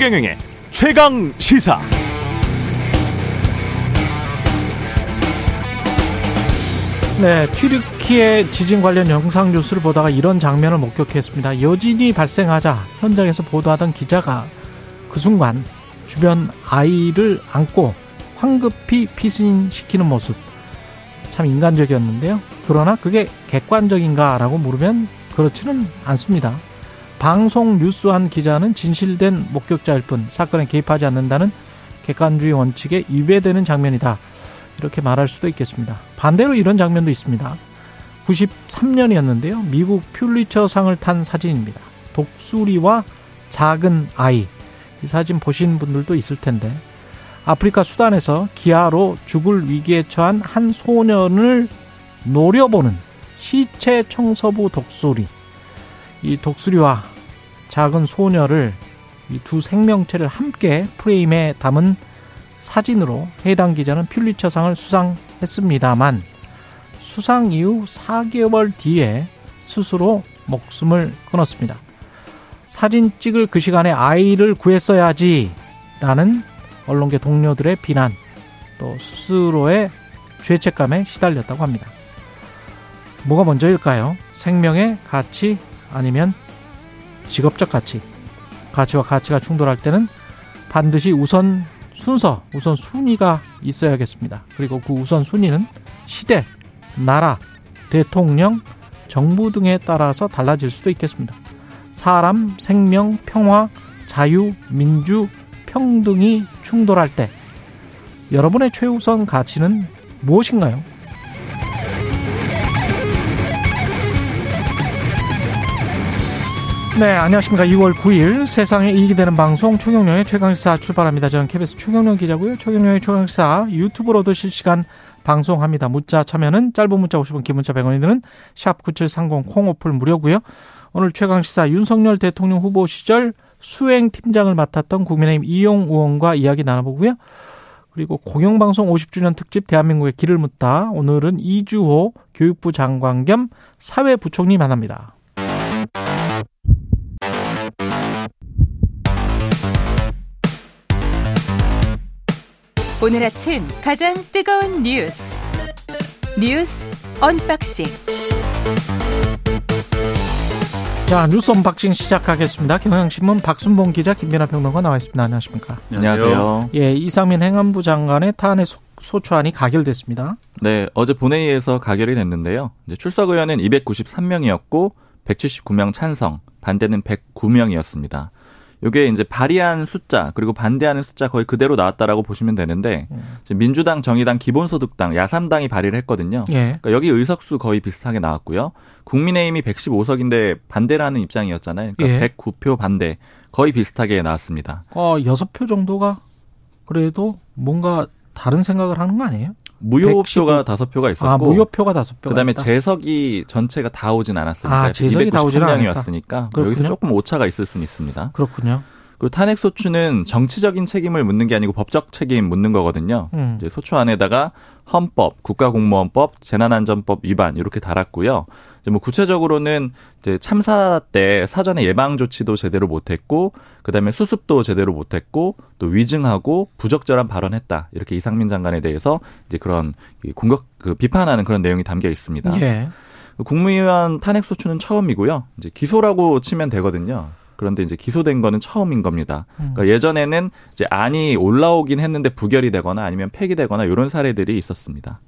최경영의 최강 시사. 네, 튀르키의 지진 관련 영상 뉴스를 보다가 이런 장면을 목격했습니다. 여진이 발생하자 현장에서 보도하던 기자가 그 순간 주변 아이를 안고 황급히 피신시키는 모습 참 인간적이었는데요. 그러나 그게 객관적인가라고 물으면 그렇지는 않습니다. 방송 뉴스 한 기자는 진실된 목격자일 뿐 사건에 개입하지 않는다는 객관주의 원칙에 위배되는 장면이다. 이렇게 말할 수도 있겠습니다. 반대로 이런 장면도 있습니다. 93년이었는데요. 미국 퓰리처상을 탄 사진입니다. 독수리와 작은 아이. 이 사진 보신 분들도 있을 텐데 아프리카 수단에서 기아로 죽을 위기에 처한 한 소년을 노려보는 시체 청소부 독수리. 이 독수리와 작은 소녀를 이 두 생명체를 함께 프레임에 담은 사진으로 해당 기자는 퓰리처상을 수상했습니다만 수상 이후 4개월 뒤에 스스로 목숨을 끊었습니다. 사진 찍을 그 시간에 아이를 구했어야지 라는 언론계 동료들의 비난 또 스스로의 죄책감에 시달렸다고 합니다. 뭐가 먼저일까요? 생명의 가치 아니면 직업적 가치. 가치와 가치가 충돌할 때는 반드시 우선 순서, 우선 순위가 있어야겠습니다. 그리고 그 우선 순위는 시대, 나라, 대통령, 정부 등에 따라서 달라질 수도 있겠습니다. 사람, 생명, 평화, 자유, 민주, 평등이 충돌할 때 여러분의 최우선 가치는 무엇인가요? 네, 안녕하십니까. 2월 9일 세상에 이익이 되는 방송 최경령의 최강시사 출발합니다. 저는 KBS 최경령 기자고요. 최경령의 최강시사 유튜브로도 실시간 방송합니다. 문자 참여는 짧은 문자 50원, 긴 문자 100원이 드는 샵9730 콩오플 무료고요. 오늘 최강시사 윤석열 대통령 후보 시절 수행팀장을 맡았던 국민의힘 이용 의원과 이야기 나눠보고요. 그리고 공영방송 50주년 특집 대한민국의 길을 묻다. 오늘은 이주호 교육부 장관 겸 사회부총리 만납니다. 오늘 아침 가장 뜨거운 뉴스 뉴스 unboxing 자 뉴스 unboxing 시작하겠습니다. 경향신문 박순봉 기자 김민아 평론가 나와 있습니다. 안녕하십니까? 안녕하세요. 예, 이상민 행안부 장관의 탄핵 소추안이 가결됐습니다. 네, 어제 본회의에서 가결이 됐는데요. 출석 의원은 293명이었고 179명 찬성, 반대는 109명이었습니다. 요게 이제 발의한 숫자 그리고 반대하는 숫자 거의 그대로 나왔다라고 보시면 되는데 음. 민주당, 정의당, 기본소득당, 야삼당이 발의를 했거든요. 예. 그러니까 여기 의석수 거의 비슷하게 나왔고요. 국민의힘이 115석인데 반대를 하는 입장이었잖아요. 그러니까 예. 109표 반대 거의 비슷하게 나왔습니다. 어, 6표 정도가 그래도 뭔가 다른 생각을 하는 거 아니에요? 무효표가 다섯 표가 있었고, 아, 무효표가 다섯 표. 그다음에 있다. 재석이 전체가 다 오진 않았습니다. 아, 재석이 다 오진 않았으니까 여기서 조금 오차가 있을 수는 있습니다. 그렇군요. 그리고 탄핵 소추는 정치적인 책임을 묻는 게 아니고 법적 책임 묻는 거거든요. 음. 이제 소추 안에다가 헌법, 국가공무원법, 재난안전법 위반 이렇게 달았고요. 이제 뭐 구체적으로는 이제 참사 때 사전에 예방 조치도 제대로 못했고, 그다음에 수습도 제대로 못했고, 또 위증하고 부적절한 발언했다 이렇게 이상민 장관에 대해서 이제 그런 공격 그 비판하는 그런 내용이 담겨 있습니다. 예. 국무위원 탄핵 소추는 처음이고요. 이제 기소라고 치면 되거든요. 그런데 이제 기소된 거는 처음인 겁니다. 그러니까 예전에는 이제 안이 올라오긴 했는데 부결이 되거나 아니면 폐기되거나 이런 사례들이 있었습니다.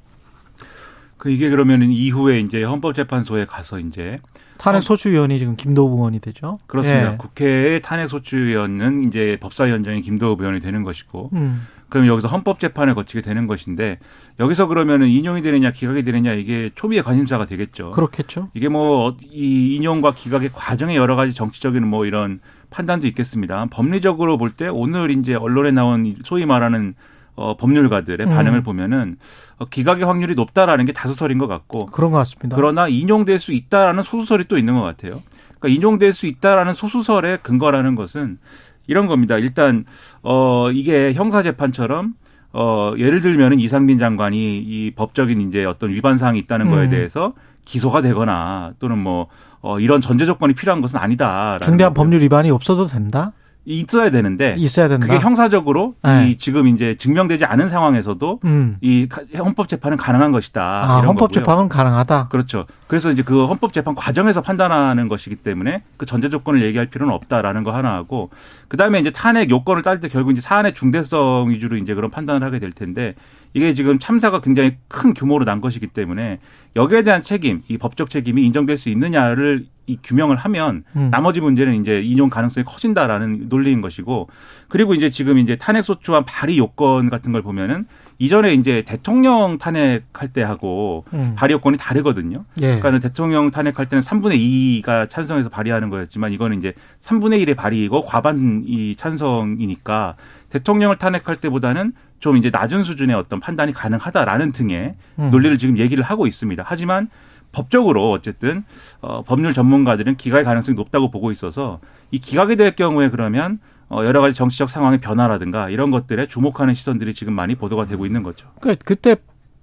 그 이게 그러면은 이후에 이제 헌법재판소에 가서 이제 탄핵 소추위원이 지금 김도우 의원이 되죠. 그렇습니다. 예. 국회의 탄핵 소추위원은 이제 법사위원장이 김도우 의원이 되는 것이고 음. 그럼 여기서 헌법재판을 거치게 되는 것인데 여기서 그러면은 인용이 되느냐 기각이 되느냐 이게 초미의 관심사가 되겠죠. 그렇겠죠. 이게 뭐 이 인용과 기각의 과정에 여러 가지 정치적인 뭐 이런 판단도 있겠습니다. 법리적으로 볼 때 오늘 이제 언론에 나온 소위 말하는 어, 법률가들의 음. 반응을 보면은 어, 기각의 확률이 높다라는 게 다수설인 것 같고 그런 것 같습니다. 그러나 인용될 수 있다라는 소수설이 또 있는 것 같아요. 그러니까 인용될 수 있다라는 소수설의 근거라는 것은 이런 겁니다. 일단 어 이게 형사 재판처럼 어 예를 들면은 이상민 장관이 이 법적인 이제 어떤 위반 사항이 있다는 거에 음. 대해서 기소가 되거나 또는 뭐 어, 이런 전제 조건이 필요한 것은 아니다. 중대한 법률 위반이 없어도 된다? 있어야 되는데 있어야 된다. 그게 형사적으로 네. 이 지금 이제 증명되지 않은 상황에서도 음. 이 헌법 재판은 가능한 것이다. 아, 헌법 재판은 가능하다. 그렇죠. 그래서 이제 그 헌법 재판 과정에서 판단하는 것이기 때문에 그 전제 조건을 얘기할 필요는 없다라는 거 하나 하고 그다음에 이제 탄핵 요건을 딸때 결국 이제 사안의 중대성 위주로 이제 그런 판단을 하게 될 텐데 이게 지금 참사가 굉장히 큰 규모로 난 것이기 때문에 여기에 대한 책임, 이 법적 책임이 인정될 수 있느냐를 이 규명을 하면 음. 나머지 문제는 이제 인용 가능성이 커진다라는 논리인 것이고 그리고 이제 지금 이제 탄핵 소추안 발의 요건 같은 걸 보면은 이전에 이제 대통령 탄핵할 때 하고 음. 발의 요건이 다르거든요. 예. 그러니까 대통령 탄핵할 때는 3분의 2가 찬성해서 발의하는 거였지만 이거는 이제 3분의 1의 발의이고 과반이 찬성이니까 대통령을 탄핵할 때보다는 좀 이제 낮은 수준의 어떤 판단이 가능하다라는 등의 음. 논리를 지금 얘기를 하고 있습니다. 하지만 법적으로 어쨌든 어, 법률 전문가들은 기각의 가능성이 높다고 보고 있어서 이 기각이 될 경우에 그러면 어, 여러 가지 정치적 상황의 변화라든가 이런 것들에 주목하는 시선들이 지금 많이 보도가 되고 있는 거죠. 그러니까 그때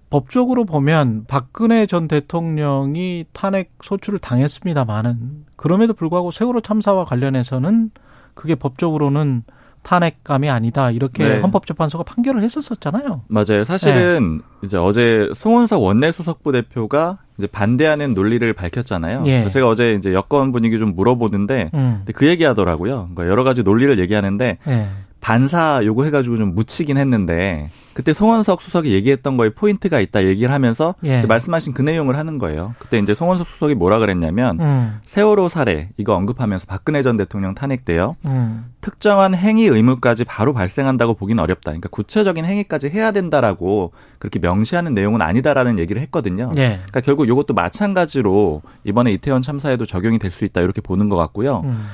법적으로 보면 박근혜 전 대통령이 탄핵 소추를 당했습니다만은 그럼에도 불구하고 세월호 참사와 관련해서는 그게 법적으로는 탄핵감이 아니다 이렇게 네. 헌법재판소가 판결을 했었었잖아요. 맞아요. 사실은 네. 이제 어제 송원석 원내수석부 대표가 이제 반대하는 논리를 밝혔잖아요. 예. 제가 어제 이제 여권 분위기 좀 물어보는데 음. 그 얘기하더라고요. 그러니까 여러 가지 논리를 얘기하는데 예. 반사 요구해가지고 좀 묻히긴 했는데 그때 송원석 수석이 얘기했던 거에 포인트가 있다 얘기를 하면서 예. 말씀하신 그 내용을 하는 거예요. 그때 이제 송원석 수석이 뭐라 그랬냐면 음. 세월호 사례 이거 언급하면서 박근혜 전 대통령 탄핵돼요. 음. 특정한 행위 의무까지 바로 발생한다고 보기는 어렵다. 그러니까 구체적인 행위까지 해야 된다라고 그렇게 명시하는 내용은 아니다라는 얘기를 했거든요. 예. 그러니까 결국 이것도 마찬가지로 이번에 이태원 참사에도 적용이 될 수 있다 이렇게 보는 것 같고요. 음.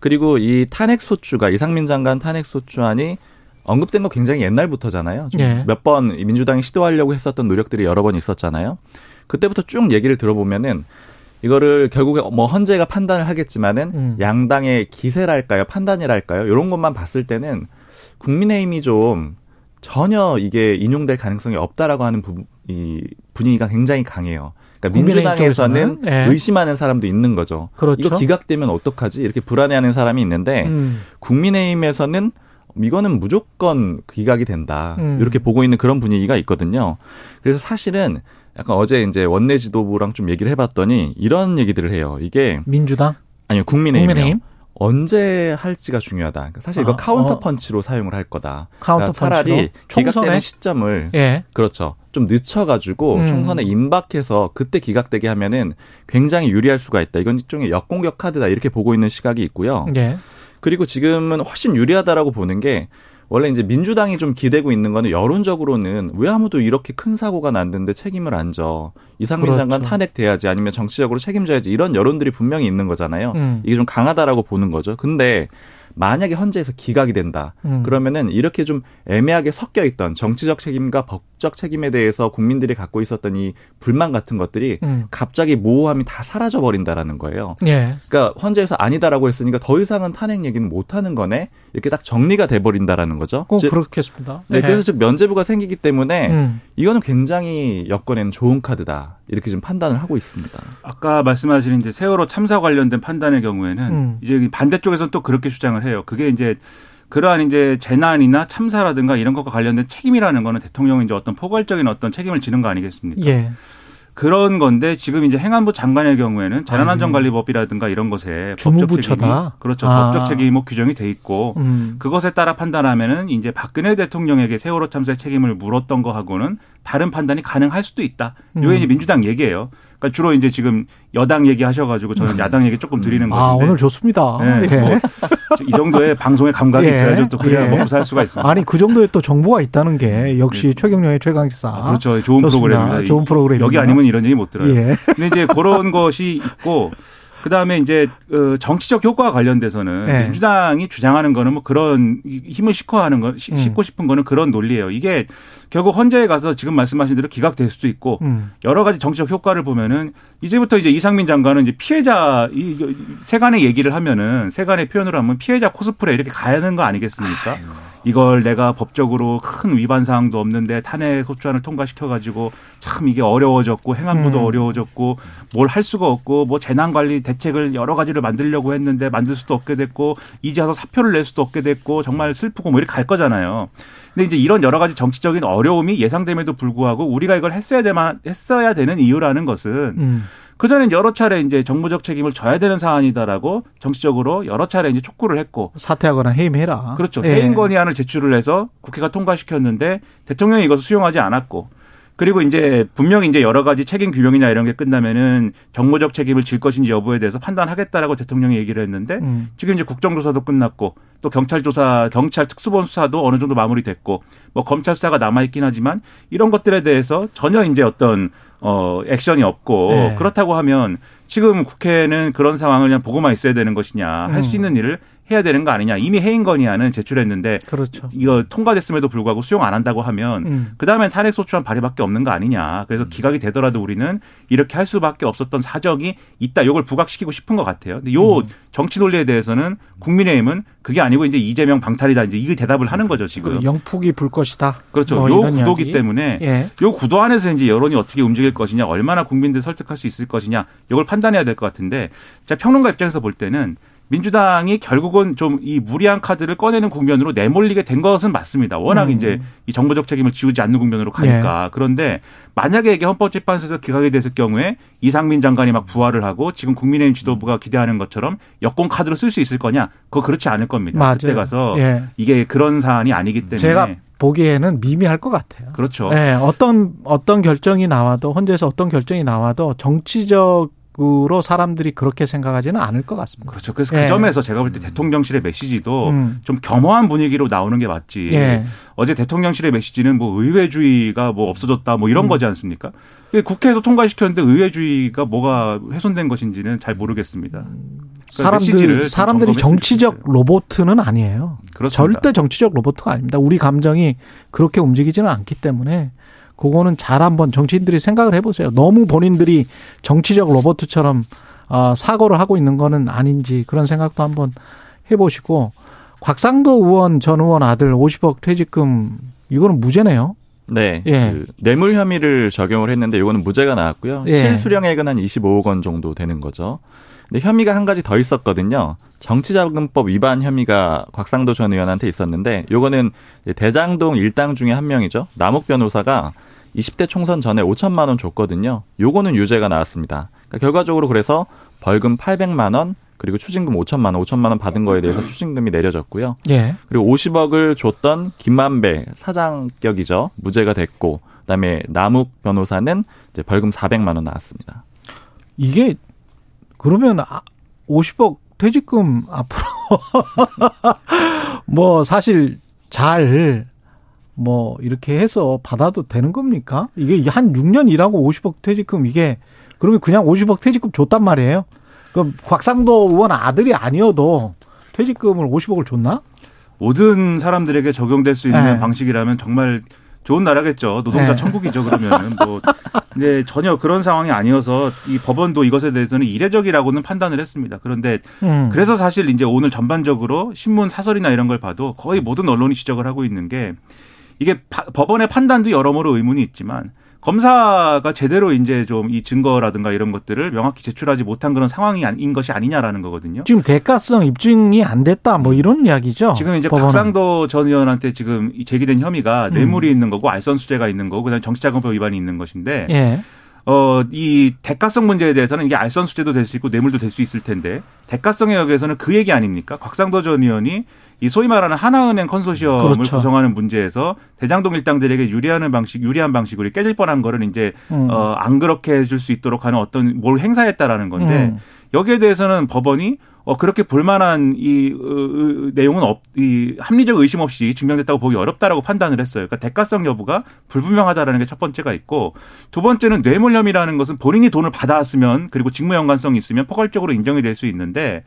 그리고 이 탄핵 소추가 이상민 장관 탄핵 소추안이 언급된 거 굉장히 옛날부터잖아요. 네. 몇번 민주당이 시도하려고 했었던 노력들이 여러 번 있었잖아요. 그때부터 쭉 얘기를 들어보면은 이거를 결국에 뭐 헌재가 판단을 하겠지만은 음. 양당의 기세랄까요, 판단이랄까요, 이런 것만 봤을 때는 국민의힘이 좀 전혀 이게 인용될 가능성이 없다라고 하는 부, 이 분위기가 굉장히 강해요. 그러니까 민주당에서는 네. 의심하는 사람도 있는 거죠. 그렇죠. 이거 기각되면 어떡하지? 이렇게 불안해하는 사람이 있는데 음. 국민의힘에서는 이거는 무조건 기각이 된다. 음. 이렇게 보고 있는 그런 분위기가 있거든요. 그래서 사실은 약간 어제 이제 원내 지도부랑 좀 얘기를 해봤더니 이런 얘기들을 해요. 이게 민주당 아니요 국민의힘. 국민의힘? 언제 할지가 중요하다. 그러니까 사실 이거 아, 카운터 어. 펀치로 사용을 할 거다. 카운터 그러니까 차라리 기각되는 시점을 예. 그렇죠. 좀 늦춰가지고 음. 총선에 임박해서 그때 기각되게 하면은 굉장히 유리할 수가 있다. 이건 일종의 역공격 카드다 이렇게 보고 있는 시각이 있고요. 예. 그리고 지금은 훨씬 유리하다라고 보는 게 원래 이제 민주당이 좀 기대고 있는 거는 여론적으로는 왜 아무도 이렇게 큰 사고가 났는데 책임을 안 져. 이상민 그렇죠. 장관 탄핵돼야지 아니면 정치적으로 책임져야지 이런 여론들이 분명히 있는 거잖아요. 음. 이게 좀 강하다라고 보는 거죠. 근데 만약에 헌재에서 기각이 된다. 음. 그러면은 이렇게 좀 애매하게 섞여 있던 정치적 책임과 법 적 책임에 대해서 국민들이 갖고 있었던 이 불만 같은 것들이 음. 갑자기 모호함이 다 사라져 버린다라는 거예요. 예. 그러니까 헌재에서 아니다라고 했으니까 더 이상은 탄핵 얘기는 못 하는 거네. 이렇게 딱 정리가 돼 버린다라는 거죠. 꼭 그렇겠습니다. 네, 네, 그래서 즉 면제부가 생기기 때문에 음. 이거는 굉장히 여건에는 좋은 카드다. 이렇게 좀 판단을 하고 있습니다. 아까 말씀하신 이제 세월호 참사 관련된 판단의 경우에는 음. 이제 반대쪽에서는 또 그렇게 주장을 해요. 그게 이제 그러한 이제 재난이나 참사라든가 이런 것과 관련된 책임이라는 거는 대통령이 이제 어떤 포괄적인 어떤 책임을 지는 거 아니겠습니까? 예. 그런 건데 지금 이제 행안부 장관의 경우에는 재난안전관리법이라든가 이런 것에 법적 책임이 그렇죠 아. 법적 책임이 뭐 규정이 돼 있고 음. 그것에 따라 판단하면은 이제 박근혜 대통령에게 세월호 참사의 책임을 물었던 거하고는 다른 판단이 가능할 수도 있다. 음. 이게 이제 민주당 얘기예요. 그러니까 주로 이제 지금 여당 얘기하셔가지고 저는 야당 얘기 조금 드리는 아, 건데. 아 오늘 좋습니다. 네, 예. 뭐 이 정도의 방송의 감각이 예. 있어야죠. 또 그래야 예. 먹고 살 수가 있습니다. 아니 그 정도의 또 정보가 있다는 게 역시 네. 최경영의 최강기사. 아, 그렇죠. 좋은 좋습니다. 프로그램입니다. 좋은 프로그램. 여기 아니면 이런 얘기 못 들어요. 예. 근데 이제 그런 것이 있고 그 다음에 이제 어, 정치적 효과와 관련돼서는 네. 민주당이 주장하는 거는 뭐 그런 힘을 싣고 하는 거, 싣고 음. 싶은 거는 그런 논리예요. 이게 결국 헌재에 가서 지금 말씀하신 대로 기각될 수도 있고 음. 여러 가지 정치적 효과를 보면은 이제부터 이제 이상민 장관은 이제 피해자 이 세간의 얘기를 하면은 세간의 표현을 하면 피해자 코스프레 이렇게 가야 하는 거 아니겠습니까? 아유. 이걸 내가 법적으로 큰 위반 사항도 없는데 탄핵 소추안을 통과시켜 가지고 참 이게 어려워졌고 행안부도 음. 어려워졌고 뭘 할 수가 없고 뭐 재난 관리 대책을 여러 가지를 만들려고 했는데 만들 수도 없게 됐고 이제 와서 사표를 낼 수도 없게 됐고 정말 슬프고 뭐 이렇게 갈 거잖아요. 근데 이제 이런 여러 가지 정치적인 어려움이 예상됨에도 불구하고 우리가 이걸 했어야 되만 했어야 되는 이유라는 것은 음. 그전엔 여러 차례 이제 정부적 책임을 져야 되는 사안이다라고 정치적으로 여러 차례 이제 촉구를 했고 사퇴하거나 해임해라. 그렇죠. 예. 해임 건의안을 제출을 해서 국회가 통과시켰는데 대통령이 이것을 수용하지 않았고 그리고 이제 분명히 이제 여러 가지 책임 규명이나 이런 게 끝나면은 정무적 책임을 질 것인지 여부에 대해서 판단하겠다라고 대통령이 얘기를 했는데 음. 지금 이제 국정조사도 끝났고 또 경찰 조사, 경찰 특수본 수사도 어느 정도 마무리됐고 뭐 검찰 수사가 남아 있긴 하지만 이런 것들에 대해서 전혀 이제 어떤 어, 액션이 없고 네. 그렇다고 하면 지금 국회는 그런 상황을 그냥 보고만 있어야 되는 것이냐 할수 음. 있는 일을 해야 되는 거 아니냐. 이미 해임 건의안은 제출했는데 그렇죠. 이거 통과됐음에도 불구하고 수용 안 한다고 하면 음. 그다음엔 탄핵 소추안 발의밖에 없는 거 아니냐. 그래서 음. 기각이 되더라도 우리는 이렇게 할 수밖에 없었던 사정이 있다. 이걸 부각시키고 싶은 것 같아요. 근데 요 음. 정치 논리에 대해서는 국민의힘은 그게 아니고 이제 이재명 방탈이다. 이제 이 대답을 하는 거죠, 지금. 영풍이 불 것이다. 그렇죠. 뭐 요 구도기 이야기. 때문에 예. 요 구도 안에서 이제 여론이 어떻게 움직일 것이냐, 얼마나 국민들 설득할 수 있을 것이냐, 이걸 판단해야 될 것 같은데 자, 평론가 입장에서 볼 때는 민주당이 결국은 좀 이 무리한 카드를 꺼내는 국면으로 내몰리게 된 것은 맞습니다. 워낙 음. 이제 이 정부적 책임을 지우지 않는 국면으로 가니까. 네. 그런데 만약에 이게 헌법재판소에서 기각이 됐을 경우에 이상민 장관이 막 부활을 하고 지금 국민의힘 지도부가 기대하는 것처럼 여권 카드를 쓸수 있을 거냐? 그거 그렇지 않을 겁니다. 맞아요. 그때 가서 예. 이게 그런 사안이 아니기 때문에 제가 보기에는 미미할 것 같아요. 그렇죠. 네, 어떤 어떤 결정이 나와도 헌재에서 어떤 결정이 나와도 정치적 으로 사람들이 그렇게 생각하지는 않을 것 같습니다. 그렇죠. 그래서 그 예. 점에서 제가 볼 때 대통령실의 메시지도 음. 좀 겸허한 분위기로 나오는 게 맞지. 예. 어제 대통령실의 메시지는 뭐 의회주의가 뭐 없어졌다 뭐 이런 음. 거지 않습니까? 국회에서 통과시켰는데 의회주의가 뭐가 훼손된 것인지는 잘 모르겠습니다. 그러니까 사람들 사람들이 정치적 로봇은 아니에요. 그렇습니다. 절대 정치적 로봇가 아닙니다. 우리 감정이 그렇게 움직이지는 않기 때문에 그거는 잘 한번 정치인들이 생각을 해보세요. 너무 본인들이 정치적 로버트처럼 어, 사고를 하고 있는 거는 아닌지 그런 생각도 한번 해보시고 곽상도 의원 전 의원 아들 50억 퇴직금 이거는 무죄네요. 네. 예. 그 뇌물 혐의를 적용을 했는데 이거는 무죄가 나왔고요. 예. 실수령액은 한 25억 원 정도 되는 거죠. 근데 혐의가 한 가지 더 있었거든요. 정치자금법 위반 혐의가 곽상도 전 의원한테 있었는데 요거는 대장동 일당 중에 한 명이죠. 남욱 변호사가 20대 총선 전에 5천만 원 줬거든요. 요거는 유죄가 나왔습니다. 그러니까 결과적으로 그래서 벌금 800만 원 그리고 추징금 5천만 원, 5천만 원 받은 거에 대해서 추징금이 내려졌고요. 예. 그리고 50억을 줬던 김만배 사장격이죠. 무죄가 됐고 그다음에 남욱 변호사는 이제 벌금 400만 원 나왔습니다. 이게 그러면 50억 아, 퇴직금 앞으로 뭐 사실 잘 뭐 이렇게 해서 받아도 되는 겁니까? 이게 한 6년 일하고 50억 퇴직금 이게 그러면 그냥 50억 퇴직금 줬단 말이에요? 그럼 곽상도 의원 아들이 아니어도 퇴직금을 50억을 줬나? 모든 사람들에게 적용될 수 있는 네. 방식이라면 정말 좋은 나라겠죠. 노동자 네. 천국이죠. 그러면은 뭐 근데 전혀 그런 상황이 아니어서 이 법원도 이것에 대해서는 이례적이라고는 판단을 했습니다. 그런데 음. 그래서 사실 이제 오늘 전반적으로 신문 사설이나 이런 걸 봐도 거의 모든 언론이 지적을 하고 있는 게 이게 파, 법원의 판단도 여러모로 의문이 있지만 검사가 제대로 이제 좀 이 증거라든가 이런 것들을 명확히 제출하지 못한 그런 상황인 것이 아니냐라는 거거든요. 지금 대가성 입증이 안 됐다 뭐 이런 이야기죠. 지금 이제 법원은. 박상도 전 의원한테 지금 제기된 혐의가 음. 뇌물이 있는 거고 알선수재가 있는 거고 그다음에 정치자금법 위반이 있는 것인데 예. 어, 이 대가성 문제에 대해서는 이게 알선 수재도 될 수 있고 뇌물도 될 수 있을 텐데 대가성에 여기에서는 그 얘기 아닙니까? 곽상도 전 의원이 이 소위 말하는 하나은행 컨소시엄을 그렇죠. 구성하는 문제에서 대장동 일당들에게 유리하는 방식, 유리한 방식으로 깨질 뻔한 거를 이제 음. 어, 안 그렇게 해줄 수 있도록 하는 어떤 뭘 행사했다라는 건데 음. 여기에 대해서는 법원이 어 그렇게 볼만한 이 어, 어, 내용은 없, 이 합리적 의심 없이 증명됐다고 보기 어렵다라고 판단을 했어요. 그러니까 대가성 여부가 불분명하다라는 게 첫 번째가 있고 두 번째는 뇌물 혐의라는 것은 본인이 돈을 받아왔으면 그리고 직무 연관성이 있으면 포괄적으로 인정이 될 수 있는데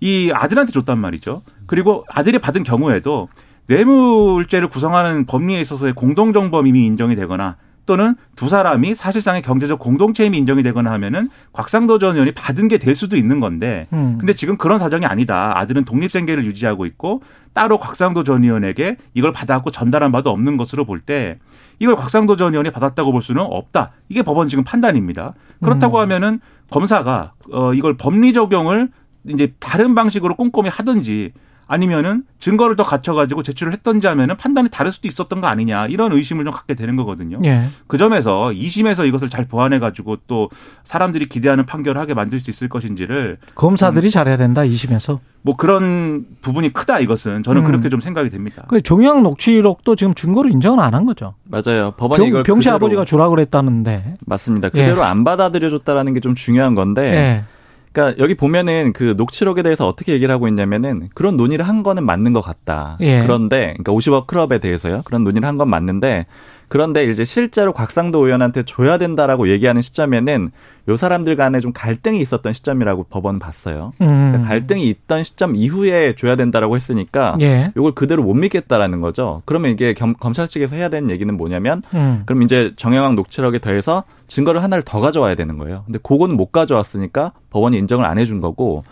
이 아들한테 줬단 말이죠. 그리고 아들이 받은 경우에도 뇌물죄를 구성하는 법리에 있어서의 공동정범 이미 인정이 되거나 또는 두 사람이 사실상의 경제적 공동체임이 인정이 되거나 하면은 곽상도 전 의원이 받은 게 될 수도 있는 건데 음. 근데 지금 그런 사정이 아니다. 아들은 독립생계를 유지하고 있고 따로 곽상도 전 의원에게 이걸 받아갖고 전달한 바도 없는 것으로 볼 때 이걸 곽상도 전 의원이 받았다고 볼 수는 없다. 이게 법원 지금 판단입니다. 그렇다고 음. 하면은 검사가 어 이걸 법리 적용을 이제 다른 방식으로 꼼꼼히 하든지 아니면은 증거를 더 갖춰가지고 제출을 했던지 하면은 판단이 다를 수도 있었던 거 아니냐 이런 의심을 좀 갖게 되는 거거든요. 예. 그 점에서 2심에서 이것을 잘 보완해가지고 또 사람들이 기대하는 판결을 하게 만들 수 있을 것인지를 검사들이 음, 잘해야 된다 2심에서. 뭐 그런 부분이 크다 이것은 저는 음. 그렇게 좀 생각이 됩니다. 그 종양 녹취록도 지금 증거로 인정을 안 한 거죠. 맞아요. 법원이 병, 병씨 아버지가 주라 그랬다는데. 맞습니다. 그대로 예. 안 받아들여줬다라는 게 좀 중요한 건데. 예. 그러니까 여기 보면은 그 녹취록에 대해서 어떻게 얘기를 하고 있냐면은 그런 논의를 한 거는 맞는 것 같다. 예. 그런데 그러니까 50억 클럽에 대해서요. 그런 논의를 한 건 맞는데 그런데 이제 실제로 곽상도 의원한테 줘야 된다라고 얘기하는 시점에는 요 사람들 간에 좀 갈등이 있었던 시점이라고 법원 봤어요. 음. 그러니까 갈등이 있던 시점 이후에 줘야 된다라고 했으니까 예. 요걸 그대로 못 믿겠다라는 거죠. 그러면 이게 겸, 검찰 측에서 해야 되는 얘기는 뭐냐면 음. 그럼 이제 정영학 녹취록에 더해서 증거를 하나를 더 가져와야 되는 거예요. 근데 그거는 못 가져왔으니까 법원이 인정을 안 해준 거고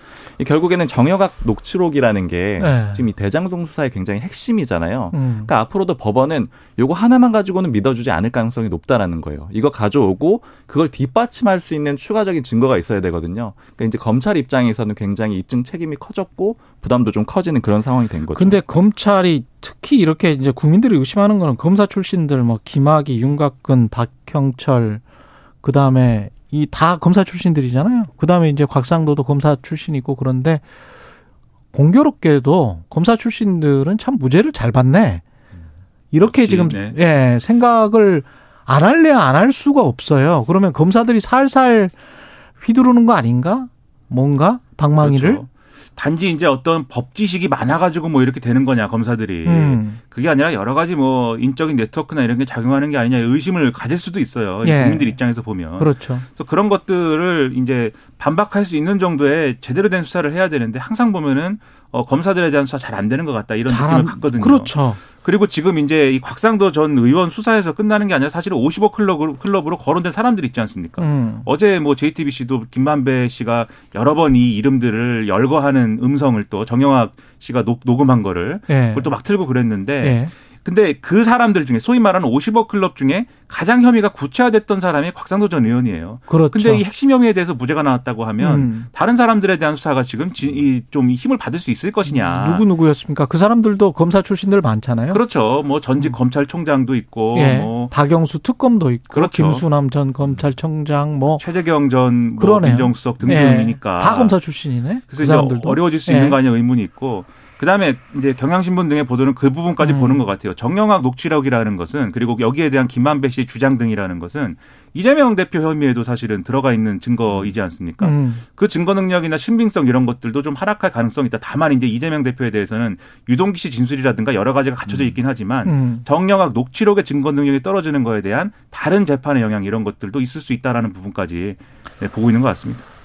결국에는 정여각 녹취록이라는 게 네. 지금 이 대장동 수사의 굉장히 핵심이잖아요. 음. 그러니까 앞으로도 법원은 요거 하나만 가지고는 믿어주지 않을 가능성이 높다라는 거예요. 이거 가져오고 그걸 뒷받침할 수 있는 추가적인 증거가 있어야 되거든요. 그러니까 이제 검찰 입장에서는 굉장히 입증 책임이 커졌고 부담도 좀 커지는 그런 상황이 된 거죠. 근데 검찰이 특히 이렇게 이제 국민들이 의심하는 거는 검사 출신들 뭐 김학의, 윤곽근, 박형철 그다음에 이 다 검사 출신들이잖아요. 그 다음에 이제 곽상도도 검사 출신이고 그런데 공교롭게도 검사 출신들은 참 무죄를 잘 받네. 이렇게 역시, 지금 네. 예, 생각을 안 할래야 안 할 수가 없어요. 그러면 검사들이 살살 휘두르는 거 아닌가? 뭔가 방망이를 그렇죠. 단지 이제 어떤 법 지식이 많아가지고 뭐 이렇게 되는 거냐 검사들이 음. 그게 아니라 여러 가지 뭐 인적인 네트워크나 이런 게 작용하는 게 아니냐 의심을 가질 수도 있어요 예. 국민들 입장에서 보면 그렇죠. 그래서 그런 것들을 이제 반박할 수 있는 정도의 제대로 된 수사를 해야 되는데 항상 보면은 어, 검사들에 대한 수사 잘 안 되는 것 같다 이런 느낌을 갖거든요. 그렇죠. 그리고 지금 이제 이 곽상도 전 의원 수사에서 끝나는 게 아니라 사실은 50억 클럽으로, 클럽으로 거론된 사람들 있지 않습니까? 음. 어제 뭐 JTBC도 김만배 씨가 여러 번 이 이름들을 열거하는 음성을 또 정영학 씨가 녹, 음한 거를 네. 그걸 또 막 틀고 그랬는데 네. 근데 그 사람들 중에 소위 말하는 50억 클럽 중에 가장 혐의가 구체화됐던 사람이 곽상도 전 의원이에요. 그렇죠. 근데 이 핵심 혐의에 대해서 무죄가 나왔다고 하면 음. 다른 사람들에 대한 수사가 지금 좀 힘을 받을 수 있을 것이냐. 누구 누구였습니까? 그 사람들도 검사 출신들 많잖아요. 그렇죠. 뭐 전직 음. 검찰총장도 있고, 예. 뭐 박영수 특검도 있고, 그렇죠. 김수남 전 검찰총장, 뭐 최재경 전 뭐 민정수석 등등이니까 예. 다 검사 출신이네. 그래서 그 사람들도 어려워질 수 있는 예. 거 아니냐 의문이 있고. 그다음에 이제 경향신문 등의 보도는 그 부분까지 음. 보는 것 같아요. 정영학 녹취록이라는 것은 그리고 여기에 대한 김만배 씨의 주장 등이라는 것은 이재명 대표 혐의에도 사실은 들어가 있는 증거이지 않습니까? 음. 그 증거 능력이나 신빙성 이런 것들도 좀 하락할 가능성이 있다. 다만 이제 이재명 대표에 대해서는 유동기 씨 진술이라든가 여러 가지가 갖춰져 있긴 하지만 음. 정영학 녹취록의 증거 능력이 떨어지는 거에 대한 다른 재판의 영향 이런 것들도 있을 수 있다라는 부분까지 네, 보고 있는 것 같습니다.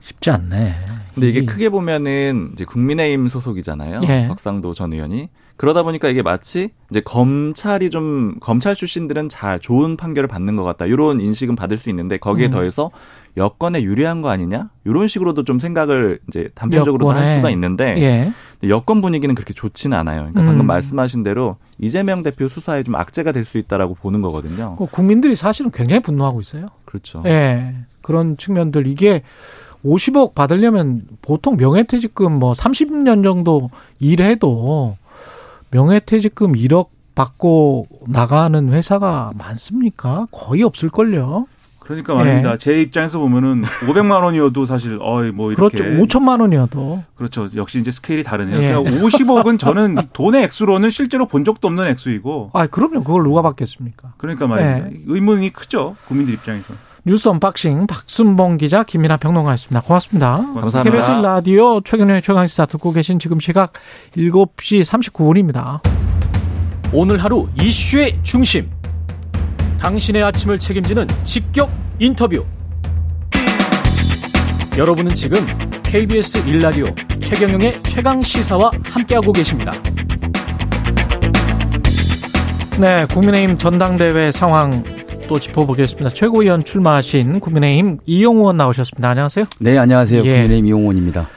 쉽지 않네. 근데 이게 크게 보면은 이제 국민의힘 소속이잖아요. 예. 박상도 전 의원이. 그러다 보니까 이게 마치 이제 검찰이 좀 검찰 출신들은 잘 좋은 판결을 받는 것 같다. 이런 인식은 받을 수 있는데 거기에 음. 더해서 여건에 유리한 거 아니냐? 이런 식으로도 좀 생각을 이제 단편적으로도 할 수가 있는데 예. 여건 분위기는 그렇게 좋지는 않아요. 그러니까 방금 음. 말씀하신 대로 이재명 대표 수사에 좀 악재가 될 수 있다라고 보는 거거든요. 국민들이 사실은 굉장히 분노하고 있어요. 그렇죠. 예. 그런 측면들 이게 50억 받으려면 보통 명예퇴직금 뭐 30년 정도 일해도 명예퇴직금 1억 받고 나가는 회사가 많습니까? 거의 없을걸요. 그러니까 말입니다. 예. 제 입장에서 보면은 500만 원이어도 사실 어이 뭐 이렇게 그렇죠. 5천만 원이어도 그렇죠. 역시 이제 스케일이 다르네요. 예. 그러니까 50억은 저는 돈의 액수로는 실제로 본 적도 없는 액수이고. 아, 그럼요. 그걸 누가 받겠습니까? 그러니까 말입니다. 예. 의문이 크죠. 국민들 입장에서. 뉴스 unboxing 박순봉 기자 김민아 평론가였습니다. 고맙습니다. 감사합니다. KBS 라디오 최경영의 최강시사 듣고 계신 지금 시각 7시 39분입니다. 오늘 하루 이슈의 중심. 당신의 아침을 책임지는 직격 인터뷰. 여러분은 지금 KBS 일라디오 최경영의 최강 시사와 함께하고 계십니다. 네, 국민의힘 전당대회 상황 또 짚어보겠습니다. 최고위원 출마하신 국민의힘 이용우 의원 나오셨습니다. 안녕하세요. 네, 안녕하세요. 예. 국민의힘 이용우 의원입니다.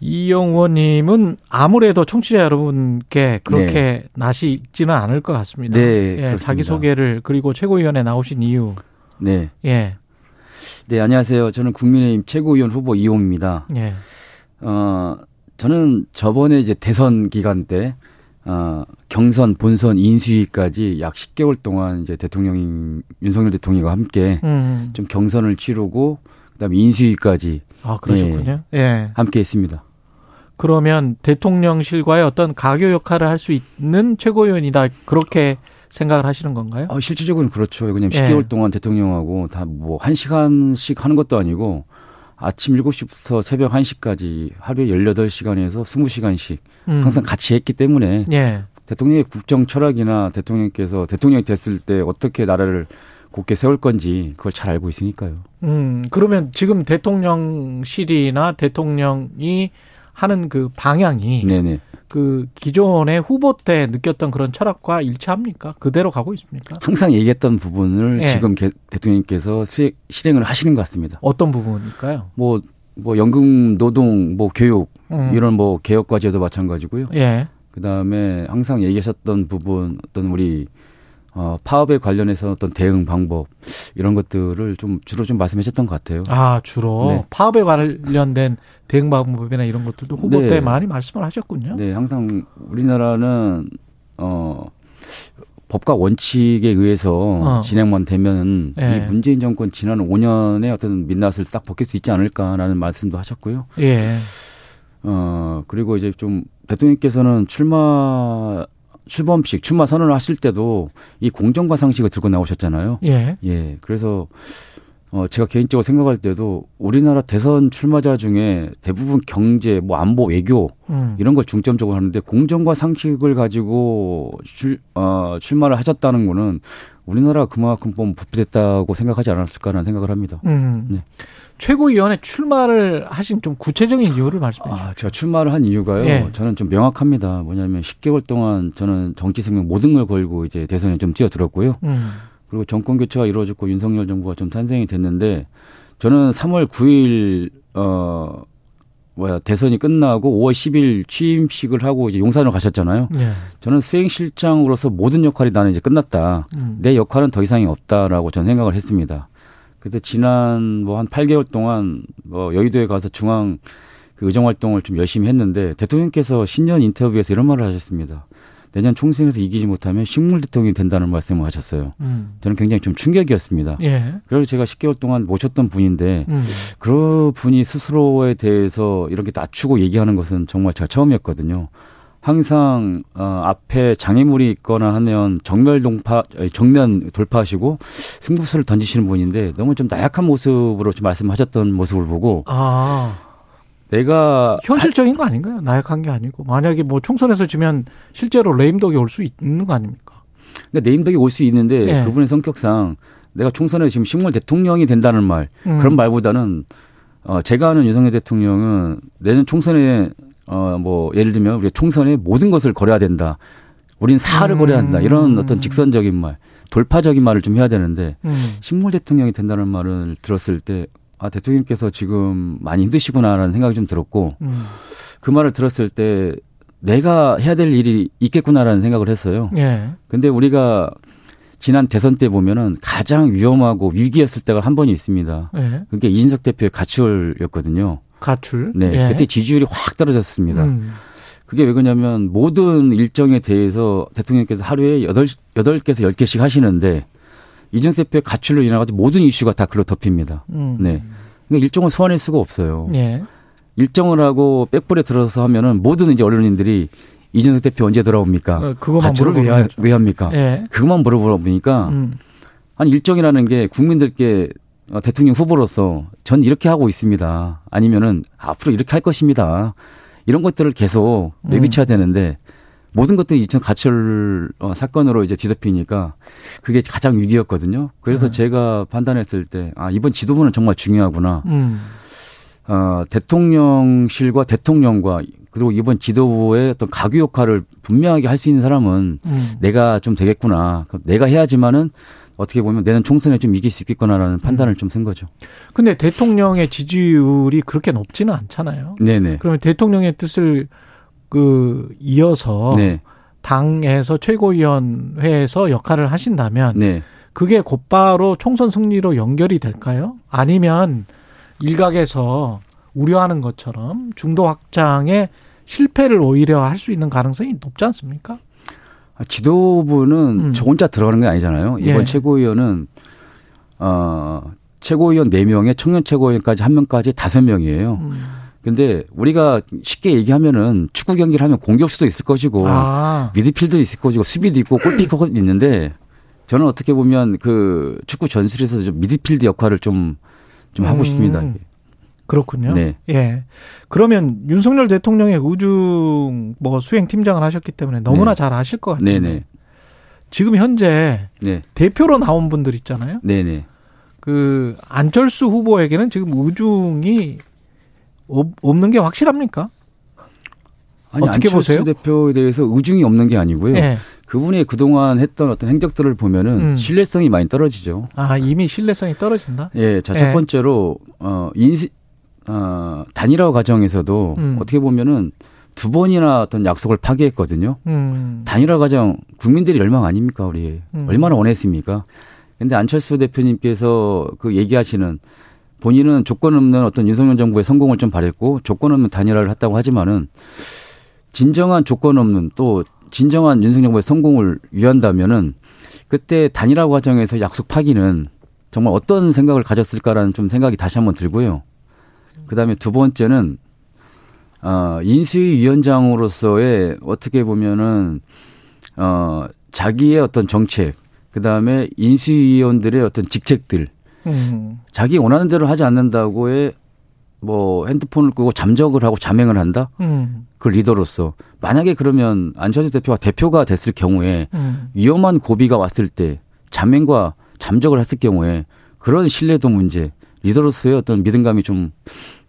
이용우 의원님은 아무래도 청취자 여러분께 그렇게 네. 낯이 있지는 않을 것 같습니다. 네, 예, 자기 소개를 그리고 최고위원에 나오신 이유. 네. 예. 네, 안녕하세요. 저는 국민의힘 최고위원 후보 이용입니다. 예. 어, 저는 저번에 이제 대선 기간 때 어, 경선, 본선, 인수위까지 약 10개월 동안 이제 대통령 윤석열 대통령과 함께 음. 좀 경선을 치르고 그다음에 인수위까지 아 그러셨군요. 예, 예. 함께 했습니다. 그러면 대통령실과의 어떤 가교 역할을 할 수 있는 최고위원이다 그렇게 생각을 하시는 건가요? 아, 실질적으로는 그렇죠. 왜냐면 예. 10개월 동안 대통령하고 다뭐 1시간씩 하는 것도 아니고 아침 7시부터 새벽 1시까지 하루에 18시간에서 20시간씩 음. 항상 같이 했기 때문에 예. 대통령의 국정 철학이나 대통령께서 대통령이 됐을 때 어떻게 나라를 곧게 세울 건지 그걸 잘 알고 있으니까요. 음, 그러면 지금 대통령실이나 대통령이 하는 그 방향이 네네. 그 기존의 후보 때 느꼈던 그런 철학과 일치합니까? 그대로 가고 있습니까? 항상 얘기했던 부분을 네. 지금 대통령께서 실행을 하시는 것 같습니다. 어떤 부분일까요? 뭐, 뭐 연금, 노동, 뭐 교육 음. 이런 뭐 개혁 과제도 마찬가지고요. 예. 그 다음에 항상 얘기하셨던 부분 어떤 우리 어, 파업에 관련해서 어떤 대응 방법 이런 것들을 좀 주로 좀 말씀하셨던 것 같아요. 아 주로 네. 파업에 관련된 대응 방법이나 이런 것들도 후보 네. 때 많이 말씀을 하셨군요. 네, 항상 우리나라는 어 법과 원칙에 의해서 어. 진행만 되면 예. 이 문재인 정권 지난 5년의 어떤 민낯을 싹 벗길 수 있지 않을까라는 말씀도 하셨고요. 예. 어 그리고 이제 좀 대통령께서는 출마 출범식 출마 선언을 하실 때도 이 공정과 상식을 들고 나오셨잖아요. 예. 예. 그래서 어 제가 개인적으로 생각할 때도 우리나라 대선 출마자 중에 대부분 경제, 뭐 안보, 외교 음. 이런 걸 중점적으로 하는데 공정과 상식을 가지고 출, 어, 출마를 하셨다는 거는 우리나라 그만큼 좀 부패됐다고 생각하지 않았을까라는 생각을 합니다. 음. 네. 최고위원회 출마를 하신 좀 구체적인 이유를 말씀해 주시죠. 아, 제가 출마를 한 이유가요. 예. 저는 좀 명확합니다. 뭐냐면 10개월 동안 저는 정치 생명 모든 걸 걸고 이제 대선에 좀 뛰어들었고요. 음. 그리고 정권 교체가 이루어졌고 윤석열 정부가 좀 탄생이 됐는데 저는 3월 9일 어 뭐야 대선이 끝나고 5월 10일 취임식을 하고 이제 용산으로 가셨잖아요. 예. 저는 수행실장으로서 모든 역할이 나는 이제 끝났다. 음. 내 역할은 더 이상이 없다라고 저는 생각을 했습니다. 그래서 지난 뭐 한 8개월 동안 뭐 여의도에 가서 중앙 그 의정 활동을 좀 열심히 했는데 대통령께서 신년 인터뷰에서 이런 말을 하셨습니다. 내년 총선에서 이기지 못하면 식물 대통령이 된다는 말씀을 하셨어요. 음. 저는 굉장히 좀 충격이었습니다. 예. 그래서 제가 10개월 동안 모셨던 분인데 음. 그 분이 스스로에 대해서 이렇게 낮추고 얘기하는 것은 정말 제가 처음이었거든요. 항상 어 앞에 장애물이 있거나 하면 정면 동파 정면 돌파하시고 승부수를 던지시는 분인데 너무 좀 나약한 모습으로 좀 말씀하셨던 모습을 보고 아. 내가 현실적인 거 아닌가요? 나약한 게 아니고 만약에 뭐 총선에서 지면 실제로 레임덕이 올 수 있는 거 아닙니까? 그러니까 레임덕이 올 수 있는데 네. 그분의 성격상 내가 총선에 지금 식물 대통령이 된다는 말 음. 그런 말보다는 어 제가 아는 윤석열 대통령은 내년 총선에 어, 뭐, 예를 들면 우리가 총선에 모든 것을 걸어야 된다. 우린 사활을 음. 걸어야 한다. 이런 어떤 직선적인 말, 돌파적인 말을 좀 해야 되는데, 음. 식물 대통령이 된다는 말을 들었을 때, 아, 대통령께서 지금 많이 힘드시구나라는 생각이 좀 들었고, 음. 그 말을 들었을 때, 내가 해야 될 일이 있겠구나라는 생각을 했어요. 예. 근데 우리가 지난 대선 때 보면은 가장 위험하고 위기였을 때가 한 번이 있습니다. 예. 그게 이준석 대표의 가출이었거든요. 가출. 네. 예. 그때 지지율이 확 떨어졌습니다. 음. 그게 왜 그러냐면 모든 일정에 대해서 대통령께서 하루에 여덟 여덟 개에서 열 개씩 하시는데 이준석 대표의 가출로 인해 가지고 모든 이슈가 다 글로 덮입니다. 음. 네. 그러니까 일정을 소화할 수가 없어요. 예. 일정을 하고 백불에 들어서 하면은 모든 이제 언론인들이 이준석 대표 언제 돌아옵니까? 어, 가출을 왜, 왜 합니까? 예. 그것만 물어보니까 음. 아니 일정이라는 게 국민들께 어, 대통령 후보로서 전 이렇게 하고 있습니다. 아니면은 앞으로 이렇게 할 것입니다. 이런 것들을 계속 내비쳐야 음. 되는데 모든 것들이 이천 가출 어, 사건으로 이제 뒤덮이니까 그게 가장 위기였거든요. 그래서 네. 제가 판단했을 때 아, 이번 지도부는 정말 중요하구나. 음. 어, 대통령실과 대통령과 그리고 이번 지도부의 어떤 가교 역할을 분명하게 할 수 있는 사람은 음. 내가 좀 되겠구나. 내가 해야지만은 어떻게 보면 내년 총선에 좀 이길 수 있겠거나라는 판단을 좀쓴 거죠. 근데 대통령의 지지율이 그렇게 높지는 않잖아요. 네네. 그러면 대통령의 뜻을 그 이어서 네. 당에서 최고위원회에서 역할을 하신다면 네. 그게 곧바로 총선 승리로 연결이 될까요? 아니면 일각에서 우려하는 것처럼 중도 확장에 실패를 오히려 할 수 있는 가능성이 높지 않습니까? 아, 지도부는 음. 저 혼자 들어가는 게 아니잖아요. 이번 예. 최고위원은 어 최고위원 4명에 청년 최고위원까지 1명까지 5명이에요. 음. 근데 우리가 쉽게 얘기하면은 축구 경기를 하면 공격수도 있을 것이고 아. 미드필드도 있을 것이고 수비도 있고 골키퍼도 있는데 저는 어떻게 보면 그 축구 전술에서 좀 미드필드 역할을 좀좀 좀 하고 음. 싶습니다. 그렇군요. 네. 예. 그러면 윤석열 대통령의 우중 뭐 수행 팀장을 하셨기 때문에 너무나 네. 잘 아실 것 같은데. 네네. 지금 현재 네. 대표로 나온 분들 있잖아요. 네네. 그 안철수 후보에게는 지금 우중이 없는 게 확실합니까? 아니, 어떻게 보세요? 대표에 대해서 우중이 없는 게 아니고요. 네. 그분이 그동안 했던 어떤 행적들을 보면은 음. 신뢰성이 많이 떨어지죠. 아, 이미 신뢰성이 떨어진다? 예. 자, 첫 예. 번째로, 어, 인시, 어, 단일화 과정에서도 음. 어떻게 보면은 두 번이나 어떤 약속을 파기했거든요. 음. 단일화 과정 국민들이 열망 아닙니까 우리 음. 얼마나 원했습니까? 근데 안철수 대표님께서 그 얘기하시는 본인은 조건 없는 어떤 윤석열 정부의 성공을 좀 바랬고 조건 없는 단일화를 했다고 하지만은 진정한 조건 없는 또 진정한 윤석열 정부의 성공을 위한다면은 그때 단일화 과정에서 약속 파기는 정말 어떤 생각을 가졌을까라는 좀 생각이 다시 한번 들고요. 그다음에 두 번째는 어 인수위원장으로서의 어떻게 보면은 어 자기의 어떤 정책 그 다음에 인수위원들의 어떤 직책들 음. 자기 원하는 대로 하지 않는다고의 뭐 핸드폰을 끄고 잠적을 하고 자맹을 한다. 음. 그 리더로서 만약에 그러면 안철수 대표가 대표가 됐을 경우에 음. 위험한 고비가 왔을 때 자맹과 잠적을 했을 경우에 그런 신뢰도 문제 리더로서의 어떤 믿음감이 좀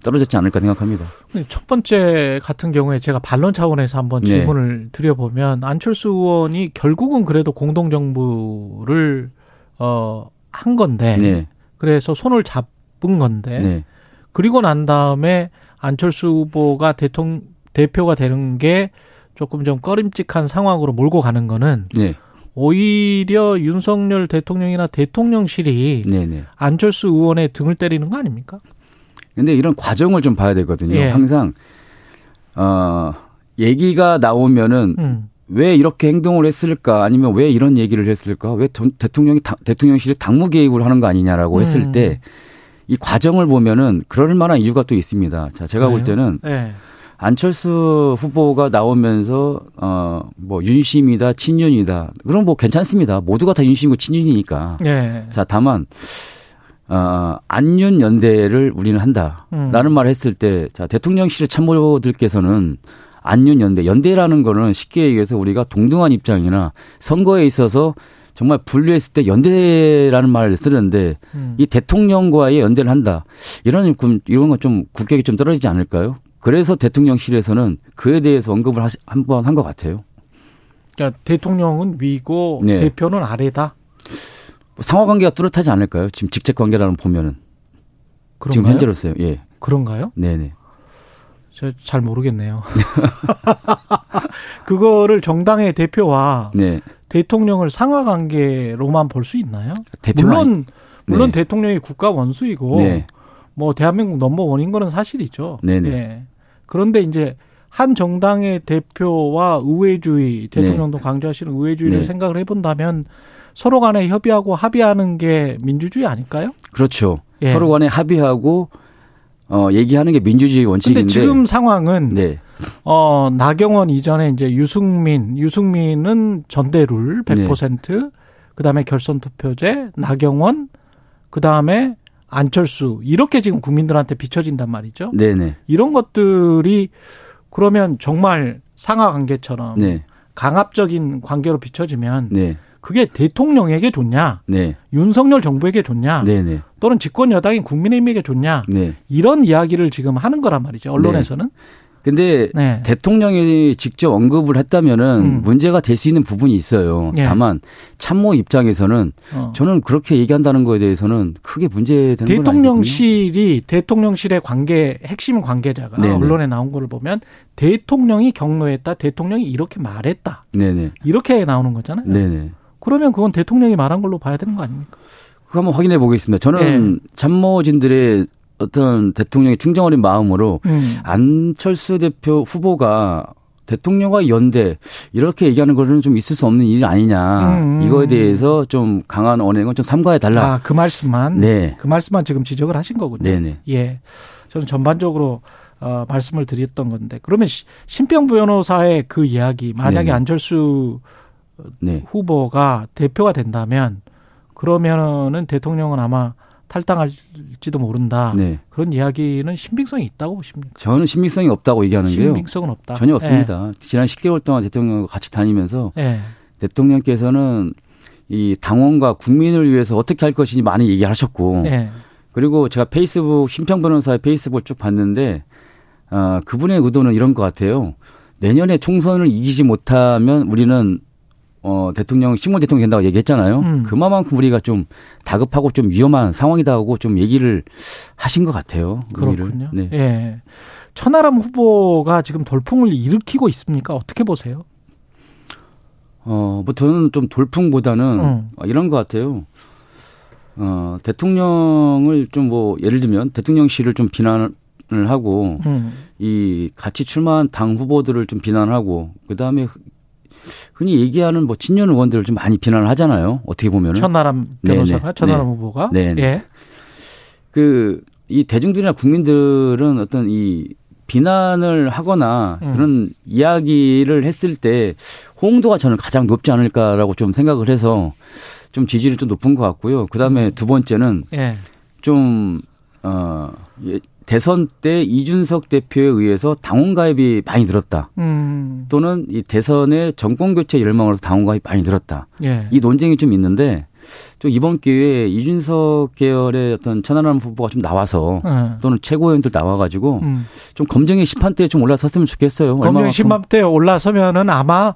떨어졌지 않을까 생각합니다. 첫 번째 같은 경우에 제가 반론 차원에서 한번 네. 질문을 드려보면 안철수 의원이 결국은 그래도 공동정부를 어, 한 건데 네. 그래서 손을 잡은 건데 네. 그리고 난 다음에 안철수 후보가 대통령 대표가 되는 게 조금 좀 꺼림칙한 상황으로 몰고 가는 거는 네. 오히려 윤석열 대통령이나 대통령실이 네네. 네. 안철수 의원의 등을 때리는 거 아닙니까? 근데 이런 과정을 좀 봐야 되거든요. 예. 항상 어 얘기가 나오면은 음. 왜 이렇게 행동을 했을까 아니면 왜 이런 얘기를 했을까 왜 대통령이 대통령실이 당무 개입을 하는 거 아니냐라고 했을 음. 때이 과정을 보면은 그럴 만한 이유가 또 있습니다. 자 제가 그래요? 볼 때는 네. 안철수 후보가 나오면서 어뭐 윤심이다 친윤이다 그럼 뭐 괜찮습니다. 모두가 다 윤심이고 친윤이니까. 네. 자 다만 어 안윤 연대를 우리는 한다라는 음. 말을 했을 때 자 대통령실의 참모들께서는 안윤 연대 연대라는 거는 쉽게 얘기해서 우리가 동등한 입장이나 선거에 있어서 정말 분류했을 때 연대라는 말을 쓰는데 음. 이 대통령과의 연대를 한다. 이런 이런 건 좀 국격이 좀 떨어지지 않을까요? 그래서 대통령실에서는 그에 대해서 언급을 한 번 한 것 같아요. 그러니까 대통령은 위고 네. 대표는 아래다. 상하 관계가 뚜렷하지 않을까요? 지금 직책 관계라는 보면은 그런가요? 지금 현재로서요. 예. 그런가요? 네네. 저 잘 모르겠네요. 그거를 정당의 대표와 네. 대통령을 상하 관계로만 볼 수 있나요? 물론 물론 네. 대통령이 국가 원수이고 네. 뭐 대한민국 넘버 원인 거는 사실이죠. 네네. 예. 그런데 이제 한 정당의 대표와 의회주의 대통령도 네. 강조하시는 의회주의를 네. 생각을 해본다면 서로 간에 협의하고 합의하는 게 민주주의 아닐까요? 그렇죠. 예. 서로 간에 합의하고 어 얘기하는 게 민주주의 원칙인데 근데 지금 상황은 네. 어 나경원 이전에 이제 유승민 유승민은 전대룰 100% 네. 그다음에 결선 투표제 나경원 그다음에 안철수 이렇게 지금 국민들한테 비춰진단 말이죠. 네네. 이런 것들이 그러면 정말 상하 관계처럼 네. 강압적인 관계로 비춰지면 네. 그게 대통령에게 좋냐, 네. 윤석열 정부에게 좋냐, 네네. 또는 집권 여당인 국민의힘에게 좋냐 네. 이런 이야기를 지금 하는 거란 말이죠. 언론에서는. 근데 네. 대통령이 직접 언급을 했다면은 음. 문제가 될 수 있는 부분이 있어요. 예. 다만 참모 입장에서는 어. 저는 그렇게 얘기한다는 거에 대해서는 크게 문제되는 대통령실이 대통령실의 관계 핵심 관계자가 네네. 언론에 나온 거를 보면 대통령이 경로했다. 대통령이 이렇게 말했다. 네네. 이렇게 나오는 거잖아요. 네네. 그러면 그건 대통령이 말한 걸로 봐야 되는 거 아닙니까? 그거 한번 확인해 보겠습니다. 저는 네. 참모진들의 어떤 대통령의 충정 어린 마음으로 음. 안철수 대표 후보가 대통령과 연대 이렇게 얘기하는 거는 좀 있을 수 없는 일이 아니냐 음. 이거에 대해서 좀 강한 언행은 좀 삼가해 달라. 아그 말씀만. 네. 그 말씀만 지금 지적을 하신 거군요. 네네. 예. 저는 전반적으로 어, 말씀을 드렸던 건데 그러면 신병 변호사의 그 이야기 만약에 네네. 안철수 네. 후보가 대표가 된다면 그러면은 대통령은 아마 탈당할지도 모른다. 네. 그런 이야기는 신빙성이 있다고 보십니까? 저는 신빙성이 없다고 얘기하는데요. 신빙성은 없다. 전혀 없습니다. 네. 지난 10개월 동안 대통령과 같이 다니면서 네. 대통령께서는 이 당원과 국민을 위해서 어떻게 할 것인지 많이 얘기하셨고 네. 그리고 제가 페이스북 심평 변호사의 페이스북을 쭉 봤는데 어, 그분의 의도는 이런 것 같아요. 내년에 총선을 이기지 못하면 우리는 어, 대통령, 식물 대통령이 된다고 얘기했잖아요. 음. 그만큼 우리가 좀 다급하고 좀 위험한 상황이다 하고 좀 얘기를 하신 것 같아요. 그렇군요. 네. 예. 천하람 후보가 지금 돌풍을 일으키고 있습니까? 어떻게 보세요? 어, 뭐 저는 좀 돌풍보다는 음. 이런 것 같아요. 어, 대통령을 좀 뭐 예를 들면 대통령실을 좀 비난을 하고 음. 이 같이 출마한 당 후보들을 좀 비난하고 그다음에 흔히 얘기하는 뭐 친년 의원들을 좀 많이 비난을 하잖아요. 어떻게 보면은 천나람 변호사가 네네. 천나람 네. 후보가 네. 예. 그이 대중들이나 국민들은 어떤 이 비난을 하거나 음. 그런 이야기를 했을 때 호응도가 저는 가장 높지 않을까라고 좀 생각을 해서 좀 지지율이 좀 높은 것 같고요. 그 다음에 음. 두 번째는 예. 좀, 어, 대선 때 이준석 대표에 의해서 당원 가입이 많이 늘었다. 음. 또는 이 대선의 정권 교체 열망으로서 당원 가입이 많이 늘었다. 예. 이 논쟁이 좀 있는데 좀 이번 기회에 이준석 계열의 어떤 천안함 후보가 좀 나와서 예. 또는 최고위원들 나와가지고 음. 좀 검증의 심판대에 좀 올라섰으면 좋겠어요. 검증 심판대에 올라서면은 아마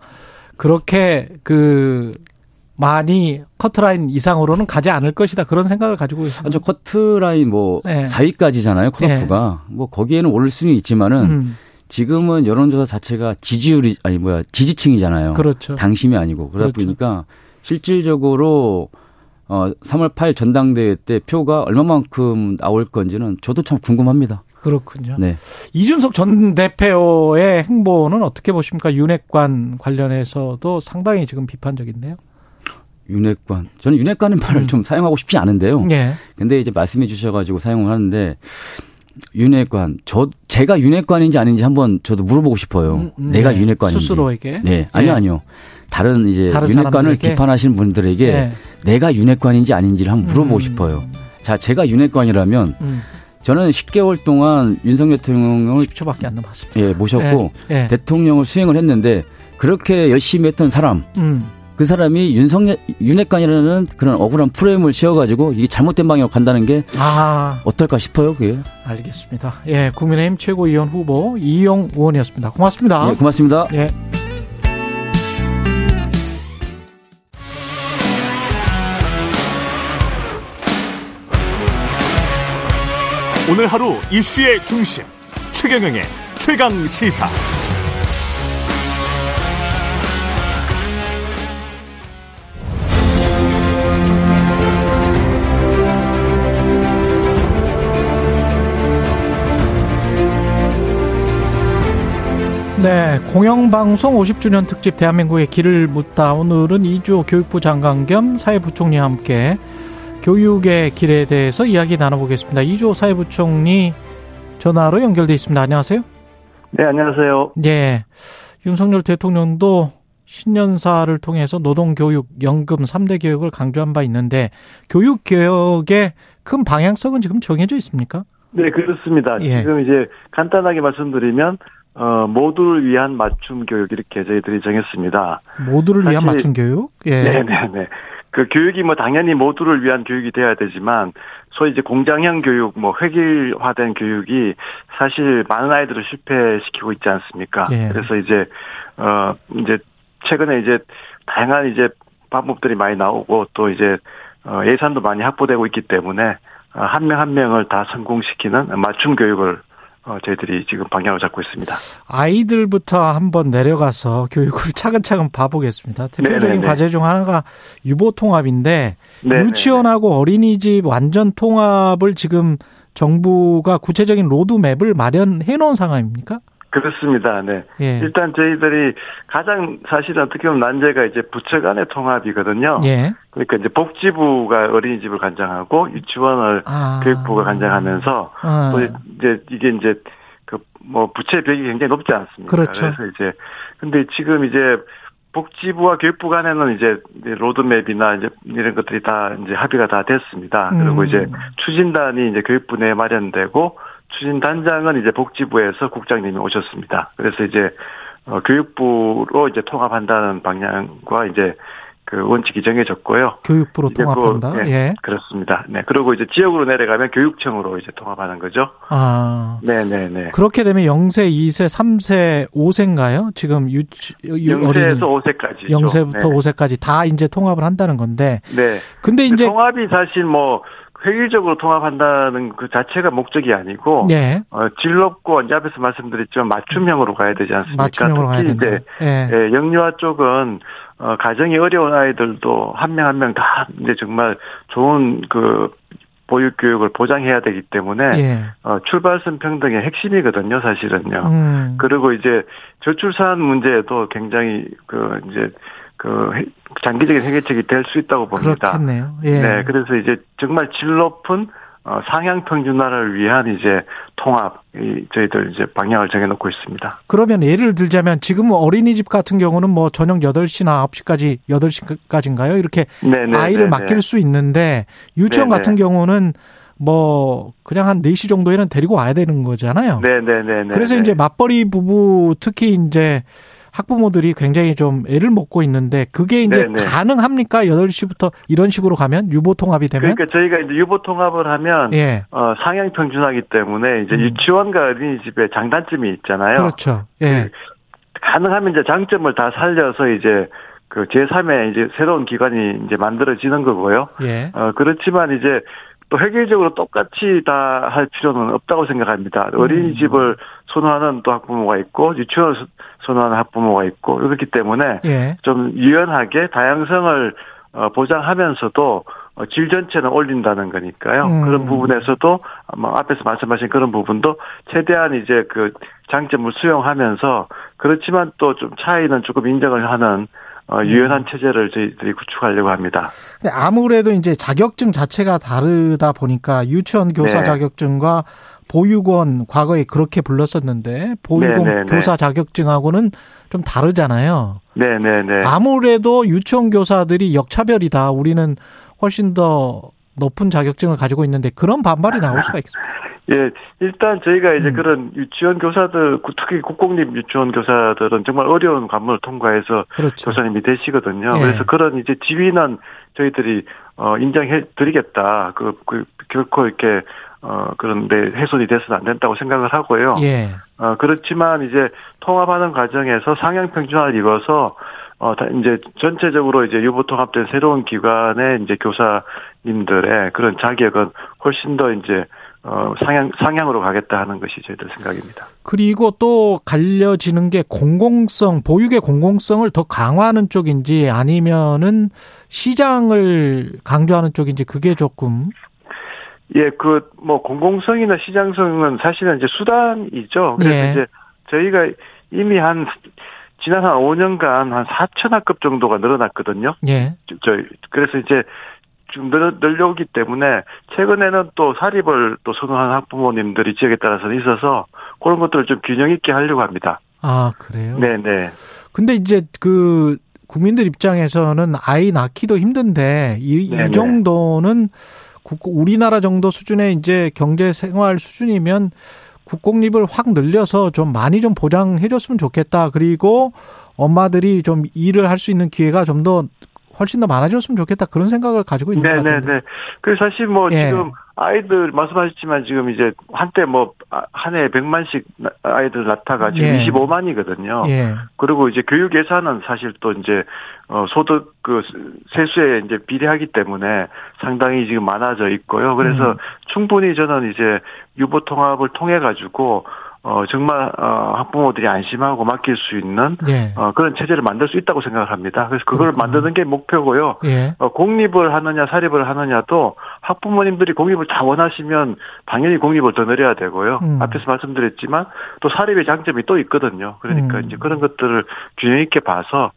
그렇게 그 많이 커트라인 이상으로는 가지 않을 것이다 그런 생각을 가지고 있습니다. 아, 저 커트라인 뭐 네. 4위까지잖아요 컷오프가 네. 뭐 거기에는 오를 수는 있지만은 음. 지금은 여론조사 자체가 지지율이 아니 뭐야 지지층이잖아요. 그렇죠. 당심이 아니고 그러다 그렇죠. 보니까 실질적으로 어 3월 8일 전당대회 때 표가 얼마만큼 나올 건지는 저도 참 궁금합니다. 그렇군요. 네. 이준석 전 대표의 행보는 어떻게 보십니까? 윤핵관 관련해서도 상당히 지금 비판적인데요. 윤회관. 저는 윤회관은 말을 음. 좀 사용하고 싶지 않은데요. 예. 근데 이제 말씀해 주셔가지고 사용을 하는데 윤회관. 저 제가 윤회관인지 아닌지 한번 저도 물어보고 싶어요. 음, 음, 내가 네. 윤회관인지. 스스로에게. 네. 아니요, 예. 아니요. 다른 이제 다른 윤회관을 비판하시는 분들에게 예. 내가 윤회관인지 아닌지를 한번 물어보고 음. 싶어요. 자, 제가 윤회관이라면 음. 저는 10개월 동안 윤석열 대통령을 10초밖에 안 남았습니다. 예, 모셨고 예. 예. 대통령을 수행을 했는데 그렇게 열심히 했던 사람 음. 그 사람이 윤석열 윤핵관이라는 그런 억울한 프레임을 씌워가지고 이게 잘못된 방향으로 간다는 게 아. 어떨까 싶어요. 그게. 알겠습니다. 예, 국민의힘 최고위원 후보 이용 의원이었습니다. 고맙습니다. 예, 고맙습니다. 예. 오늘 하루 이슈의 중심 최경영의 최강 시사. 네, 공영방송 50주년 특집 대한민국의 길을 묻다. 오늘은 이주 교육부 장관 겸 사회부총리와 함께 교육의 길에 대해서 이야기 나눠보겠습니다. 이주 사회부총리 전화로 연결돼 있습니다. 안녕하세요. 네, 안녕하세요. 예. 윤석열 대통령도 신년사를 통해서 노동교육, 연금 3대 교육을 강조한 바 있는데 교육 개혁의 큰 방향성은 지금 정해져 있습니까? 네, 그렇습니다. 예. 지금 이제 간단하게 말씀드리면 어, 모두를 위한 맞춤 교육 이렇게 저희들이 정했습니다. 모두를 위한 맞춤 교육? 예. 네네네. 그 교육이 뭐 당연히 모두를 위한 교육이 돼야 되지만 소위 이제 공장형 교육, 뭐 획일화된 교육이 사실 많은 아이들을 실패시키고 있지 않습니까? 예. 그래서 이제 어 이제 최근에 이제 다양한 이제 방법들이 많이 나오고 또 이제 어 예산도 많이 확보되고 있기 때문에 한 명한 한 명을 다 성공시키는 맞춤 교육을 어, 저희들이 지금 방향을 잡고 있습니다. 아이들부터 한번 내려가서 교육을 차근차근 봐보겠습니다. 대표적인 네네네. 과제 중 하나가 유보 통합인데 네네네. 유치원하고 어린이집 완전 통합을 지금 정부가 구체적인 로드맵을 마련해 놓은 상황입니까? 그렇습니다. 네. 예. 일단 저희들이 가장 사실은 어떻게 보면 난제가 이제 부처 간의 통합이거든요. 예. 그러니까 이제 복지부가 어린이집을 관장하고 유치원을 아. 교육부가 관장하면서 아. 또 이제 이게 이제 그 뭐 부채 벽이 굉장히 높지 않습니까? 그렇죠. 그래서 이제 근데 지금 이제 복지부와 교육부 간에는 이제 로드맵이나 이제 이런 것들이 다 이제 합의가 다 됐습니다. 그리고 음. 이제 추진단이 이제 교육부 내에 마련되고 추진단장은 이제 복지부에서 국장님이 오셨습니다. 그래서 이제 어, 교육부로 이제 통합한다는 방향과 이제 그 원칙이 정해졌고요. 교육부로 통합한다. 그, 네, 예, 그렇습니다. 네. 그리고 이제 지역으로 내려가면 교육청으로 이제 통합하는 거죠. 아. 네, 네, 네. 그렇게 되면 0세, 2세, 3세, 5세인가요? 지금 유 0세에서 5세까지. 0세부터 네. 5세까지 다 이제 통합을 한다는 건데. 네. 근데 이제 통합이 사실 뭐 획일적으로 통합한다는 그 자체가 목적이 아니고 예. 어, 질 높고 이제 앞에서 말씀드렸지만 맞춤형으로 가야 되지 않습니까? 맞춤형으로 가야 된다. 이제 예. 예, 영유아 쪽은 어, 가정이 어려운 아이들도 한 명 한 명 다 이제 정말 좋은 그 보육 교육을 보장해야 되기 때문에 예. 어, 출발선 평등의 핵심이거든요, 사실은요. 음. 그리고 이제 저출산 문제에도 굉장히 그 이제 그 장기적인 해결책이 될 수 있다고 봅니다. 그렇겠네요. 예. 네, 그래서 이제 정말 질 높은 어, 상향 평준화를 위한 이제 통합 이 저희들 이제 방향을 정해놓고 있습니다. 그러면 예를 들자면 지금 어린이집 같은 경우는 뭐 저녁 8시나 9시까지 8시까지인가요? 이렇게 네네, 아이를 네네. 맡길 수 있는데 유치원 네네. 같은 경우는 뭐 그냥 한 4시 정도에는 데리고 와야 되는 거잖아요. 네 네 네. 그래서 이제 맞벌이 부부 특히 이제 학부모들이 굉장히 좀 애를 먹고 있는데 그게 이제 네네. 가능합니까? 8시부터 이런 식으로 가면 유보 통합이 되면? 그러니까 저희가 이제 유보 통합을 하면 예. 어, 상향 평준화기 때문에 이제 음. 유치원과 어린이집에 장단점이 있잖아요. 그렇죠. 예. 그 가능하면 이제 장점을 다 살려서 이제 그 제3의 이제 새로운 기관이 이제 만들어지는 거고요. 예. 어, 그렇지만 이제 또 획일적으로 똑같이 다 할 필요는 없다고 생각합니다. 음. 어린이집을 선호하는 또 학부모가 있고 유치원을 선호하는 학부모가 있고 그렇기 때문에 예. 좀 유연하게 다양성을 어, 보장하면서도 어, 질 전체는 올린다는 거니까요. 음. 그런 부분에서도 아마 앞에서 말씀하신 그런 부분도 최대한 이제 그 장점을 수용하면서 그렇지만 또 좀 차이는 조금 인정을 하는 어, 유연한 체제를 저희들이 구축하려고 합니다. 아무래도 이제 자격증 자체가 다르다 보니까 유치원 교사 네. 자격증과 보육원 과거에 그렇게 불렀었는데 보육원 네네네. 네, 네. 교사 자격증하고는 좀 다르잖아요. 네네네. 네, 아무래도 유치원 교사들이 역차별이다. 우리는 훨씬 더 높은 자격증을 가지고 있는데 그런 반발이 나올 수가 있습니다. 예, 일단 저희가 이제 음. 그런 유치원 교사들, 특히 국공립 유치원 교사들은 정말 어려운 관문을 통과해서 그렇죠. 교사님이 되시거든요. 예. 그래서 그런 이제 지위는 저희들이 어 인정해 드리겠다. 그, 그 결코 이렇게 어 그런데 훼손이 돼서는 안 된다고 생각을 하고요. 예. 어 그렇지만 이제 통합하는 과정에서 상향 평준화를 이뤄서 어, 이제 전체적으로 이제 유보 통합된 새로운 기관의 이제 교사님들의 그런 자격은 훨씬 더 이제 어, 상향, 상향으로 가겠다 하는 것이 저희들 생각입니다. 그리고 또 갈려지는 게 공공성, 보육의 공공성을 더 강화하는 쪽인지 아니면은 시장을 강조하는 쪽인지 그게 조금. 예, 그, 뭐, 공공성이나 시장성은 사실은 이제 수단이죠. 그래서 예. 이제 저희가 이미 한, 지난 한 5년간 한 4천 학급 정도가 늘어났거든요. 예. 저, 그래서 이제 좀 늘, 늘려오기 때문에 최근에는 또 사립을 또 선호하는 학부모님들이 지역에 따라서 있어서 그런 것들을 좀 균형 있게 하려고 합니다. 아, 그래요? 네네. 근데 이제 그 국민들 입장에서는 아이 낳기도 힘든데 이, 이 정도는 우리나라 정도 수준의 이제 경제 생활 수준이면 국공립을 확 늘려서 좀 많이 좀 보장해 줬으면 좋겠다. 그리고 엄마들이 좀 일을 할 수 있는 기회가 좀 더 훨씬 더 많아졌으면 좋겠다 그런 생각을 가지고 있는 것 같아요. 네네네. 그 사실 뭐 예. 지금 아이들 말씀하셨지만 지금 이제 한때 뭐 한 해에 100만씩 아이들 낳다가 지금 예. 25만이거든요. 예. 그리고 이제 교육 예산은 사실 또 이제 어 소득 그 세수에 이제 비례하기 때문에 상당히 지금 많아져 있고요. 그래서 음. 충분히 저는 이제 유보 통합을 통해 가지고 어, 정말, 어, 학부모들이 안심하고 맡길 수 있는, 예. 어, 그런 체제를 만들 수 있다고 생각을 합니다. 그래서 그걸 그렇구나. 만드는 게 목표고요. 예. 어, 공립을 하느냐, 사립을 하느냐도 학부모님들이 공립을 다 원하시면 당연히 공립을 더 늘려야 되고요. 음. 앞에서 말씀드렸지만 또 사립의 장점이 또 있거든요. 그러니까 음. 이제 그런 것들을 균형 있게 봐서,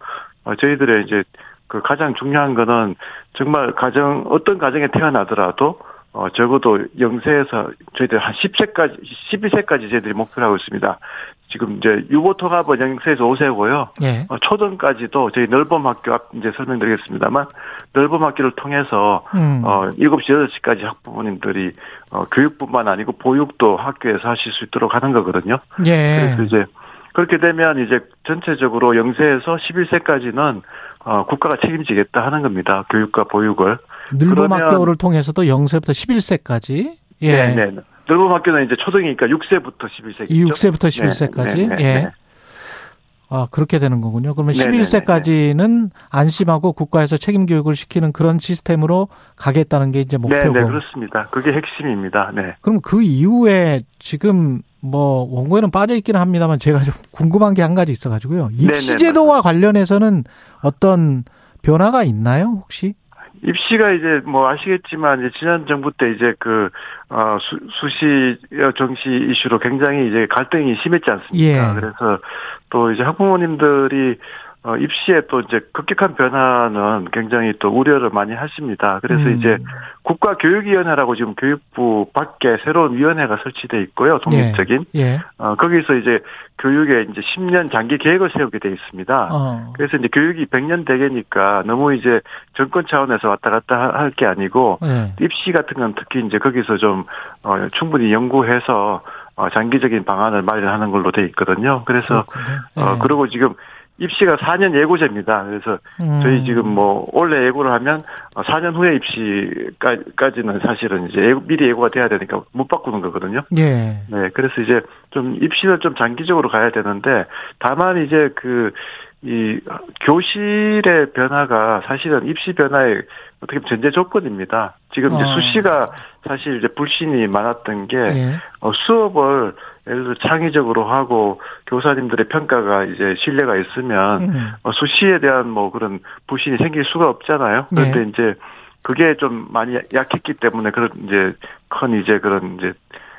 어, 저희들의 이제 그 가장 중요한 거는 정말 가정, 어떤 가정에 태어나더라도 어, 적어도 영세에서 저희들 한 10세까지, 12세까지 저희들이 목표를 하고 있습니다. 지금 이제 유보 통합은 영세에서 5세고요. 예. 어, 초등까지도 저희 넓범 학교 앞 이제 설명드리겠습니다.만 넓범 학교를 통해서 음. 어 7시 8시까지 학부모님들이 어 교육뿐만 아니고 보육도 학교에서 하실 수 있도록 하는 거거든요. 예. 그래서 이제 그렇게 되면 이제 전체적으로 영세에서 11세까지는 어 국가가 책임지겠다 하는 겁니다. 교육과 보육을. 늘봄학교를 통해서도 0세부터 11세까지. 예. 네, 네. 늘봄학교는 이제 초등이니까 6세부터 11세겠죠. 6세부터 11세까지. 네, 네, 네, 예. 네. 아, 그렇게 되는 거군요. 그러면 11세까지는 안심하고 국가에서 책임 교육을 시키는 그런 시스템으로 가겠다는 게 이제 목표고. 네, 네, 그렇습니다. 그게 핵심입니다. 네. 그럼 그 이후에 지금 뭐 원고에는 빠져 있기는 합니다만 제가 좀 궁금한 게 한 가지 있어 가지고요. 입시 제도와 관련해서는 어떤 변화가 있나요, 혹시? 입시가 이제 뭐 아시겠지만 이제 지난 정부 때 이제 그 어, 수, 수시 정시 이슈로 굉장히 이제 갈등이 심했지 않습니까? 예. 그래서 또 이제 학부모님들이 어, 입시에 또 이제 급격한 변화는 굉장히 또 우려를 많이 하십니다. 그래서 음. 이제 국가교육위원회라고 지금 교육부 밖에 새로운 위원회가 설치돼 있고요. 독립적인. 예. 예. 어, 거기서 이제 교육에 이제 10년 장기 계획을 세우게 돼 있습니다. 어. 그래서 이제 교육이 100년 대계니까 너무 이제 정권 차원에서 왔다 갔다 할 게 아니고 예. 입시 같은 건 특히 이제 거기서 좀 어, 충분히 연구해서 어, 장기적인 방안을 마련하는 걸로 돼 있거든요. 그래서 예. 어, 그리고 지금 입시가 4년 예고제입니다. 그래서 음. 저희 지금 뭐 원래 예고를 하면 4년 후에 입시까지는 사실은 이제 미리 예고가 돼야 되니까 못 바꾸는 거거든요. 예. 네. 그래서 이제 좀 입시는 좀 장기적으로 가야 되는데 다만 이제 그 이 교실의 변화가 사실은 입시 변화의 어떻게 보면 전제 조건입니다. 지금 이제 어. 수시가 사실 이제 불신이 많았던 게 예. 어, 수업을 예를 들어 창의적으로 하고 교사님들의 평가가 이제 신뢰가 있으면 음. 어, 수시에 대한 뭐 그런 불신이 생길 수가 없잖아요. 그런데 예. 이제 그게 좀 많이 약했기 때문에 그런 이제 큰 이제 그런 이제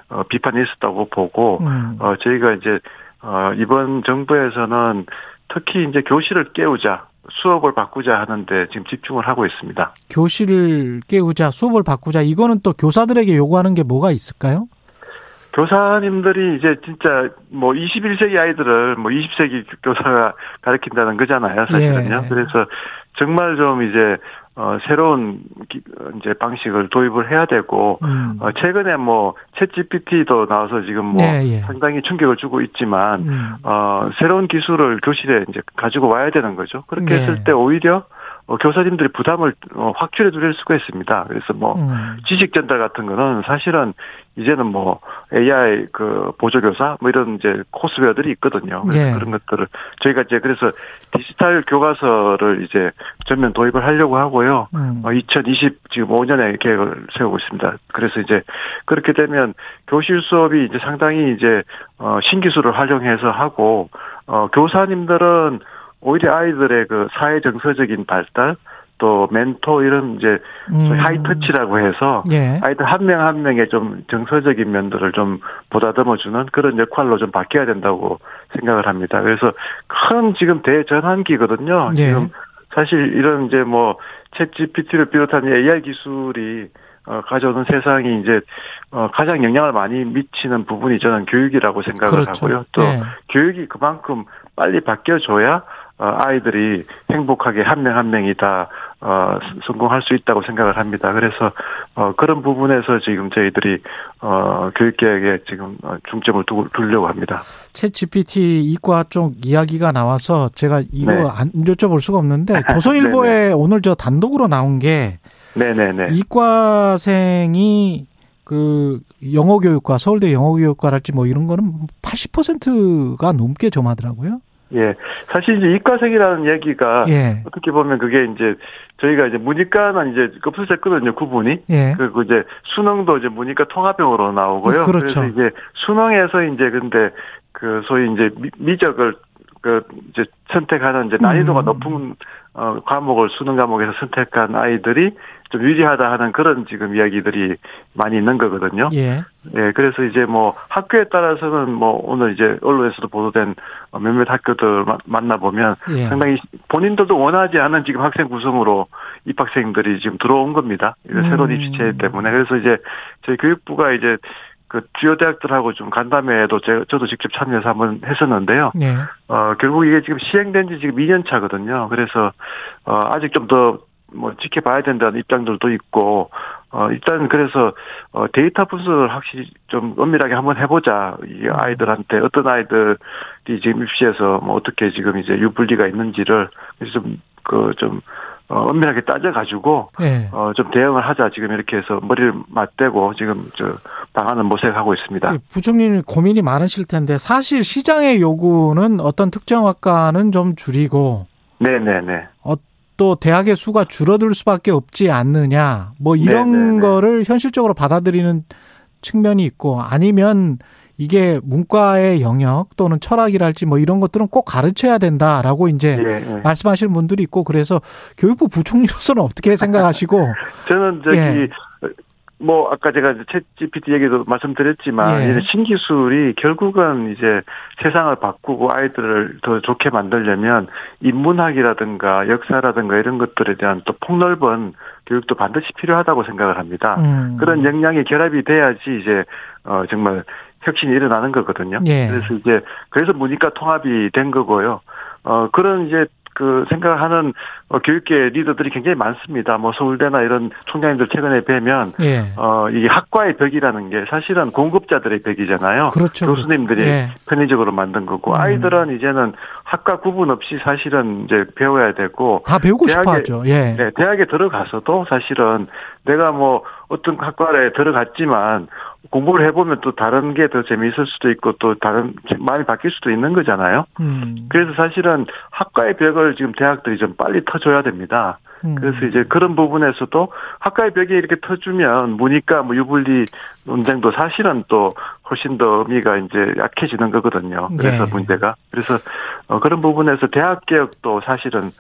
어, 비판이 있었다고 보고 음. 어 저희가 이제 어 이번 정부에서는 특히 이제 교실을 깨우자 수업을 바꾸자 하는데 지금 집중을 하고 있습니다. 교실을 깨우자, 수업을 바꾸자, 이거는 또 교사들에게 요구하는 게 뭐가 있을까요? 교사님들이 이제 진짜 뭐 21세기 아이들을 뭐 20세기 교사가 가르친다는 거잖아요, 사실은요. 예. 그래서 정말 좀 이제 어 새로운 기, 이제 방식을 도입을 해야 되고 음. 어 최근에 뭐챗 GPT도 나와서 지금 뭐 예, 예. 상당히 충격을 주고 있지만 음. 어 새로운 기술을 교실에 이제 가지고 와야 되는 거죠. 그렇게 네. 했을 때 오히려 어, 교사님들이 부담을 어, 확실히 줄일 수가 있습니다. 그래서 뭐 음. 지식 전달 같은 거는 사실은 이제는 뭐 AI 그 보조 교사 뭐 이런 이제 코스웨어들이 있거든요. 그래서 예. 그런 것들을 저희가 이제 그래서 디지털 교과서를 이제 전면 도입을 하려고 하고요. 음. 어, 2020 지금 5년에 계획을 세우고 있습니다. 그래서 이제 그렇게 되면 교실 수업이 이제 상당히 이제 어 신기술을 활용해서 하고 어 교사님들은 오히려 아이들의 그 사회 정서적인 발달 또 멘토 이런 이제 음. 하이터치라고 해서 예. 아이들 한 명한 한 명의 좀 정서적인 면들을 좀 보다듬어주는 그런 역할로 좀 바뀌어야 된다고 생각을 합니다. 그래서 큰 지금 대전환기거든요. 예. 지금 사실 이런 이제 뭐 챗 GPT를 비롯한 AI 기술이 어, 가져오는 세상이 이제 어, 가장 영향을 많이 미치는 부분이 저는 교육이라고 생각을 그렇죠. 하고요. 또 네. 교육이 그만큼 빨리 바뀌어줘야 어, 아이들이 행복하게 한 명 한 명이 다 어, 성공할 수 있다고 생각을 합니다. 그래서 어, 그런 부분에서 지금 저희들이 어, 교육계획에 지금 어, 중점을 두, 두려고 합니다. 챗 GPT 이과 쪽 이야기가 나와서 제가 이거 네. 안 여쭤볼 수가 없는데 조선일보에 오늘 저 단독으로 나온 게 네네네. 이과생이 그 영어 교육과 서울대 영어 교육과랄지 뭐 이런 거는 80%가 넘게 점하더라고요. 예. 사실 이제 이과생이라는 얘기가 예. 어떻게 보면 그게 이제 저희가 이제 문이과는 이제 급수했거든요 구분이. 예. 그리고 이제 수능도 이제 문이과 통합형으로 나오고요. 그렇죠. 그래서 이제 수능에서 이제 근데 그 소위 이제 미, 적을 그 이제 선택하는 이제 난이도가 음. 높은 어 과목을 수능 과목에서 선택한 아이들이 좀 유리하다 하는 그런 지금 이야기들이 많이 있는 거거든요. 예. 예, 그래서 이제 뭐 학교에 따라서는 뭐 오늘 이제 언론에서도 보도된 몇몇 학교들 만나보면 예. 상당히 본인들도 원하지 않은 지금 학생 구성으로 입학생들이 지금 들어온 겁니다. 음. 새로운 입시체 때문에. 그래서 이제 저희 교육부가 이제 그 주요 대학들하고 좀 간담회에도 제, 저도 직접 참여해서 한번 했었는데요. 네. 어, 결국 이게 지금 시행된 지 지금 2년 차거든요. 그래서, 어, 아직 좀 더 뭐 지켜봐야 된다는 입장들도 있고 어 일단 그래서 어 데이터 분석을 확실히 좀 엄밀하게 한번 해보자 이 아이들한테 어떤 아이들이 지금 입시에서 뭐 어떻게 지금 이제 유불리가 있는지를 좀그좀 그 어, 엄밀하게 따져가지고, 네. 어, 좀 대응을 하자. 지금 이렇게 해서 머리를 맞대고 지금 저 방안을 모색하고 있습니다. 그 부총리님 고민이 많으실 텐데, 사실 시장의 요구는 어떤 특정 학과는 좀 줄이고, 네네네. 어, 또 대학의 수가 줄어들 수밖에 없지 않느냐 뭐 이런 네네네. 네, 네. 거를 현실적으로 받아들이는 측면이 있고 아니면 이게 문과의 영역 또는 철학이랄지 뭐 이런 것들은 꼭 가르쳐야 된다라고 이제 네, 네. 말씀하시는 분들이 있고 그래서 교육부 부총리로서는 어떻게 생각하시고 저는 저기 예. 뭐 아까 제가 챗 GPT 얘기도 말씀드렸지만 예. 신기술이 결국은 이제 세상을 바꾸고 아이들을 더 좋게 만들려면 인문학이라든가 역사라든가 이런 것들에 대한 또 폭넓은 교육도 반드시 필요하다고 생각을 합니다. 음. 그런 역량이 결합이 돼야지 이제 어 정말 혁신이 일어나는 거거든요. 예. 그래서 이제 그래서 문이과 통합이 된 거고요. 어 그런 이제 그 생각하는 어, 교육계 리더들이 굉장히 많습니다. 뭐 서울대나 이런 총장님들 최근에 뵈면 예. 어 이게 학과의 벽이라는 게 사실은 공급자들의 벽이잖아요. 그렇죠. 교수님들이 예. 편의적으로 만든 거고 음. 아이들은 이제는 학과 구분 없이 사실은 이제 배워야 되고 다 배우고 싶어 하죠. 예. 네, 대학에 들어가서도 사실은 내가 뭐 어떤 학과에 들어갔지만 공부를 해보면 또 다른 게 더 재미있을 수도 있고 또 다른 마음이 바뀔 수도 있는 거잖아요. 음. 그래서 사실은 학과의 벽을 지금 대학들이 좀 빨리 터줘야 됩니다. 음. 그래서 이제 그런 부분에서도 학과의 벽이 이렇게 터주면 문이과 뭐 유불리 논쟁도 사실은 또 훨씬 더 의미가 이제 약해지는 거거든요. 그래서 네. 문제가 그래서 어, 그런 부분에서 대학 개혁도 사실은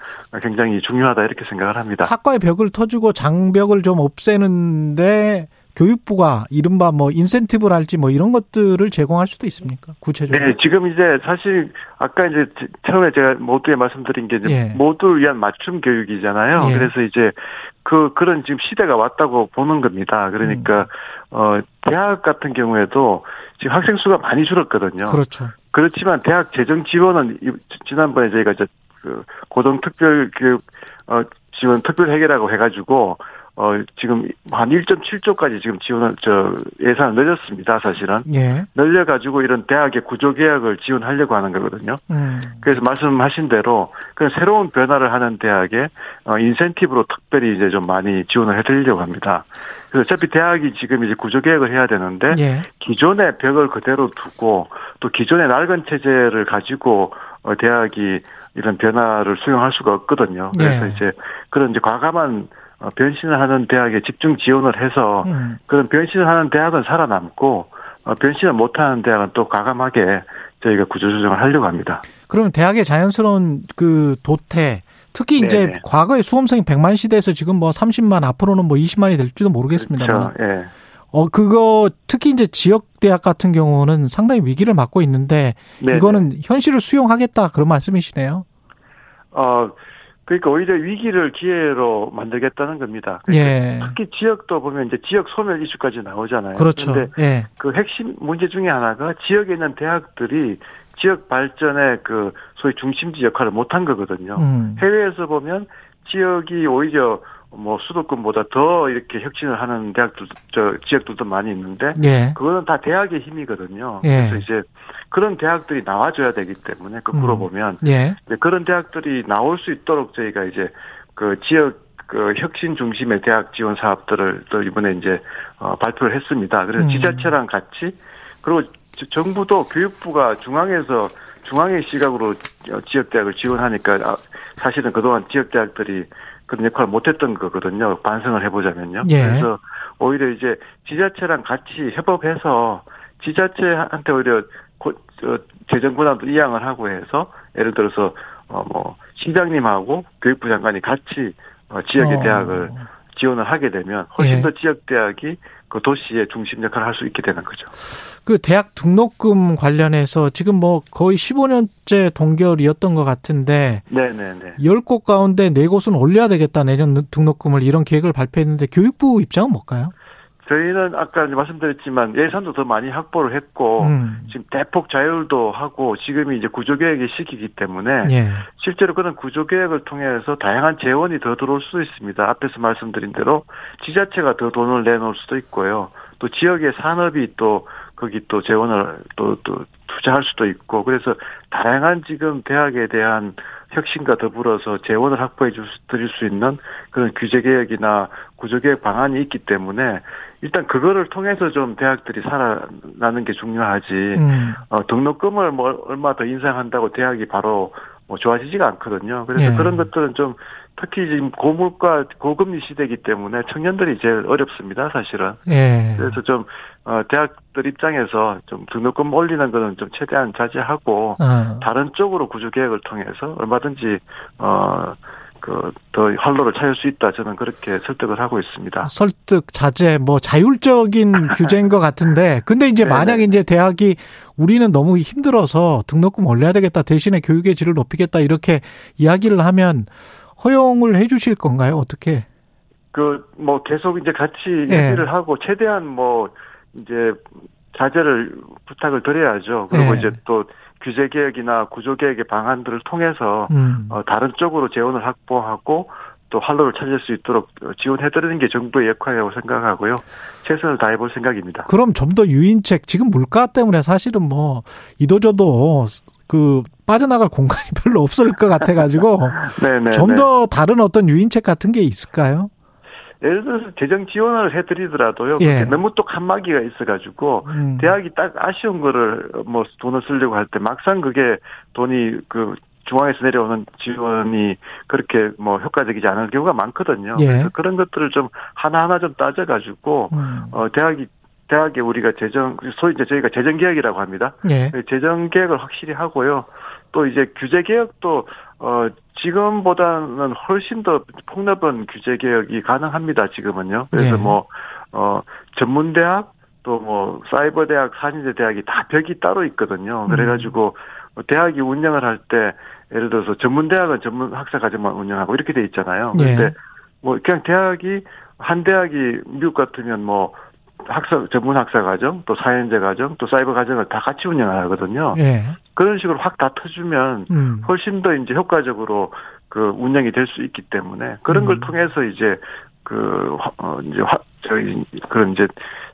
굉장히 중요하다 이렇게 생각을 합니다. 학과의 벽을 터주고 장벽을 좀 없애는데 교육부가 이른바 뭐 인센티브랄지 뭐 이런 것들을 제공할 수도 있습니까? 구체적으로. 네, 지금 이제 사실 아까 이제 처음에 제가 모두에 말씀드린 게 이제 예. 모두를 위한 맞춤 교육이잖아요. 예. 그래서 이제 그 그런 지금 시대가 왔다고 보는 겁니다. 그러니까 음. 어 대학 같은 경우에도 지금 학생 수가 많이 줄었거든요. 그렇죠. 그렇지만 대학 재정 지원은 지난번에 저희가 이제 그 고등 특별 교육 어 지원 특별 해결하고 해가지고 어, 지금 한 1.7조까지 지금 지원을, 저, 예산을 늘렸습니다, 사실은. 예. 늘려가지고 이런 대학의 구조개혁을 지원하려고 하는 거거든요. 음. 그래서 말씀하신 대로, 그 새로운 변화를 하는 대학에, 어, 인센티브로 특별히 이제 좀 많이 지원을 해드리려고 합니다. 그래서 어차피 대학이 지금 이제 구조개혁을 해야 되는데, 예. 기존의 벽을 그대로 두고, 또 기존의 낡은 체제를 가지고, 어, 대학이 이런 변화를 수용할 수가 없거든요. 그래서 예. 이제 그런 이제 과감한 어, 변신을 하는 대학에 집중 지원을 해서 음. 그런 변신을 하는 대학은 살아남고 어, 변신을 못하는 대학은 또 과감하게 저희가 구조조정을 하려고 합니다. 그러면 대학의 자연스러운 그 도태 특히 네네. 이제 과거에 수험생이 100만 시대에서 지금 뭐 30만 앞으로는 뭐 20만이 될지도 모르겠습니다. 그렇죠. 예. 어 그거 특히 이제 지역 대학 같은 경우는 상당히 위기를 맞고 있는데 네네. 이거는 현실을 수용하겠다 그런 말씀이시네요. 어 그러니까 오히려 위기를 기회로 만들겠다는 겁니다. 그러니까 예. 특히 지역도 보면 이제 지역 소멸 이슈까지 나오잖아요. 그렇죠. 그런데 예. 그 핵심 문제 중에 하나가 지역에 있는 대학들이 지역 발전의 그 소위 중심지 역할을 못한 거거든요. 음. 해외에서 보면 지역이 오히려 뭐 수도권보다 더 이렇게 혁신을 하는 대학들 저 지역들도 많이 있는데 예. 그거는 다 대학의 힘이거든요. 예. 그래서 이제 그런 대학들이 나와줘야 되기 때문에 거꾸로 음. 보면 예. 그런 대학들이 나올 수 있도록 저희가 이제 그 지역 그 혁신 중심의 대학 지원 사업들을 또 이번에 이제 어 발표를 했습니다. 그래서 음. 지자체랑 같이 그리고 정부도 교육부가 중앙에서 중앙의 시각으로 지역 대학을 지원하니까 아, 사실은 그동안 지역 대학들이 그런 역할을 못했던 거거든요. 반성을 해보자면요. 예. 그래서 오히려 이제 지자체랑 같이 협업해서 지자체한테 오히려 고, 저, 재정 권한도 이양을 하고 해서 예를 들어서 어뭐 시장님하고 교육부 장관이 같이 어, 지역의 어. 대학을 지원을 하게 되면 훨씬 예. 더 지역 대학이 그 도시의 중심 역할을 할 수 있게 되는 거죠. 그 대학 등록금 관련해서 지금 뭐 거의 15년째 동결이었던 것 같은데 네네네. 10곳 가운데 4곳은 올려야 되겠다 내년 등록금을 이런 계획을 발표했는데 교육부 입장은 뭘까요? 저희는 아까 말씀드렸지만 예산도 더 많이 확보를 했고 음. 지금 대폭 자율도 하고 지금이 이제 구조개혁의 시기이기 때문에 예. 실제로 그런 구조개혁을 통해서 다양한 재원이 더 들어올 수도 있습니다. 앞에서 말씀드린 대로 지자체가 더 돈을 내놓을 수도 있고요. 또 지역의 산업이 또 거기 또 재원을 또, 또 투자할 수도 있고 그래서 다양한 지금 대학에 대한 혁신과 더불어서 재원을 확보해 줄 수, 드릴 수 있는 그런 규제 개혁이나 구조 개혁 방안이 있기 때문에 일단 그거를 통해서 좀 대학들이 살아나는 게 중요하지. 음. 어, 등록금을 뭐 얼마 더 인상한다고 대학이 바로 뭐 좋아지지가 않거든요. 그래서 예. 그런 것들은 좀 특히 지금 고물가 고금리 시대이기 때문에 청년들이 제일 어렵습니다, 사실은. 예. 그래서 좀 어, 대학들 입장에서 좀 등록금 올리는 거는 좀 최대한 자제하고 어. 다른 쪽으로 구조 개혁을 통해서 얼마든지 어. 그더 활로를 찾을 수 있다 저는 그렇게 설득을 하고 있습니다. 설득 자제 뭐 자율적인 규제인 것 같은데 근데 이제 만약 이제 대학이 우리는 너무 힘들어서 등록금 올려야 되겠다 대신에 교육의 질을 높이겠다 이렇게 이야기를 하면 허용을 해 주실 건가요? 어떻게? 그 뭐 계속 이제 같이 예. 얘기를 하고 최대한 뭐 이제 자제를 부탁을 드려야죠. 그리고 예. 이제 또 규제 개혁이나 구조 개혁의 방안들을 통해서 음. 어, 다른 쪽으로 재원을 확보하고 또 활로를 찾을 수 있도록 지원해드리는 게 정부의 역할이라고 생각하고요. 최선을 다해볼 생각입니다. 그럼 좀 더 유인책 지금 물가 때문에 사실은 뭐 이도저도 그 빠져나갈 공간이 별로 없을 것 같아가지고 좀 더 다른 어떤 유인책 같은 게 있을까요? 예를 들어서 재정 지원을 해드리더라도요. 예. 너무 또 칸막이가 있어가지고 음. 대학이 딱 아쉬운 거를 뭐 돈을 쓰려고 할 때 막상 그게 돈이 그 중앙에서 내려오는 지원이 그렇게 뭐 효과적이지 않은 경우가 많거든요. 예. 그래서 그런 것들을 좀 하나하나 좀 따져가지고 음. 어 대학이 대학에 우리가 재정 소위 이제 저희가 재정 개혁이라고 합니다. 예. 재정 개혁을 확실히 하고요. 또 이제 규제 개혁도 어 지금보다는 훨씬 더 폭넓은 규제 개혁이 가능합니다. 지금은요. 그래서 네. 뭐어 전문 대학 또 뭐 사이버 대학, 산인대 대학이 다 벽이 따로 있거든요. 음. 그래가지고 음. 대학이 운영을 할 때 예를 들어서 전문 대학은 전문 학사 과정만 운영하고 이렇게 돼 있잖아요. 그런데 네. 뭐 그냥 대학이 한 대학이 미국 같으면 뭐 학사 전문 학사 과정, 또 사연제 과정, 또 사이버 과정을 다 같이 운영하거든요. 예. 그런 식으로 확 다 터주면 음. 훨씬 더 이제 효과적으로 그 운영이 될 수 있기 때문에 그런 음. 걸 통해서 이제 그 어, 이제 화, 저희 그런 이제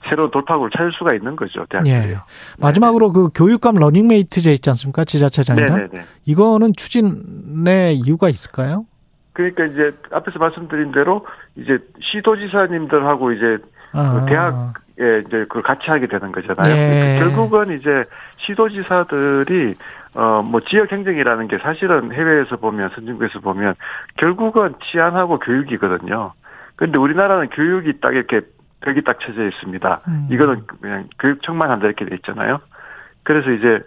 새로운 돌파구를 찾을 수가 있는 거죠 대학들이요. 예. 마지막으로 그 교육감 러닝메이트제 있지 않습니까 지자체장이랑 네네네. 이거는 추진의 이유가 있을까요? 그러니까 이제 앞에서 말씀드린 대로 이제 시도지사님들하고 이제 아. 그 대학에 이제 그걸 같이 하게 되는 거잖아요. 예. 결국은 이제 시도지사들이 어 뭐 지역 행정이라는 게 사실은 해외에서 보면 선진국에서 보면 결국은 치안하고 교육이거든요. 근데 우리나라는 교육이 딱 이렇게 벽이 딱 쳐져 있습니다. 음. 이거는 그냥 교육청만 한다 이렇게 돼 있잖아요. 그래서 이제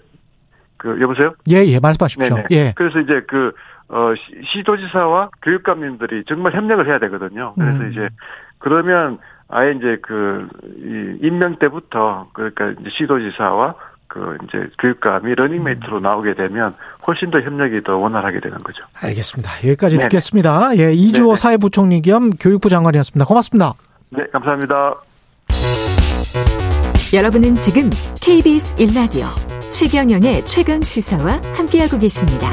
그 여보세요? 예, 예, 말씀하십시오. 네네. 예. 그래서 이제 그 어, 시도지사와 교육감님들이 정말 협력을 해야 되거든요. 그래서 음. 이제 그러면 아예 이제 그, 이, 임명 때부터, 그러니까 이제 시도지사와 그 이제 교육감이 러닝메이트로 나오게 되면 훨씬 더 협력이 더 원활하게 되는 거죠. 알겠습니다. 여기까지 네네. 듣겠습니다. 예, 이주호 네네. 사회부총리 겸 교육부 장관이었습니다. 고맙습니다. 네, 감사합니다. 여러분은 지금 KBS 1라디오 최경영의 최강 시사와 함께하고 계십니다.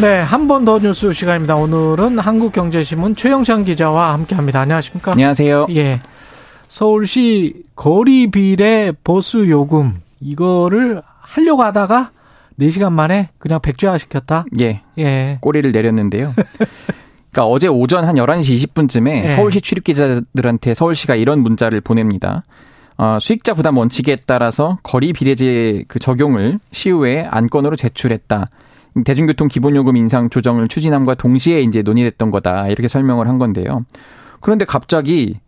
네, 한 번 더 뉴스 시간입니다. 오늘은 한국경제신문 최영찬 기자와 함께합니다. 안녕하십니까? 안녕하세요. 예, 서울시 거리 비례 보수 요금 이거를 하려고 하다가 4시간 만에 그냥 백지화 시켰다? 예. 예. 꼬리를 내렸는데요. 그러니까 어제 오전 한 11시 20분쯤에 예. 서울시 출입 기자들한테 서울시가 이런 문자를 보냅니다. 어, 수익자 부담 원칙에 따라서 거리 비례제 그 적용을 시의회에 안건으로 제출했다. 대중교통 기본요금 인상 조정을 추진함과 동시에 이제 논의됐던 거다. 이렇게 설명을 한 건데요. 그런데 갑자기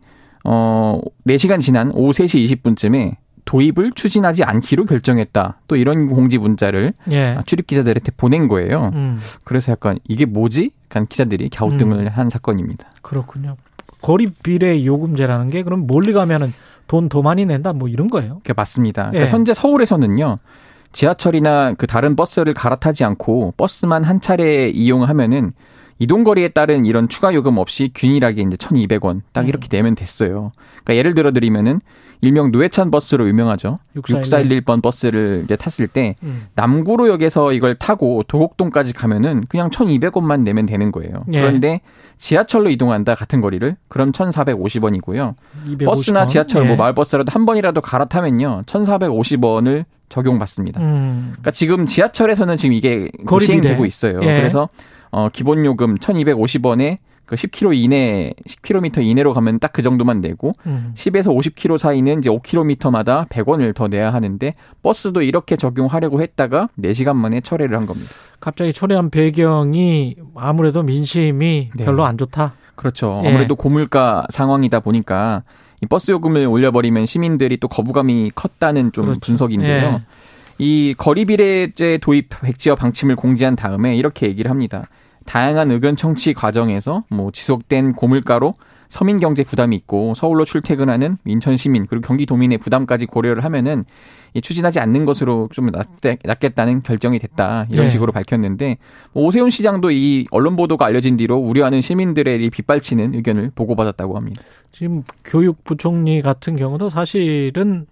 어 4시간 지난 오후 3시 20분쯤에 도입을 추진하지 않기로 결정했다. 또 이런 공지 문자를 예. 출입 기자들한테 보낸 거예요. 음. 그래서 약간 이게 뭐지? 약간 기자들이 갸우뚱을 음. 한 사건입니다. 그렇군요. 거리 비례 요금제라는 게 그럼 멀리 가면은 돈 더 많이 낸다 뭐 이런 거예요? 그 맞습니다. 그러니까 예. 현재 서울에서는요. 지하철이나 그 다른 버스를 갈아타지 않고 버스만 한 차례 이용하면은 이동 거리에 따른 이런 추가 요금 없이 균일하게 이제 1,200원 딱 이렇게 음. 내면 됐어요. 그러니까 예를 들어 드리면은 일명 노회찬 버스로 유명하죠. 6411. 번 버스를 이제 탔을 때 음. 남구로역에서 이걸 타고 도곡동까지 가면은 그냥 1,200원만 내면 되는 거예요. 예. 그런데 지하철로 이동한다 같은 거리를 그럼 1,450원이고요. 250원? 버스나 지하철 뭐 예. 뭐 마을버스라도 한 번이라도 갈아타면요. 1,450원을 적용받습니다. 음. 그러니까 지금 지하철에서는 지금 이게 시행되고 있어요. 예. 그래서 어 기본 요금 1,250원에 그 10km 이내, 10km 이내로 가면 딱 그 정도만 내고 음. 10에서 50km 사이는 이제 5km마다 100원을 더 내야 하는데 버스도 이렇게 적용하려고 했다가 4시간 만에 철회를 한 겁니다. 갑자기 철회한 배경이 아무래도 민심이 네. 별로 안 좋다. 그렇죠. 예. 아무래도 고물가 상황이다 보니까 이 버스 요금을 올려버리면 시민들이 또 거부감이 컸다는 좀 그렇죠. 분석인데요. 예. 이 거리 비례제 도입 백지화 방침을 공지한 다음에 이렇게 얘기를 합니다. 다양한 의견 청취 과정에서 뭐 지속된 고물가로 서민 경제 부담이 있고 서울로 출퇴근하는 인천 시민 그리고 경기도민의 부담까지 고려를 하면은 추진하지 않는 것으로 좀 낫겠다는 결정이 됐다 이런 네. 식으로 밝혔는데 뭐 오세훈 시장도 이 언론 보도가 알려진 뒤로 우려하는 시민들의 빗발치는 의견을 보고받았다고 합니다. 지금 교육부총리 같은 경우도 사실은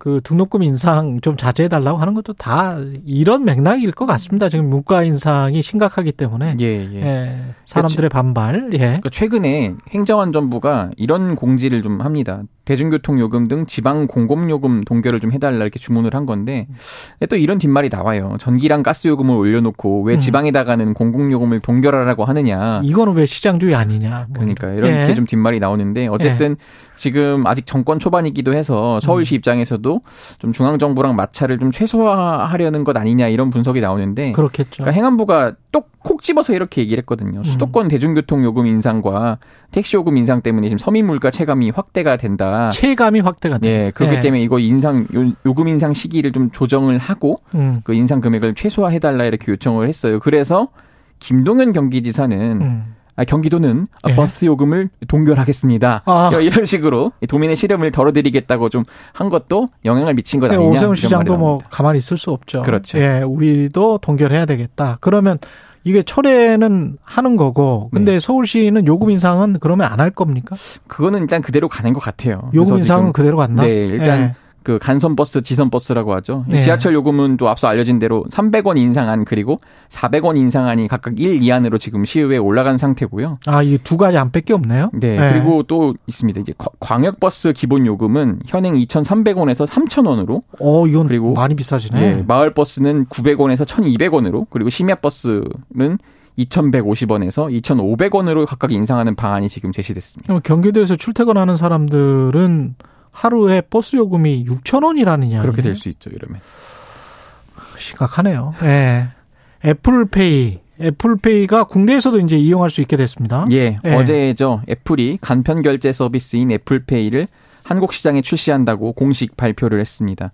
그 등록금 인상 좀 자제해 달라고 하는 것도 다 이런 맥락일 것 같습니다. 지금 물가 인상이 심각하기 때문에. 예, 예. 예 사람들의 그러니까 반발. 예. 그러니까 최근에 행정안전부가 이런 공지를 좀 합니다. 대중교통 요금 등 지방 공공 요금 동결을 좀 해달라 이렇게 주문을 한 건데 또 이런 뒷말이 나와요. 전기랑 가스 요금을 올려놓고 왜 음. 지방에다가는 공공 요금을 동결하라고 하느냐. 이거는 왜 시장주의 아니냐. 뭐. 그러니까 이렇게 예. 좀 뒷말이 나오는데 어쨌든 예. 지금 아직 정권 초반이기도 해서 서울시 음. 입장에서도 좀 중앙 정부랑 마찰을 좀 최소화하려는 것 아니냐 이런 분석이 나오는데 그렇겠죠. 그러니까 행안부가 똑 콕 집어서 이렇게 얘기를 했거든요. 음. 수도권 음. 대중교통 요금 인상과 택시 요금 인상 때문에 지금 서민 물가 체감이 확대가 된다. 체감이 확대가 된다. 예, 그렇기 네. 때문에 이거 인상 요, 금 인상 시기를 좀 조정을 하고 음. 그 인상 금액을 최소화해 달라 이렇게 요청을 했어요. 그래서 김동연 경기지사는 음. 아, 경기도는 예. 버스 요금을 동결하겠습니다. 아. 이런 식으로 도민의 시름을 덜어드리겠다고 좀 한 것도 영향을 미친 것 네, 아니냐. 오세훈 시장도 뭐 가만히 있을 수 없죠. 그렇죠. 예, 우리도 동결해야 되겠다. 그러면 이게 철회는 하는 거고 근데 네. 서울시는 요금 인상은 그러면 안 할 겁니까? 그거는 일단 그대로 가는 것 같아요. 요금 인상은 그대로 간다. 네, 일단 네. 그 간선 버스, 지선 버스라고 하죠. 네. 지하철 요금은 또 앞서 알려진 대로 300원 인상안 그리고 400원 인상안이 각각 1, 2안으로 지금 시의회에 올라간 상태고요. 아, 이 두 가지 안밖에 없네요. 네, 네, 그리고 또 있습니다. 이제 광역 버스 기본 요금은 현행 2,300원에서 3,000원으로. 어, 이건 그리고 많이 비싸지네. 네, 마을 버스는 900원에서 1,200원으로 그리고 심야 버스는 2,150원에서 2,500원으로 각각 인상하는 방안이 지금 제시됐습니다. 경기도에서 출퇴근하는 사람들은 하루에 버스 요금이 6천 원이라는 이야기. 그렇게 될 수 있죠, 이러면. 심각하네요. 예. 네. 애플페이, 애플페이가 국내에서도 이제 이용할 수 있게 됐습니다. 예, 예. 어제죠. 애플이 간편 결제 서비스인 애플페이를 한국 시장에 출시한다고 공식 발표를 했습니다.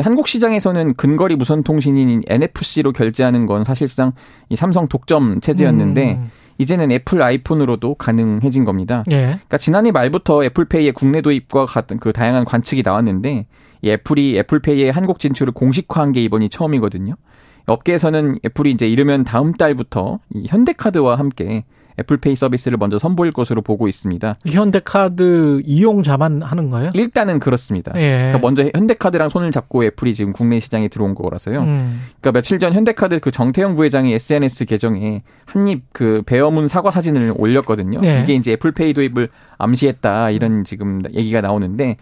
한국 시장에서는 근거리 무선 통신인 NFC로 결제하는 건 사실상 이 삼성 독점 체제였는데 음. 이제는 애플 아이폰으로도 가능해진 겁니다. 예. 그러니까 지난해 말부터 애플페이의 국내 도입과 같은 그 다양한 관측이 나왔는데 이 애플이 애플페이의 한국 진출을 공식화한 게 이번이 처음이거든요. 업계에서는 애플이 이제 이르면 다음 달부터 이 현대카드와 함께 애플페이 서비스를 먼저 선보일 것으로 보고 있습니다. 현대카드 이용자만 하는 거예요? 일단은 그렇습니다. 예. 그러니까 먼저 현대카드랑 손을 잡고 애플이 지금 국내 시장에 들어온 거라서요. 음. 그러니까 며칠 전 현대카드 그 정태영 부회장이 SNS 계정에 한입 그 베어문 사과 사진을 올렸거든요. 예. 이게 이제 애플페이 도입을 암시했다 이런 지금 얘기가 나오는데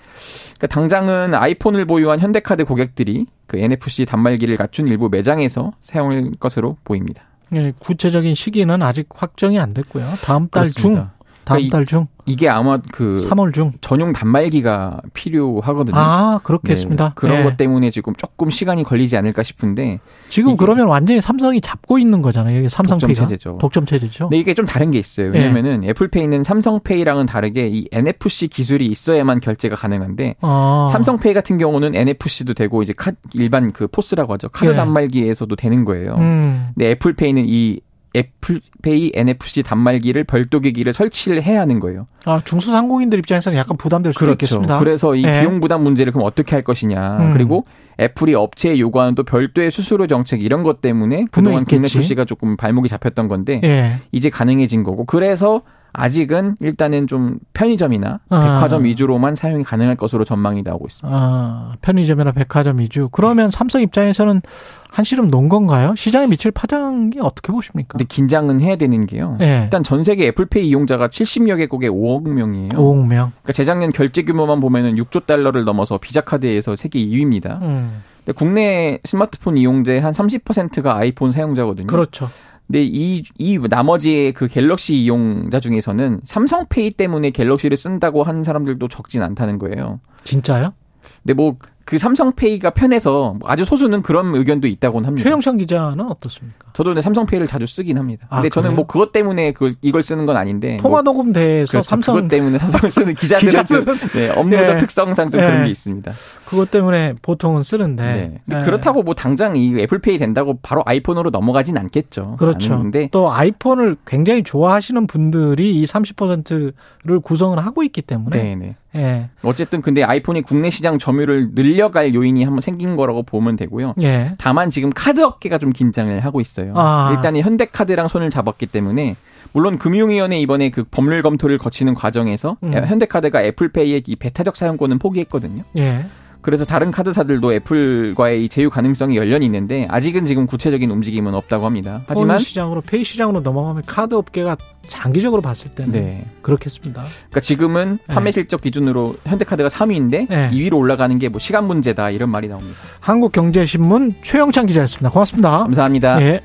그러니까 당장은 아이폰을 보유한 현대카드 고객들이 그 NFC 단말기를 갖춘 일부 매장에서 사용할 것으로 보입니다. 예, 구체적인 시기는 아직 확정이 안 됐고요. 다음 달 중, 다음 그러니까 달 중. 이게 아마 그 3월 중 전용 단말기가 필요하거든요. 아 그렇겠습니다. 네, 그런 네. 것 때문에 지금 조금 시간이 걸리지 않을까 싶은데 지금 그러면 완전히 삼성이 잡고 있는 거잖아요. 이게 삼성페이가 독점 체제죠. 독점 체제죠. 근데 이게 좀 다른 게 있어요. 왜냐면은 네. 애플페이는 삼성페이랑은 다르게 이 NFC 기술이 있어야만 결제가 가능한데 아. 삼성페이 같은 경우는 NFC도 되고 이제 카, 일반 그 POS라고 하죠. 카드 예. 단말기에서도 되는 거예요. 음. 근데 애플페이는 이 애플페이 NFC 단말기를 별도 기기를 설치를 해야 하는 거예요. 아, 중소상공인들 입장에서는 약간 부담될 수도 그렇죠. 있겠습니다. 그래서 이 네. 비용 부담 문제를 그럼 어떻게 할 것이냐. 음. 그리고 애플이 업체에 요구하는 또 별도의 수수료 정책 이런 것 때문에 그동안 국내 출시가 조금 발목이 잡혔던 건데 네. 이제 가능해진 거고 그래서 아직은 일단은 좀 편의점이나 아. 백화점 위주로만 사용이 가능할 것으로 전망이 나오고 있습니다. 아, 편의점이나 백화점 위주. 그러면 삼성 입장에서는 한시름 놓은 건가요? 시장에 미칠 파장이 어떻게 보십니까? 근데 긴장은 해야 되는 게요. 네. 일단 전 세계 애플페이 이용자가 70여 개국에 5억 명이에요. 5억 명. 그러니까 재작년 결제 규모만 보면은 6조 달러를 넘어서 비자 카드에서 세계 2위입니다. 음. 국내 스마트폰 이용자의 한 30%가 아이폰 사용자거든요. 그렇죠. 근데 이, 이 나머지 그 갤럭시 이용자 중에서는 삼성페이 때문에 갤럭시를 쓴다고 하는 사람들도 적진 않다는 거예요. 진짜요? 근데 뭐 그 삼성페이가 편해서 아주 소수는 그런 의견도 있다고는 합니다. 최영찬 기자는 어떻습니까? 저도 근데 삼성페이를 자주 쓰긴 합니다. 아, 근데 아, 저는 뭐 그것 때문에 그 이걸 쓰는 건 아닌데 통화 녹음 대에서 그렇죠. 삼성 그것 때문에 삼성을 쓰는 기자들은, 기자들은 네, 업무적 네. 특성상 좀 네. 그런 게 있습니다. 그것 때문에 보통은 쓰는데 네. 그렇다고 뭐 당장 이 애플페이 된다고 바로 아이폰으로 넘어가진 않겠죠. 그렇죠. 근데 또 아이폰을 굉장히 좋아하시는 분들이 이 30%를 구성을 하고 있기 때문에 네네. 예. 어쨌든 근데 아이폰이 국내 시장 점유율을 늘려갈 요인이 한번 생긴 거라고 보면 되고요. 예. 다만 지금 카드 업계가 좀 긴장을 하고 있어요. 아. 일단 현대카드랑 손을 잡았기 때문에 물론 금융위원회 이번에 그 법률 검토를 거치는 과정에서 음. 현대카드가 애플페이의 이 배타적 사용권은 포기했거든요. 예. 그래서 다른 카드사들도 애플과의 이 제휴 가능성이 열려 있는데 아직은 지금 구체적인 움직임은 없다고 합니다. 하지만 시장으로 페이 시장으로 넘어가면 카드 업계가 장기적으로 봤을 때는 네. 그렇겠습니다. 그러니까 지금은 네. 판매 실적 기준으로 현대카드가 3위인데 네. 2위로 올라가는 게 뭐 시간 문제다 이런 말이 나옵니다. 한국경제신문 최영찬 기자였습니다. 고맙습니다. 감사합니다. 예.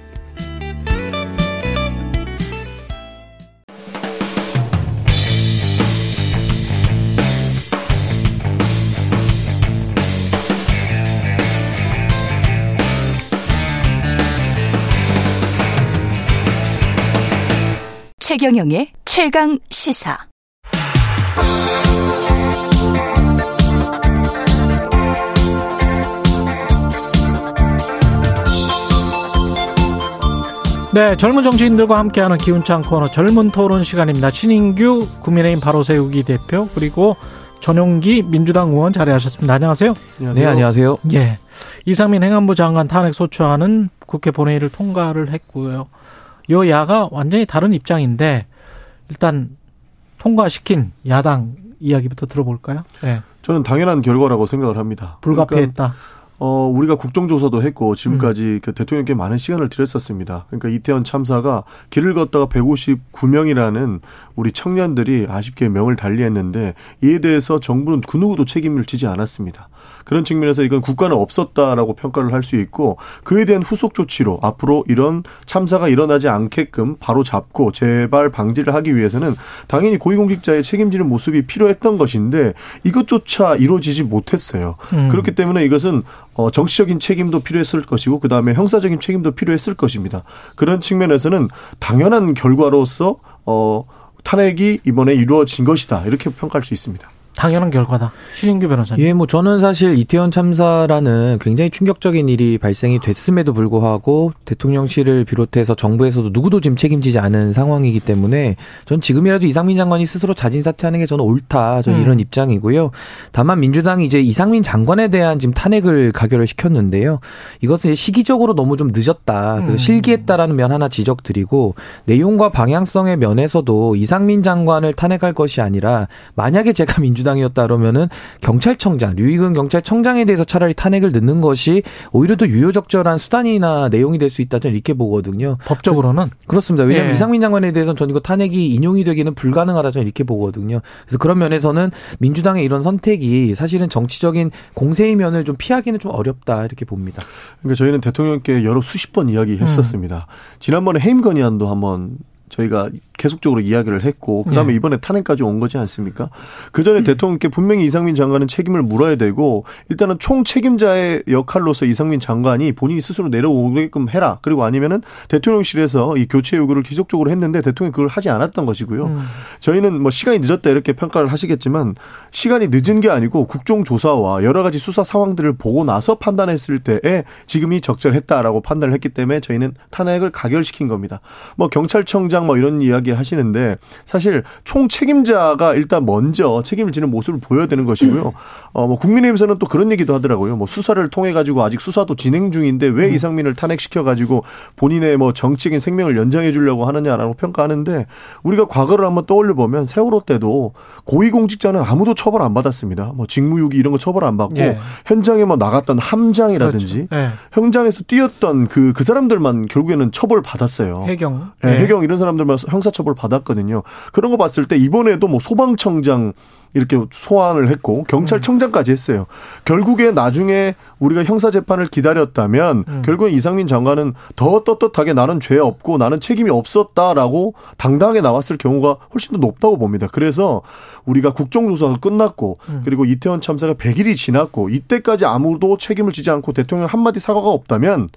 최경영의 최강 시사. 네, 젊은 정치인들과 함께하는 기운찬 코너 젊은 토론 시간입니다. 신인규 국민의힘 바로 세우기 대표 그리고 전용기 민주당 의원 자리하셨습니다. 안녕하세요. 안녕하세요. 네, 안녕하세요. 예. 이상민 행안부 장관 탄핵 소추안은 국회 본회의를 통과를 했고요. 여야가 완전히 다른 입장인데 일단 통과시킨 야당 이야기부터 들어볼까요? 네. 저는 당연한 결과라고 생각을 합니다. 불가피했다. 그러니까 어, 우리가 국정조사도 했고 지금까지 음. 그 대통령께 많은 시간을 들였었습니다. 그러니까 이태원 참사가 길을 걷다가 159명이라는 우리 청년들이 아쉽게 명을 달리했는데 이에 대해서 정부는 그 누구도 책임을 지지 않았습니다. 그런 측면에서 이건 국가는 없었다라고 평가를 할 수 있고 그에 대한 후속 조치로 앞으로 이런 참사가 일어나지 않게끔 바로 잡고 재발 방지를 하기 위해서는 당연히 고위공직자의 책임지는 모습이 필요했던 것인데 이것조차 이루어지지 못했어요. 음. 그렇기 때문에 이것은 어, 정치적인 책임도 필요했을 것이고 그 다음에 형사적인 책임도 필요했을 것입니다. 그런 측면에서는 당연한 결과로서 어, 탄핵이 이번에 이루어진 것이다 이렇게 평가할 수 있습니다. 당연한 결과다. 신인규 변호사님. 예, 뭐 저는 사실 이태원 참사라는 굉장히 충격적인 일이 발생이 됐음에도 불구하고 대통령실을 비롯해서 정부에서도 누구도 지금 책임지지 않은 상황이기 때문에 전 지금이라도 이상민 장관이 스스로 자진 사퇴하는 게 저는 옳다. 저는 음. 이런 입장이고요. 다만 민주당이 이제 이상민 장관에 대한 지금 탄핵을 가결을 시켰는데요. 이것은 시기적으로 너무 좀 늦었다. 그래서 음. 실기했다라는 면 하나 지적드리고 내용과 방향성의 면에서도 이상민 장관을 탄핵할 것이 아니라 만약에 제가 민주 민주당이었다 그러면은 경찰청장 류익은 경찰청장에 대해서 차라리 탄핵을 넣는 것이 오히려 더 유효적절한 수단이나 내용이 될 수 있다 저는 이렇게 보거든요. 법적으로는 그렇습니다. 왜냐하면 예. 이상민 장관에 대해서는 저는 이거 탄핵이 인용이 되기는 불가능하다 저는 이렇게 보거든요. 그래서 그런 면에서는 민주당의 이런 선택이 사실은 정치적인 공세의 면을 좀 피하기는 좀 어렵다 이렇게 봅니다. 그러니까 저희는 대통령께 여러 수십 번 이야기했었습니다. 음. 지난번에 해임 건의안도 한번 저희가 계속적으로 이야기를 했고 그다음에 네. 이번에 탄핵까지 온 거지 않습니까? 그 전에 음. 대통령께 분명히 이상민 장관은 책임을 물어야 되고 일단은 총 책임자의 역할로서 이상민 장관이 본인이 스스로 내려오게끔 해라. 그리고 아니면은 대통령실에서 이 교체 요구를 지속적으로 했는데 대통령이 그걸 하지 않았던 것이고요. 음. 저희는 뭐 시간이 늦었다 이렇게 평가를 하시겠지만 시간이 늦은 게 아니고 국정조사와 여러 가지 수사 상황들을 보고 나서 판단했을 때에 지금이 적절했다라고 판단을 했기 때문에 저희는 탄핵을 가결시킨 겁니다. 뭐 경찰청장 뭐 이런 이야기 하시는데 사실 총 책임자가 일단 먼저 책임을 지는 모습을 보여야 되는 것이고요. 어, 뭐 국민의힘에서는 또 그런 얘기도 하더라고요. 뭐 수사를 통해 가지고 아직 수사도 진행 중인데 왜 음. 이상민을 탄핵시켜 가지고 본인의 뭐 정치적인 생명을 연장해 주려고 하느냐라고 평가하는데 우리가 과거를 한번 떠올려 보면 세월호 때도 고위공직자는 아무도 처벌 안 받았습니다. 뭐 직무유기 이런 거 처벌 안 받고 예. 현장에 뭐 나갔던 함장이라든지 그렇죠. 예. 현장에서 뛰었던 그그 그 사람들만 결국에는 처벌 받았어요. 해경, 예. 예. 해경 이런 사람들만 형사 처벌 받았거든요. 그런 거 봤을 때 이번에도 뭐 소방청장 이렇게 소환을 했고 경찰청장까지 했어요. 결국에 나중에 우리가 형사 재판을 기다렸다면 음. 결국은 이상민 장관은 더 떳떳하게 나는 죄 없고 나는 책임이 없었다라고 당당하게 나왔을 경우가 훨씬 더 높다고 봅니다. 그래서 우리가 국정조사가 끝났고 음. 그리고 이태원 참사가 100일이 지났고 이때까지 아무도 책임을 지지 않고 대통령 한마디 사과가 없다면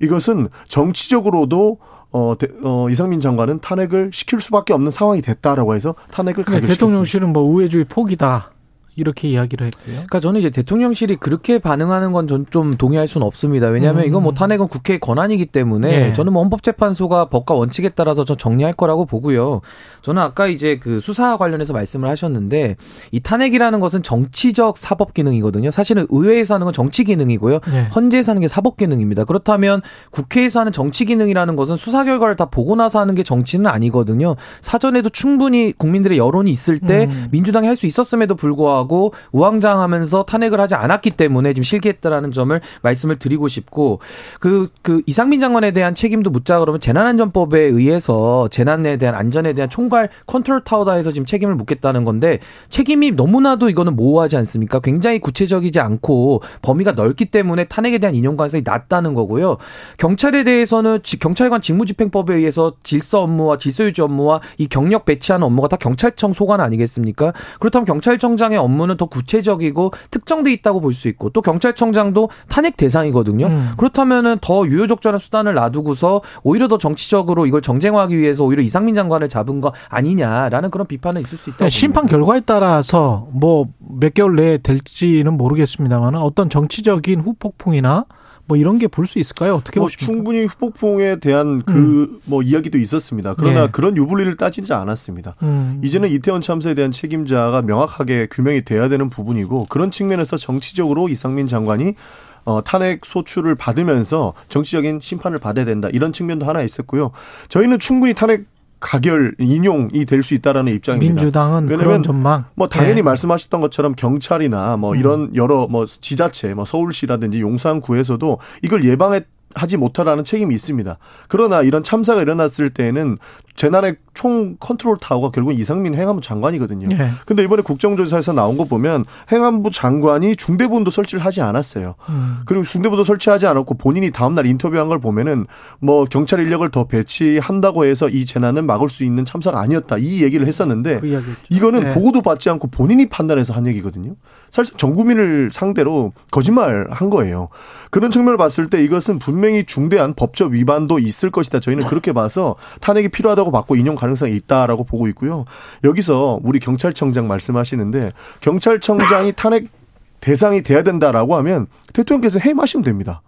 이것은 정치적으로도 어, 대, 어, 이상민 장관은 탄핵을 시킬 수밖에 없는 상황이 됐다라고 해서 탄핵을 가결시켰습니다. 대통령실은 뭐 우회주의 포기다. 이렇게 이야기를 했고요. 그러니까 저는 이제 대통령실이 그렇게 반응하는 건 전 좀 동의할 수는 없습니다. 왜냐하면 음. 이건 뭐 탄핵은 국회의 권한이기 때문에 네. 저는 뭐 헌법재판소가 법과 원칙에 따라서 좀 정리할 거라고 보고요. 저는 아까 이제 그 수사 관련해서 말씀을 하셨는데 이 탄핵이라는 것은 정치적 사법 기능이거든요. 사실은 의회에서 하는 건 정치 기능이고요. 네. 헌재에서 하는 게 사법 기능입니다. 그렇다면 국회에서 하는 정치 기능이라는 것은 수사 결과를 다 보고 나서 하는 게 정치는 아니거든요. 사전에도 충분히 국민들의 여론이 있을 때 음. 민주당이 할 수 있었음에도 불구하고 불구하고 우왕좌왕하면서 탄핵을 하지 않았기 때문에 지금 실기했다라는 점을 말씀을 드리고 싶고 그, 그 이상민 장관에 대한 책임도 묻자 그러면 재난안전법에 의해서 재난에 대한 안전에 대한 총괄 컨트롤 타워다 해서 지금 책임을 묻겠다는 건데 책임이 너무나도 이거는 모호하지 않습니까? 굉장히 구체적이지 않고 범위가 넓기 때문에 탄핵에 대한 인용 가능성이 낮다는 거고요. 경찰에 대해서는 경찰관 직무집행법에 의해서 질서 업무와 질서 유지 업무와 이 경력 배치하는 업무가 다 경찰청 소관 아니겠습니까? 그렇다면 경찰청장의 업무 업무는 더 구체적이고 특정돼 있다고 볼 수 있고 또 경찰청장도 탄핵 대상이거든요. 음. 그렇다면은 더 유효적절한 수단을 놔두고서 오히려 더 정치적으로 이걸 정쟁화하기 위해서 오히려 이상민 장관을 잡은 거 아니냐라는 그런 비판은 있을 수 있다. 네, 심판 결과에 따라서 뭐 몇 개월 내에 될지는 모르겠습니다만 어떤 정치적인 후폭풍이나 뭐 이런 게 볼 수 있을까요? 어떻게 뭐 보십니까? 충분히 후폭풍에 대한 그뭐 음. 뭐 이야기도 있었습니다. 그러나 네. 그런 유불리를 따지지 않았습니다. 음. 이제는 이태원 참사에 대한 책임자가 명확하게 규명이 돼야 되는 부분이고 그런 측면에서 정치적으로 이상민 장관이 어, 탄핵 소추를 받으면서 정치적인 심판을 받아야 된다. 이런 측면도 하나 있었고요. 저희는 충분히 탄핵 가결 인용이 될 수 있다라는 입장입니다. 민주당은 그런 전망. 뭐 당연히 네. 말씀하셨던 것처럼 경찰이나 뭐 음. 이런 여러 뭐 지자체, 뭐 서울시라든지 용산구에서도 이걸 예방했 하지 못하라는 책임이 있습니다. 그러나 이런 참사가 일어났을 때에는 재난의 총 컨트롤 타워가 결국 이상민 행안부 장관이거든요. 예. 근데 이번에 국정조사에서 나온 거 보면 행안부 장관이 중대본도 설치를 하지 않았어요. 음. 그리고 중대본도 설치하지 않았고 본인이 다음날 인터뷰한 걸 보면은 뭐 경찰 인력을 더 배치한다고 해서 이 재난을 막을 수 있는 참사가 아니었다. 이 얘기를 했었는데 그 이거는 예. 보고도 받지 않고 본인이 판단해서 한 얘기거든요. 사실 전 국민을 상대로 거짓말 한 거예요. 그런 측면을 봤을 때 이것은 분명히 중대한 법적 위반도 있을 것이다. 저희는 그렇게 봐서 탄핵이 필요하다고 받고 인용 가능성이 있다라고 보고 있고요. 여기서 우리 경찰청장 말씀하시는데 경찰청장이 탄핵 대상이 돼야 된다라고 하면 대통령께서 해임하시면 됩니다.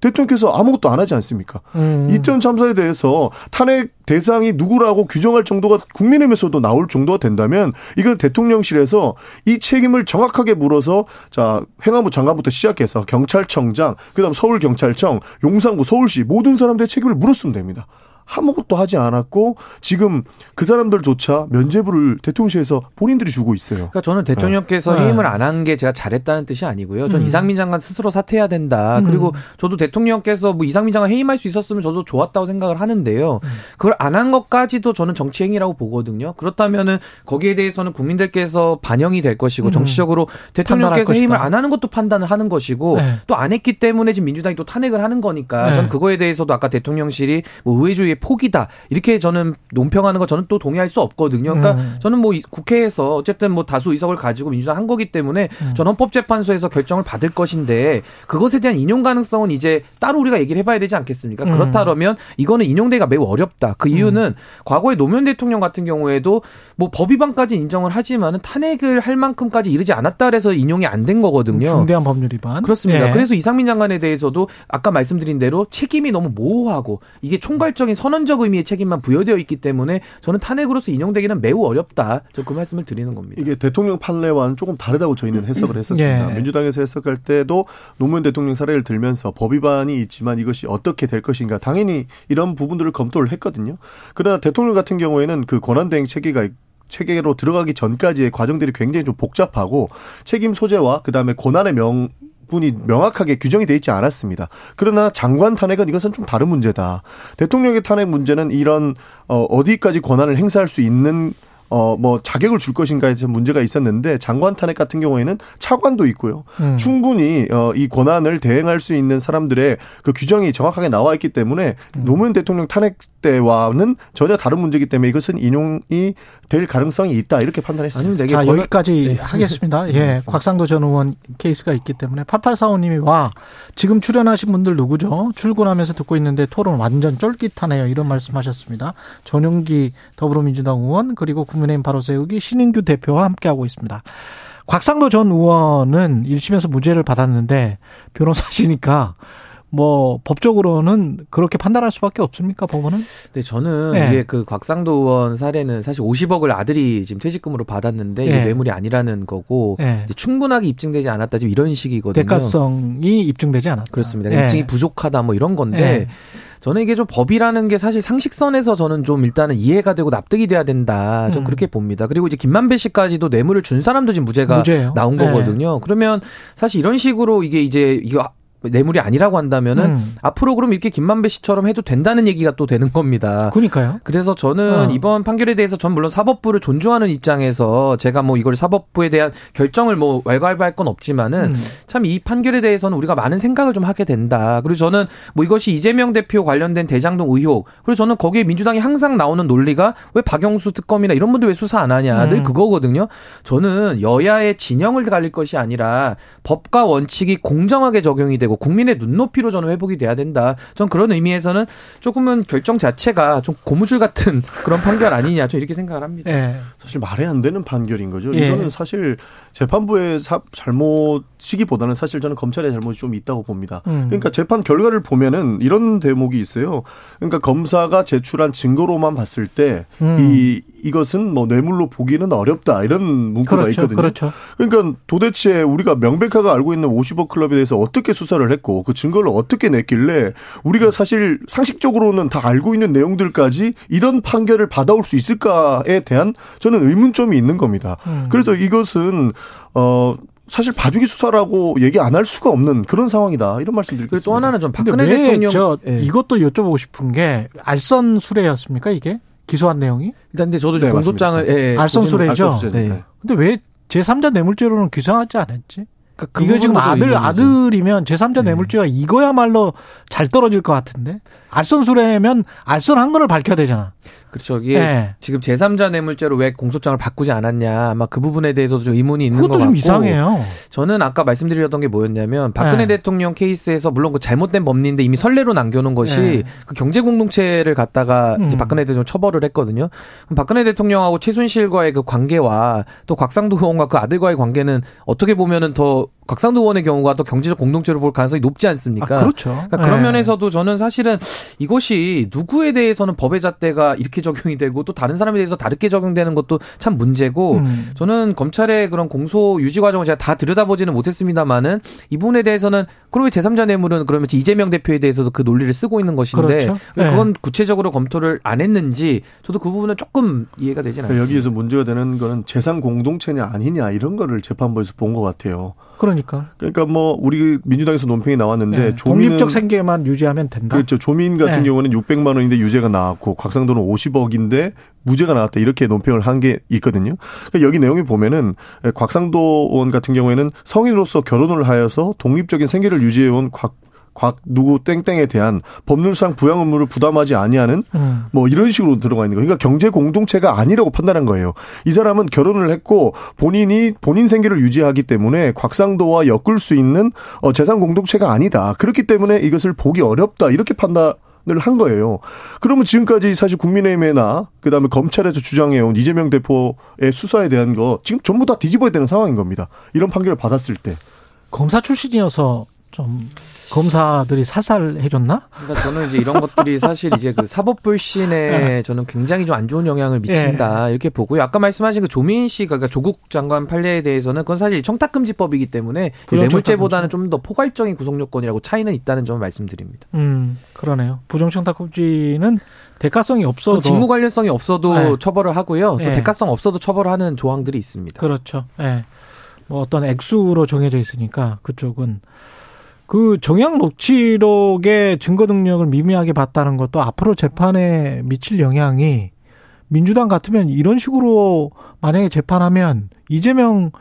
대통령께서 아무것도 안 하지 않습니까? 음. 이태원 참사에 대해서 탄핵 대상이 누구라고 규정할 정도가 국민의힘에서도 나올 정도가 된다면 이건 대통령실에서 이 책임을 정확하게 물어서 자 행안부 장관부터 시작해서 경찰청장 그다음 서울경찰청 용산구 서울시 모든 사람들의 책임을 물었으면 됩니다. 아무것도 하지 않았고 지금 그 사람들조차 면죄부를 대통령실에서 본인들이 주고 있어요. 그러니까 저는 대통령께서 네. 해임을 안 한 게 제가 잘했다는 뜻이 아니고요. 전 음. 이상민 장관 스스로 사퇴해야 된다. 음. 그리고 저도 대통령께서 뭐 이상민 장관 해임할 수 있었으면 저도 좋았다고 생각을 하는데요. 음. 그걸 안 한 것까지도 저는 정치 행위라고 보거든요. 그렇다면은 거기에 대해서는 국민들께서 반영이 될 것이고 음. 정치적으로 대통령께서 해임을 안 하는 것도 판단을 하는 것이고 네. 또안 했기 때문에 지금 민주당이 또 탄핵을 하는 거니까 네. 전 그거에 대해서도 아까 대통령실이 뭐 의회주의 포기다 이렇게 저는 논평하는 거 저는 또 동의할 수 없거든요. 그러니까 음. 저는 뭐 국회에서 어쨌든 뭐 다수 의석을 가지고 민주당 한 거기 때문에 음. 전 헌법재판소에서 결정을 받을 것인데 그것에 대한 인용 가능성은 이제 따로 우리가 얘기를 해봐야 되지 않겠습니까? 음. 그렇다면 이거는 인용되기가 매우 어렵다. 그 이유는 음. 과거에 노무현 대통령 같은 경우에도 뭐 법위반까지 인정을 하지만은 탄핵을 할 만큼까지 이르지 않았다 그래서 인용이 안 된 거거든요. 중대한 법률 위반. 그렇습니다. 예. 그래서 이상민 장관에 대해서도 아까 말씀드린 대로 책임이 너무 모호하고 이게 총괄적인 선언 선언적 의미의 책임만 부여되어 있기 때문에 저는 탄핵으로서 인용되기는 매우 어렵다. 저 그 말씀을 드리는 겁니다. 이게 대통령 판례와는 조금 다르다고 저희는 음. 해석을 했었습니다. 예. 민주당에서 해석할 때도 노무현 대통령 사례를 들면서 법 위반이 있지만 이것이 어떻게 될 것인가 당연히 이런 부분들을 검토를 했거든요. 그러나 대통령 같은 경우에는 그 권한대행 체계가 체계로 들어가기 전까지의 과정들이 굉장히 좀 복잡하고 책임 소재와 그다음에 권한의 명 분이 명확하게 규정이 돼 있지 않았습니다. 그러나 장관 탄핵은 이것은 좀 다른 문제다. 대통령의 탄핵 문제는 이런 어 어디까지 권한을 행사할 수 있는 어, 뭐, 자격을 줄 것인가에 대해서 문제가 있었는데, 장관 탄핵 같은 경우에는 차관도 있고요. 음. 충분히, 어, 이 권한을 대행할 수 있는 사람들의 그 규정이 정확하게 나와 있기 때문에, 음. 노무현 대통령 탄핵 때와는 전혀 다른 문제이기 때문에 이것은 인용이 될 가능성이 있다. 이렇게 판단했습니다. 자, 여기까지 네. 하겠습니다. 예. 곽상도 전 의원 케이스가 있기 때문에 8845님이 와, 지금 출연하신 분들 누구죠? 출근하면서 듣고 있는데 토론 완전 쫄깃하네요. 이런 말씀 하셨습니다. 전용기 더불어민주당 의원, 그리고 국민의힘 바로 세우기 신인규 대표와 함께하고 있습니다. 곽상도 전 의원은 1심에서 무죄를 받았는데 변호사시니까 뭐 법적으로는 그렇게 판단할 수밖에 없습니까 법원은? 네 저는 네. 이게 그 곽상도 의원 사례는 사실 50억을 아들이 지금 퇴직금으로 받았는데 네. 이게 뇌물이 아니라는 거고 네. 충분하게 입증되지 않았다 지금 이런 식이거든요. 대가성이 입증되지 않았다. 그렇습니다. 네. 입증이 부족하다 뭐 이런 건데 네. 저는 이게 좀 법이라는 게 사실 상식선에서 저는 좀 일단은 이해가 되고 납득이 돼야 된다. 좀 음. 그렇게 봅니다. 그리고 이제 김만배 씨까지도 뇌물을 준 사람도 지금 무죄가 무죄예요. 나온 네. 거거든요. 그러면 사실 이런 식으로 이게 이제 이거 뇌물이 아니라고 한다면은 음. 앞으로 그럼 이렇게 김만배 씨처럼 해도 된다는 얘기가 또 되는 겁니다. 그러니까요. 그래서 저는 어. 이번 판결에 대해서 전 물론 사법부를 존중하는 입장에서 제가 뭐 이걸 사법부에 대한 결정을 뭐 왈가왈부할 건 없지만은 음. 참이 판결에 대해서는 우리가 많은 생각을 좀 하게 된다. 그리고 저는 뭐 이것이 이재명 대표 관련된 대장동 의혹 그리고 저는 거기에 민주당이 항상 나오는 논리가 왜 박영수 특검이나 이런 분들 왜 수사 안 하냐 늘 음. 그거거든요. 저는 여야의 진영을 갈릴 것이 아니라 법과 원칙이 공정하게 적용이 되고 국민의 눈높이로 저는 회복이 돼야 된다. 전 그런 의미에서는 조금은 결정 자체가 좀 고무줄 같은 그런 판결 아니냐. 저 이렇게 생각을 합니다. 예. 사실 말이 안 되는 판결인 거죠. 예. 이거는 사실 재판부의 사, 잘못이기보다는 사실 저는 검찰의 잘못이 좀 있다고 봅니다. 음. 그러니까 재판 결과를 보면은 이런 대목이 있어요. 그러니까 검사가 제출한 증거로만 봤을 때이 음. 이것은 뭐 뇌물로 보기는 어렵다 이런 문구가 그렇죠, 있거든요. 그렇죠. 그러니까 도대체 우리가 명백하게 알고 있는 50억 클럽에 대해서 어떻게 수사 를 했고 그 증거를 어떻게 냈길래 우리가 사실 상식적으로는 다 알고 있는 내용들까지 이런 판결을 받아올 수 있을까에 대한 저는 의문점이 있는 겁니다. 음. 그래서 이것은 어 사실 봐주기 수사라고 얘기 안 할 수가 없는 그런 상황이다. 이런 말씀 드리겠습니다. 또 하나는 좀 박근혜 대통령 저 네. 이것도 여쭤보고 싶은 게 알선 수레였습니까, 이게? 기소한 내용이? 일단 근데 저도 네, 공소장을 예, 알선 수레죠. 네. 근데 왜 제3자 뇌물죄로는 규정하지 않았지? 그러니까 그 이거 지금 아들 아들이면 제3자 네. 뇌물죄가 이거야말로 잘 떨어질 것 같은데 알선수레면 알선한 거를 밝혀야 되잖아. 그렇죠. 이게 네. 지금 제3자 뇌물죄로 왜 공소장을 바꾸지 않았냐. 아마 그 부분에 대해서도 좀 의문이 있는 것 같고. 좀 이상해요. 저는 아까 말씀드렸던 게 뭐였냐면 박근혜 네. 대통령 케이스에서 물론 그 잘못된 법리인데 이미 선례로 남겨놓은 것이 네. 그 경제 공동체를 갖다가 음. 박근혜 대통령 처벌을 했거든요. 그럼 박근혜 대통령하고 최순실과의 그 관계와 또 곽상도 의원과 그 아들과의 관계는 어떻게 보면은 더 곽상도 의원의 경우가 또 경제적 공동체로 볼 가능성이 높지 않습니까? 아, 그렇죠. 그러니까 그런 네. 면에서도 저는 사실은 이것이 누구에 대해서는 법의 잣대가 이렇게 적용이 되고 또 다른 사람에 대해서 다르게 적용되는 것도 참 문제고 음. 저는 검찰의 그런 공소 유지 과정을 제가 다 들여다보지는 못했습니다만은 이 부분에 대해서는 그러면 제3자 뇌물은 그러면 이재명 대표에 대해서도 그 논리를 쓰고 있는 것인데 그렇죠. 네. 그건 구체적으로 검토를 안 했는지 저도 그 부분은 조금 이해가 되지 않습니다. 여기에서 문제가 되는 거는 재산 공동체냐 아니냐 이런 거를 재판부에서 본 것 같아요. 그러니까. 그러니까 뭐 우리 민주당에서 논평이 나왔는데 네. 독립적 생계만 유지하면 된다. 그렇죠. 조민 같은 네. 경우는 600만 원인데 유죄가 나왔고 곽상도는 50억인데 무죄가 나왔다 이렇게 논평을 한 게 있거든요. 그러니까 여기 내용이 보면은 곽상도 의원 같은 경우에는 성인으로서 결혼을 하여서 독립적인 생계를 유지해온 곽 곽 누구 땡땡에 대한 법률상 부양 의무를 부담하지 아니하는 음. 뭐 이런 식으로 들어가 있는 거예요. 그러니까 경제 공동체가 아니라고 판단한 거예요. 이 사람은 결혼을 했고 본인이 본인 생계를 유지하기 때문에 곽상도와 엮을 수 있는 어 재산 공동체가 아니다. 그렇기 때문에 이것을 보기 어렵다. 이렇게 판단 을한 거예요. 그러면 지금까지 사실 국민의힘이나 그다음에 검찰에서 주장해온 이재명 대표의 수사에 대한 거 지금 전부 다 뒤집어야 되는 상황인 겁니다. 이런 판결을 받았을 때. 검사 출신이어서 좀 검사들이 살살 해줬나? 그러니까 저는 이제 이런 것들이 사실 이제 그 사법 불신에 네. 저는 굉장히 좀 안 좋은 영향을 미친다 네. 이렇게 보고요. 아까 말씀하신 그 조민 씨가 그러니까 조국 장관 판례에 대해서는 그건 사실 청탁금지법이기 때문에 뇌물죄보다는 좀 더 포괄적인 구속 요건이라고 차이는 있다는 점을 말씀드립니다. 음 그러네요. 부정청탁금지는 대가성이 없어도 직무 관련성이 없어도 네. 처벌을 하고요. 또 네. 대가성 없어도 처벌 하는 조항들이 있습니다. 그렇죠. 예. 뭐 어떤 액수로 정해져 있으니까 그쪽은 그 정약 녹취록의 증거 능력을 미미하게 봤다는 것도 앞으로 재판에 미칠 영향이 민주당 같으면 이런 식으로 만약에 재판하면 이재명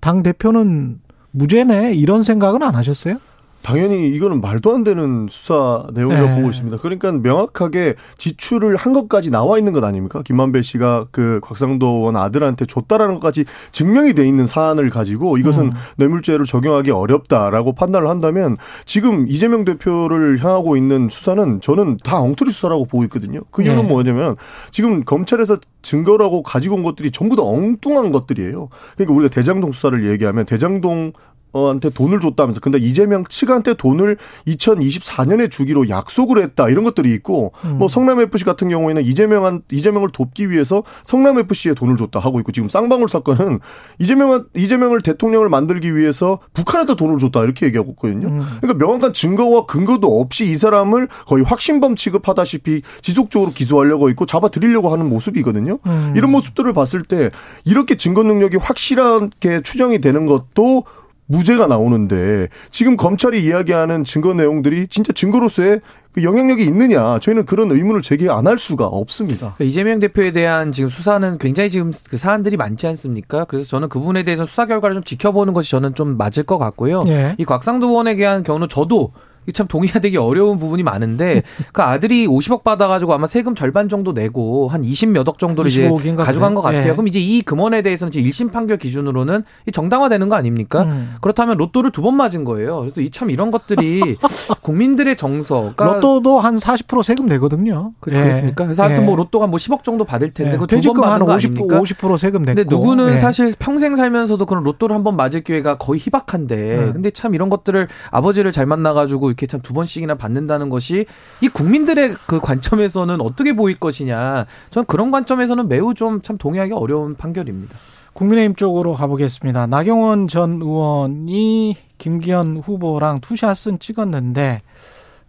당 대표는 무죄네 이런 생각은 안 하셨어요? 당연히 이거는 말도 안 되는 수사 내용이라고 네. 보고 있습니다. 그러니까 명확하게 지출을 한 것까지 나와 있는 것 아닙니까? 김만배 씨가 그 곽상도 원 아들한테 줬다라는 것까지 증명이 돼 있는 사안을 가지고 이것은 음. 뇌물죄를 적용하기 어렵다라고 판단을 한다면 지금 이재명 대표를 향하고 있는 수사는 저는 다 엉터리 수사라고 보고 있거든요. 그 이유는 네. 뭐냐면 지금 검찰에서 증거라고 가지고 온 것들이 전부 다 엉뚱한 것들이에요. 그러니까 우리가 대장동 수사를 얘기하면 대장동 한테 돈을 줬다면서 근데 이재명 측한테 돈을 2024년에 주기로 약속을 했다 이런 것들이 있고 음. 뭐 성남 FC 같은 경우에는 이재명한 이재명을 돕기 위해서 성남 FC에 돈을 줬다 하고 있고 지금 쌍방울 사건은 이재명 이재명을 대통령을 만들기 위해서 북한에다 돈을 줬다 이렇게 얘기하고 있거든요. 음. 그러니까 명확한 증거와 근거도 없이 이 사람을 거의 확신범 취급하다시피 지속적으로 기소하려고 있고 잡아들이려고 하는 모습이거든요. 음. 이런 모습들을 봤을 때 이렇게 증거 능력이 확실하게 추정이 되는 것도 무죄가 나오는데 지금 검찰이 이야기하는 증거 내용들이 진짜 증거로서의 그 영향력이 있느냐 저희는 그런 의문을 제기 안 할 수가 없습니다. 그러니까 이재명 대표에 대한 지금 수사는 굉장히 지금 그 사안들이 많지 않습니까? 그래서 저는 그 부분에 대해서 수사 결과를 좀 지켜보는 것이 저는 좀 맞을 것 같고요. 예. 이 곽상도 의원에 대한 경우는 저도 참 동의가 되기 어려운 부분이 많은데 그 아들이 50억 받아가지고 아마 세금 절반 정도 내고 한 20몇억 정도를 이제 가져간 것 같아요. 예. 그럼 이제 이 금원에 대해서는 이제 1심 판결 기준으로는 정당화되는 거 아닙니까? 음. 그렇다면 로또를 두 번 맞은 거예요. 그래서 이 참 이런 것들이 국민들의 정서. 그러니까 로또도 한 40% 세금 내거든요. 그렇습니까? 예. 그래서 하여튼 뭐 예. 로또가 뭐 10억 정도 받을 텐데 예. 그 두번 받은 거 50, 아닙니까? 50% 세금 냈고. 근데 누구는 예. 사실 평생 살면서도 그런 로또를 한 번 맞을 기회가 거의 희박한데 음. 근데 참 이런 것들을 아버지를 잘 만나가지고 이렇게 참 두 번씩이나 받는다는 것이 이 국민들의 그 관점에서는 어떻게 보일 것이냐. 전 그런 관점에서는 매우 좀 참 동의하기 어려운 판결입니다. 국민의힘 쪽으로 가보겠습니다. 나경원 전 의원이 김기현 후보랑 투샷은 찍었는데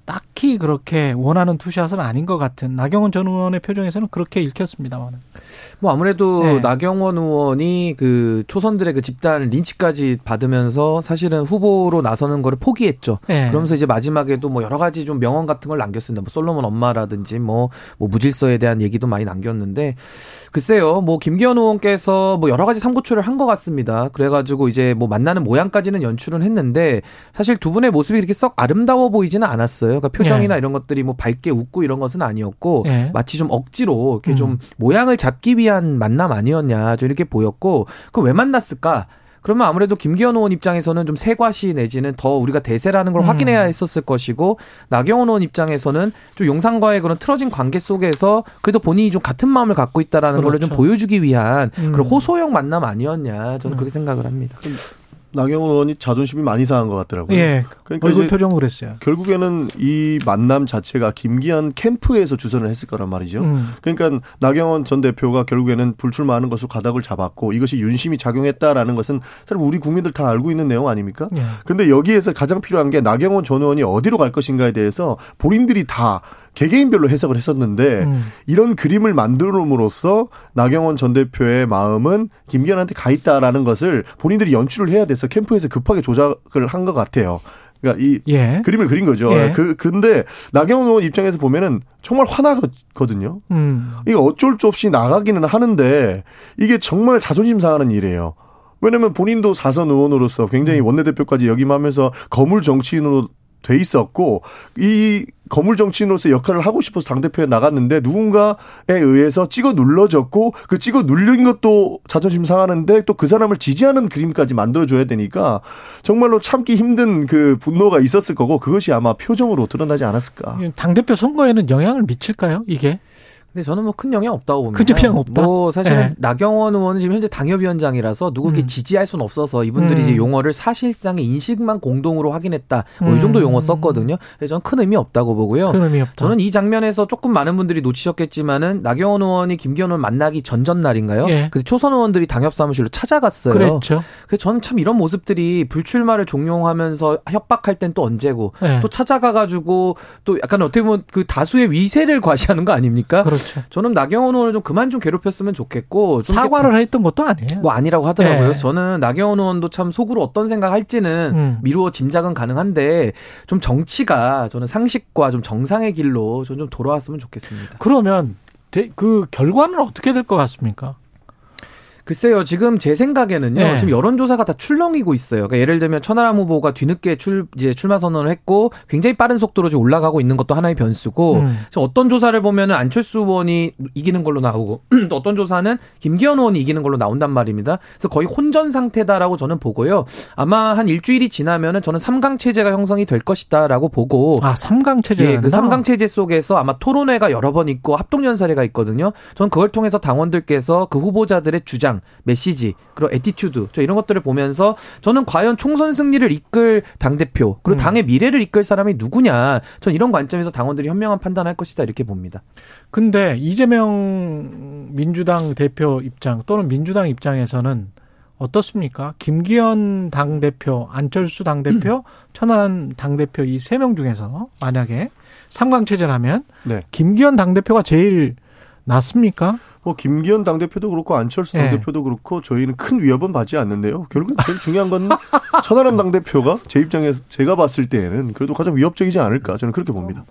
딱히 그렇게 원하는 투샷은 아닌 것 같은 나경원 전 의원의 표정에서는 그렇게 읽혔습니다만. 뭐 아무래도 네. 나경원 의원이 그 초선들의 그 집단 린치까지 받으면서 사실은 후보로 나서는 거를 포기했죠. 네. 그러면서 이제 마지막에도 뭐 여러 가지 좀 명언 같은 걸 남겼습니다. 뭐 솔로몬 엄마라든지 뭐, 뭐 무질서에 대한 얘기도 많이 남겼는데 글쎄요. 뭐 김기현 의원께서 뭐 여러 가지 삼고초를 한 것 같습니다. 그래가지고 이제 뭐 만나는 모양까지는 연출은 했는데 사실 두 분의 모습이 이렇게 썩 아름다워 보이지는 않았어요. 그러니까 표정이나 네. 이런 것들이 뭐 밝게 웃고 이런 것은 아니었고 네. 마치 좀 억지로 이렇게 음. 좀 모양을 잡기 위한 만남 아니었냐 좀 이렇게 보였고 그 왜 만났을까? 그러면 아무래도 김기현 의원 입장에서는 좀 세과시 내지는 더 우리가 대세라는 걸 음. 확인해야 했었을 것이고 나경원 의원 입장에서는 좀 용산과의 그런 틀어진 관계 속에서 그래도 본인이 좀 같은 마음을 갖고 있다라는 그렇죠. 걸좀 보여주기 위한 음. 그런 호소형 만남 아니었냐 저는 음. 그렇게 생각을 합니다. 나경원 의원이 자존심이 많이 상한 것 같더라고요. 예. 그러니까 얼굴 표정을 그랬어요. 결국에는 이 만남 자체가 김기현 캠프에서 주선을 했을 거란 말이죠. 음. 그러니까 나경원 전 대표가 결국에는 불출마하는 것으로 가닥을 잡았고 이것이 윤심이 작용했다라는 것은 사실 우리 국민들 다 알고 있는 내용 아닙니까? 예. 근데 여기에서 가장 필요한 게 나경원 전 의원이 어디로 갈 것인가에 대해서 본인들이 다 개개인별로 해석을 했었는데 음. 이런 그림을 만들음으로써 나경원 전 대표의 마음은 김기현한테 가 있다라는 것을 본인들이 연출을 해야 돼서 캠프에서 급하게 조작을 한 것 같아요. 그러니까 이 예. 그림을 그린 거죠. 예. 그 근데 나경원 의원 입장에서 보면은 정말 화나거든요. 음. 이게 어쩔 수 없이 나가기는 하는데 이게 정말 자존심 상하는 일이에요. 왜냐면 본인도 사선 의원으로서 굉장히 음. 원내대표까지 역임하면서 거물 정치인으로 돼 있었고 이 거물 정치인으로서 역할을 하고 싶어서 당대표에 나갔는데 누군가에 의해서 찍어 눌러졌고 그 찍어 눌린 것도 자존심 상하는데 또 그 사람을 지지하는 그림까지 만들어줘야 되니까 정말로 참기 힘든 그 분노가 있었을 거고 그것이 아마 표정으로 드러나지 않았을까. 당대표 선거에는 영향을 미칠까요, 이게? 근데 저는 뭐 큰 영향 없다고 봅니다. 큰 영향 없다. 뭐 사실은 네. 나경원 의원은 지금 현재 당협위원장이라서 누구게 음. 지지할 수는 없어서 이분들이 음. 이제 용어를 사실상의 인식만 공동으로 확인했다. 뭐이 음. 정도 용어 썼거든요. 그래서 저는 큰 의미 없다고 보고요. 큰 의미 없다. 저는 이 장면에서 조금 많은 분들이 놓치셨겠지만은 나경원 의원이 김기현 의원 만나기 전전 날인가요? 예. 그 초선 의원들이 당협 사무실로 찾아갔어요. 그랬죠. 그래서 저는 참 이런 모습들이 불출마를 종용하면서 협박할 땐 또 언제고 예. 또 찾아가 가지고 또 약간 어떻게 보면 그 다수의 위세를 과시하는 거 아닙니까? 그렇죠. 저는 나경원 의원을 좀 그만 좀 괴롭혔으면 좋겠고 사과를 했던 것도 아니에요. 뭐 아니라고 하더라고요. 네. 저는 나경원 의원도 참 속으로 어떤 생각할지는 음. 미루어 짐작은 가능한데 좀 정치가 저는 상식과 좀 정상의 길로 좀 돌아왔으면 좋겠습니다. 그러면 그 결과는 어떻게 될 것 같습니까? 글쎄요, 지금 제 생각에는요, 네. 지금 여론조사가 다 출렁이고 있어요. 그러니까 예를 들면 천하람 후보가 뒤늦게 출, 이제 출마 선언을 했고, 굉장히 빠른 속도로 지금 올라가고 있는 것도 하나의 변수고, 음. 어떤 조사를 보면은 안철수 의원이 이기는 걸로 나오고, 또 어떤 조사는 김기현 의원이 이기는 걸로 나온단 말입니다. 그래서 거의 혼전 상태다라고 저는 보고요. 아마 한 일주일이 지나면은 저는 3강 체제가 형성이 될 것이다라고 보고. 아, 3강 체제? 예, 그 3강 체제 속에서 아마 토론회가 여러 번 있고 합동연설회가 있거든요. 저는 그걸 통해서 당원들께서 그 후보자들의 주장, 방향, 메시지, 그리고 attitude, 저 이런 것들을 보면서 저는 과연 총선 승리를 이끌 당 대표, 그리고 음. 당의 미래를 이끌 사람이 누구냐, 전 이런 관점에서 당원들이 현명한 판단할 것이다, 이렇게 봅니다. 근데 이재명 민주당 대표 입장 또는 민주당 입장에서는 어떻습니까? 김기현 당 대표, 안철수 당 대표, 음. 천하람 당 대표 이 세 명 중에서 만약에 상강체제라면 네. 김기현 당 대표가 제일 낫습니까? 뭐 김기현 당대표도 그렇고 안철수 네. 당대표도 네. 그렇고 저희는 큰 위협은 받지 않는데요. 결국 제일 중요한 건 천하람 당대표가 제 입장에서 제가 봤을 때에는 그래도 가장 위협적이지 않을까 저는 그렇게 봅니다.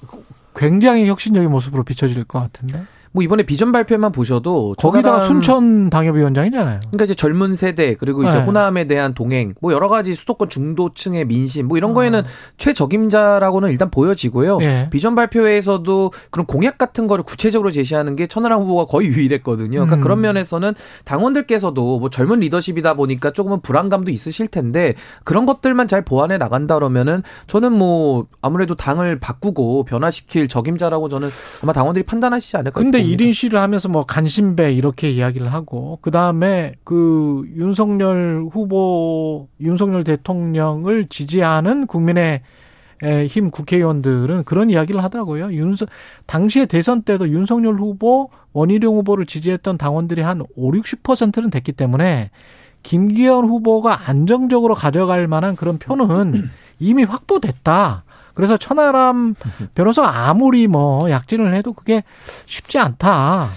굉장히 혁신적인 모습으로 비춰질 것 같은데. 뭐 이번에 비전 발표만 보셔도 거기다가 순천 당협위원장이잖아요. 그러니까 이제 젊은 세대 그리고 이제 네. 호남에 대한 동행 뭐 여러 가지 수도권 중도층의 민심 뭐 이런 거에는 어. 최적임자라고는 일단 보여지고요. 네. 비전 발표회에서도 그런 공약 같은 거를 구체적으로 제시하는 게 천하람 후보가 거의 유일했거든요. 그러니까 음. 그런 면에서는 당원들께서도 뭐 젊은 리더십이다 보니까 조금은 불안감도 있으실 텐데 그런 것들만 잘 보완해 나간다 그러면은 저는 뭐 아무래도 당을 바꾸고 변화시킬 적임자라고 저는 아마 당원들이 판단하시지 않을까. 근데 1인 시를 하면서 뭐 간신배 이렇게 이야기를 하고 그다음에 그 윤석열 후보 윤석열 대통령을 지지하는 국민의 힘 국회의원들은 그런 이야기를 하더라고요. 윤석 당시에 대선 때도 윤석열 후보, 원희룡 후보를 지지했던 당원들이 한 5, 60%는 됐기 때문에 김기현 후보가 안정적으로 가져갈 만한 그런 표는 이미 확보됐다. 그래서 천하람 변호사가 아무리 뭐 약진을 해도 그게 쉽지 않다.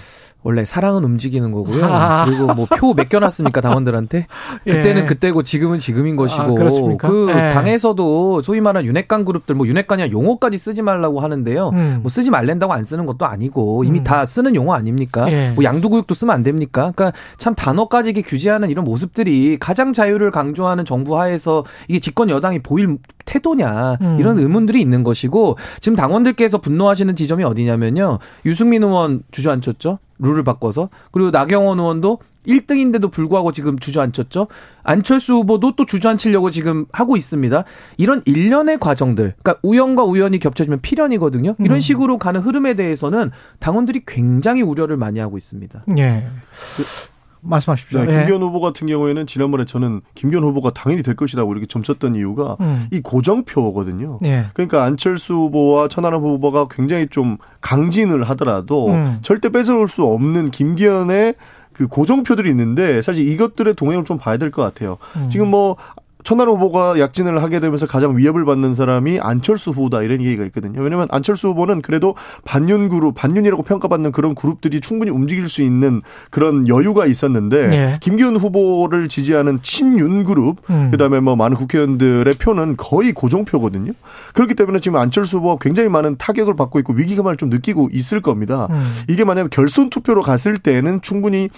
원래 사랑은 움직이는 거고요. 아. 그리고 뭐 표 맡겨놨으니까 당원들한테 그때는 예. 그때고 지금은 지금인 것이고 아, 그 예. 당에서도 소위 말하는 윤핵관 그룹들 뭐 윤핵관이야 용어까지 쓰지 말라고 하는데요. 음. 뭐 쓰지 말랜다고 안 쓰는 것도 아니고 이미 음. 다 쓰는 용어 아닙니까? 예. 뭐 양두구역도 쓰면 안 됩니까? 그러니까 참 단어까지 이게 규제하는 이런 모습들이 가장 자유를 강조하는 정부 하에서 이게 집권 여당이 보일 태도냐 음. 이런 의문들이 있는 것이고 지금 당원들께서 분노하시는 지점이 어디냐면요. 유승민 의원 주저앉혔죠. 룰을 바꿔서 그리고 나경원 의원도 1등인데도 불구하고 지금 주저앉혔죠. 안철수 후보도 또 주저앉히려고 지금 하고 있습니다. 이런 일련의 과정들, 그러니까 우연과 우연이 겹쳐지면 필연이거든요. 이런 음. 식으로 가는 흐름에 대해서는 당원들이 굉장히 우려를 많이 하고 있습니다. 예. 말씀하십시오. 네, 김기현 예. 후보 같은 경우에는 지난번에 저는 김기현 후보가 당연히 될 것이라고 이렇게 점쳤던 이유가 음. 이 고정표거든요. 예. 그러니까 안철수 후보와 천하람 후보가 굉장히 좀 강진을 하더라도 음. 절대 뺏어올 수 없는 김기현의 그 고정표들이 있는데 사실 이것들의 동행을 좀 봐야 될 것 같아요. 음. 지금 뭐 천하람 후보가 약진을 하게 되면서 가장 위협을 받는 사람이 안철수 후보다 이런 얘기가 있거든요. 왜냐하면 안철수 후보는 그래도 반윤 그룹, 반윤이라고 평가받는 그런 그룹들이 충분히 움직일 수 있는 그런 여유가 있었는데 네. 김기현 후보를 지지하는 친윤 그룹, 음. 그다음에 뭐 많은 국회의원들의 표는 거의 고정표거든요. 그렇기 때문에 지금 안철수 후보가 굉장히 많은 타격을 받고 있고 위기감을 좀 느끼고 있을 겁니다. 음. 이게 만약 결선 투표로 갔을 때는 충분히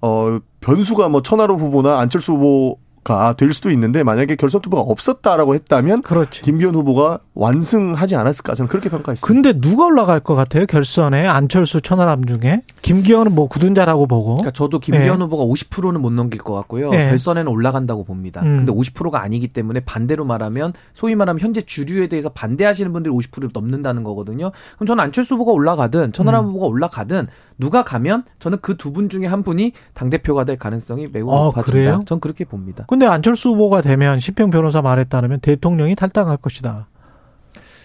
어 변수가 뭐 천하로 후보나 안철수 후보 가될 수도 있는데 만약에 결선 투표가 없었다라고 했다면 그렇지. 김기현 후보가 완승하지 않았을까 저는 그렇게 평가했습니다. 근데 누가 올라갈 것 같아요? 결선에 안철수 천하람 중에 김기현은 뭐 굳은 자라고 보고. 그러니까 저도 김기현 네. 후보가 50%는 못 넘길 것 같고요. 네. 결선에는 올라간다고 봅니다. 음. 근데 50%가 아니기 때문에 반대로 말하면 소위 말하면 현재 주류에 대해서 반대하시는 분들이 50%를 넘는다는 거거든요. 그럼 저는 안철수 후보가 올라가든 천하람 음. 후보가 올라가든 누가 가면 저는 그 두 분 중에 한 분이 당 대표가 될 가능성이 매우 아, 높아진다. 그래요? 전 그렇게 봅니다. 근데 안철수 후보가 되면 신평 변호사 말에 따르면 대통령이 탈당할 것이다.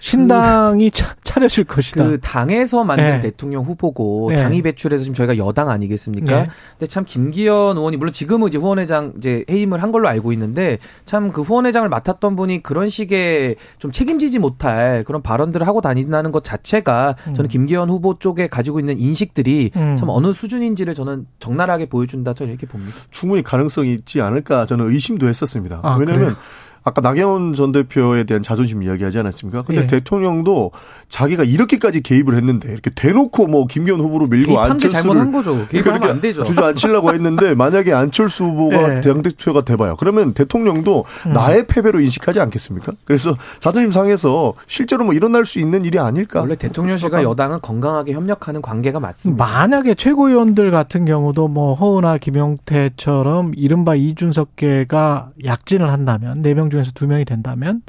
신당이 그, 차려질 것이다. 그 당에서 만든 네. 대통령 후보고 네. 당이 배출해서 지금 저희가 여당 아니겠습니까? 네. 근데 참 김기현 의원이 물론 지금은 이제 후원회장 이제 해임을 한 걸로 알고 있는데 참 그 후원회장을 맡았던 분이 그런 식의 좀 책임지지 못할 그런 발언들을 하고 다닌다는 것 자체가 음. 저는 김기현 후보 쪽에 가지고 있는 인식들이 음. 참 어느 수준인지를 저는 적나라하게 보여준다 저는 이렇게 봅니다. 충분히 가능성이 있지 않을까 저는 의심도 했었습니다. 아, 왜냐하면 그래요? 아까 나경원 전 대표에 대한 자존심 이야기하지 않았습니까? 근데 예. 대통령도 자기가 이렇게까지 개입을 했는데 이렇게 대놓고 뭐 김기현 후보로 밀고 안철수를 잘못한 거죠. 개입하면 안 되죠. 주저앉히려고 했는데 만약에 안철수 후보가 예. 당 대표가 돼봐요. 그러면 대통령도 음. 나의 패배로 인식하지 않겠습니까? 그래서 자존심 상해서 실제로 뭐 일어날 수 있는 일이 아닐까? 원래 대통령실과 여당은 건강하게 협력하는 관계가 맞습니다. 만약에 최고위원들 같은 경우도 뭐 허은하, 김용태처럼 이른바 이준석계가 약진을 한다면 네명 중에서 두 명이 된다면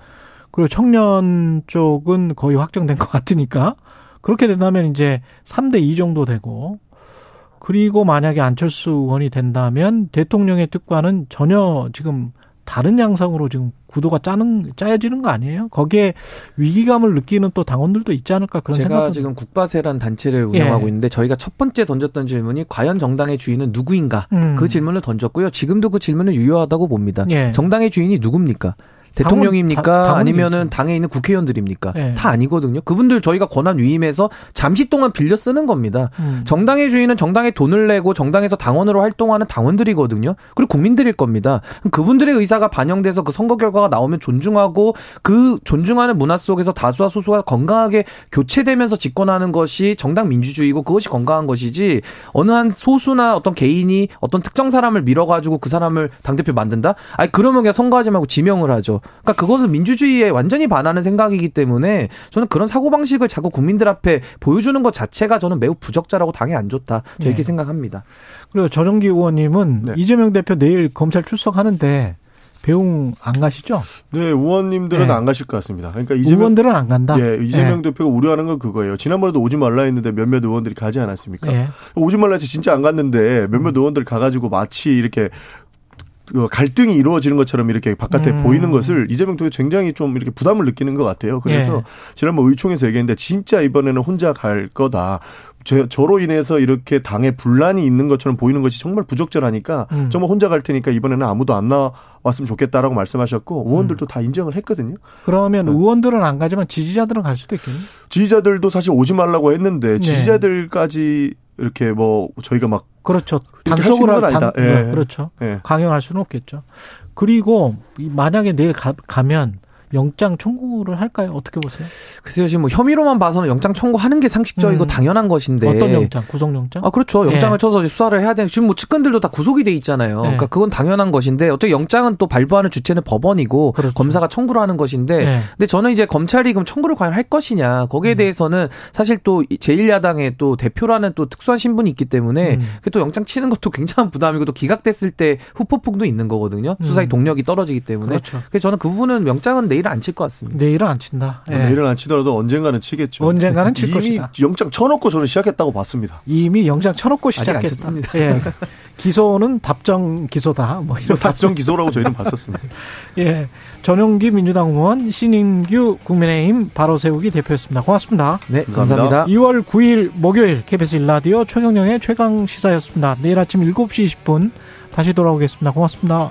그리고 청년 쪽은 거의 확정된 것 같으니까 그렇게 된다면 이제 3대 2 정도 되고 그리고 만약에 안철수 의원이 된다면 대통령의 특과는 전혀 지금 다른 양상으로 지금 구도가 짜는 짜여지는 거 아니에요? 거기에 위기감을 느끼는 또 당원들도 있지 않을까 그런 제가 생각도 지금 국바세란 단체를 운영하고 예. 있는데 저희가 첫 번째 던졌던 질문이 과연 정당의 주인은 누구인가 음. 그 질문을 던졌고요. 지금도 그 질문은 유효하다고 봅니다. 예. 정당의 주인이 누굽니까? 대통령입니까? 당원, 아니면은 당에 있는 국회의원들입니까? 네. 다 아니거든요. 그분들 저희가 권한 위임해서 잠시 동안 빌려 쓰는 겁니다. 음. 정당의 주인은 정당에 돈을 내고 정당에서 당원으로 활동하는 당원들이거든요. 그리고 국민들일 겁니다. 그분들의 의사가 반영돼서 그 선거 결과가 나오면 존중하고 그 존중하는 문화 속에서 다수와 소수가 건강하게 교체되면서 집권하는 것이 정당 민주주의고 그것이 건강한 것이지 어느 한 소수나 어떤 개인이 어떤 특정 사람을 밀어가지고 그 사람을 당대표 만든다? 아니 그러면 그냥 선거하지 말고 지명을 하죠. 그러니까 그것은 민주주의에 완전히 반하는 생각이기 때문에 저는 그런 사고 방식을 자꾸 국민들 앞에 보여주는 것 자체가 저는 매우 부적절하고 당에 안 좋다. 저 이렇게 네. 생각합니다. 그리고 전영기 의원님은 네. 이재명 대표 내일 검찰 출석하는데 배웅 안 가시죠? 네, 의원님들은 네. 안 가실 것 같습니다. 그러니까 이재명 의원들은 안 간다. 예, 이재명 네. 대표가 우려하는 건 그거예요. 지난번에도 오지 말라 했는데 몇몇 의원들이 가지 않았습니까? 네. 오지 말라 해서 진짜 안 갔는데 몇몇 의원들 가가지고 마치 이렇게 그 갈등이 이루어지는 것처럼 이렇게 바깥에 음. 보이는 것을 이재명 대표 굉장히 좀 이렇게 부담을 느끼는 것 같아요. 그래서 예. 지난번 의총에서 얘기했는데 진짜 이번에는 혼자 갈 거다. 저, 저로 인해서 이렇게 당에 분란이 있는 것처럼 보이는 것이 정말 부적절하니까 음. 정말 혼자 갈 테니까 이번에는 아무도 안 나왔으면 좋겠다라고 말씀하셨고 의원들도 음. 다 인정을 했거든요. 그러면 네. 의원들은 안 가지만 지지자들은 갈 수도 있겠네요. 지지자들도 사실 오지 말라고 했는데 네. 지지자들까지 이렇게 뭐 저희가 막 그렇죠. 단속을 할 아니다. 단, 예. 네, 그렇죠. 예. 강요할 수는 없겠죠. 그리고 만약에 내일 가, 가면 영장 청구를 할까요? 어떻게 보세요? 글쎄요, 지금 뭐 혐의로만 봐서는 영장 청구하는 게 상식적이고 음. 당연한 것인데. 어떤 영장? 구속영장? 아, 그렇죠. 영장을 네. 쳐서 수사를 해야 되는, 지금 뭐 측근들도 다 구속이 돼 있잖아요. 네. 그러니까 그건 당연한 것인데, 어떻게 영장은 또 발부하는 주체는 법원이고, 그렇죠. 검사가 청구를 하는 것인데, 네. 근데 저는 이제 검찰이 그럼 청구를 과연 할 것이냐, 거기에 음. 대해서는 사실 또 제1야당의 또 대표라는 또 특수한 신분이 있기 때문에, 음. 또 영장 치는 것도 굉장한 부담이고, 또 기각됐을 때 후폭풍도 있는 거거든요. 수사의 음. 동력이 떨어지기 때문에. 그렇죠. 그래서 저는 그 부분은 영장은 내일 내일은 안 칠 것 같습니다. 내일은 안 친다. 네. 내일은 안 치더라도 언젠가는 치겠죠. 언젠가는 칠 이미 것이다. 영장 쳐놓고 저는 시작했다고 봤습니다. 이미 영장 쳐놓고 시작했습니다. 예. 기소는 답정 기소다. 뭐 이런 답정 기소라고 저희는 봤었습니다. 예. 전용기 민주당 의원 신인규 국민의힘 바로 세우기 대표였습니다. 고맙습니다. 네, 감사합니다. 2월 9일 목요일 KBS 일라디오 최경영의 최강 시사였습니다. 내일 아침 7시 20분 다시 돌아오겠습니다. 고맙습니다.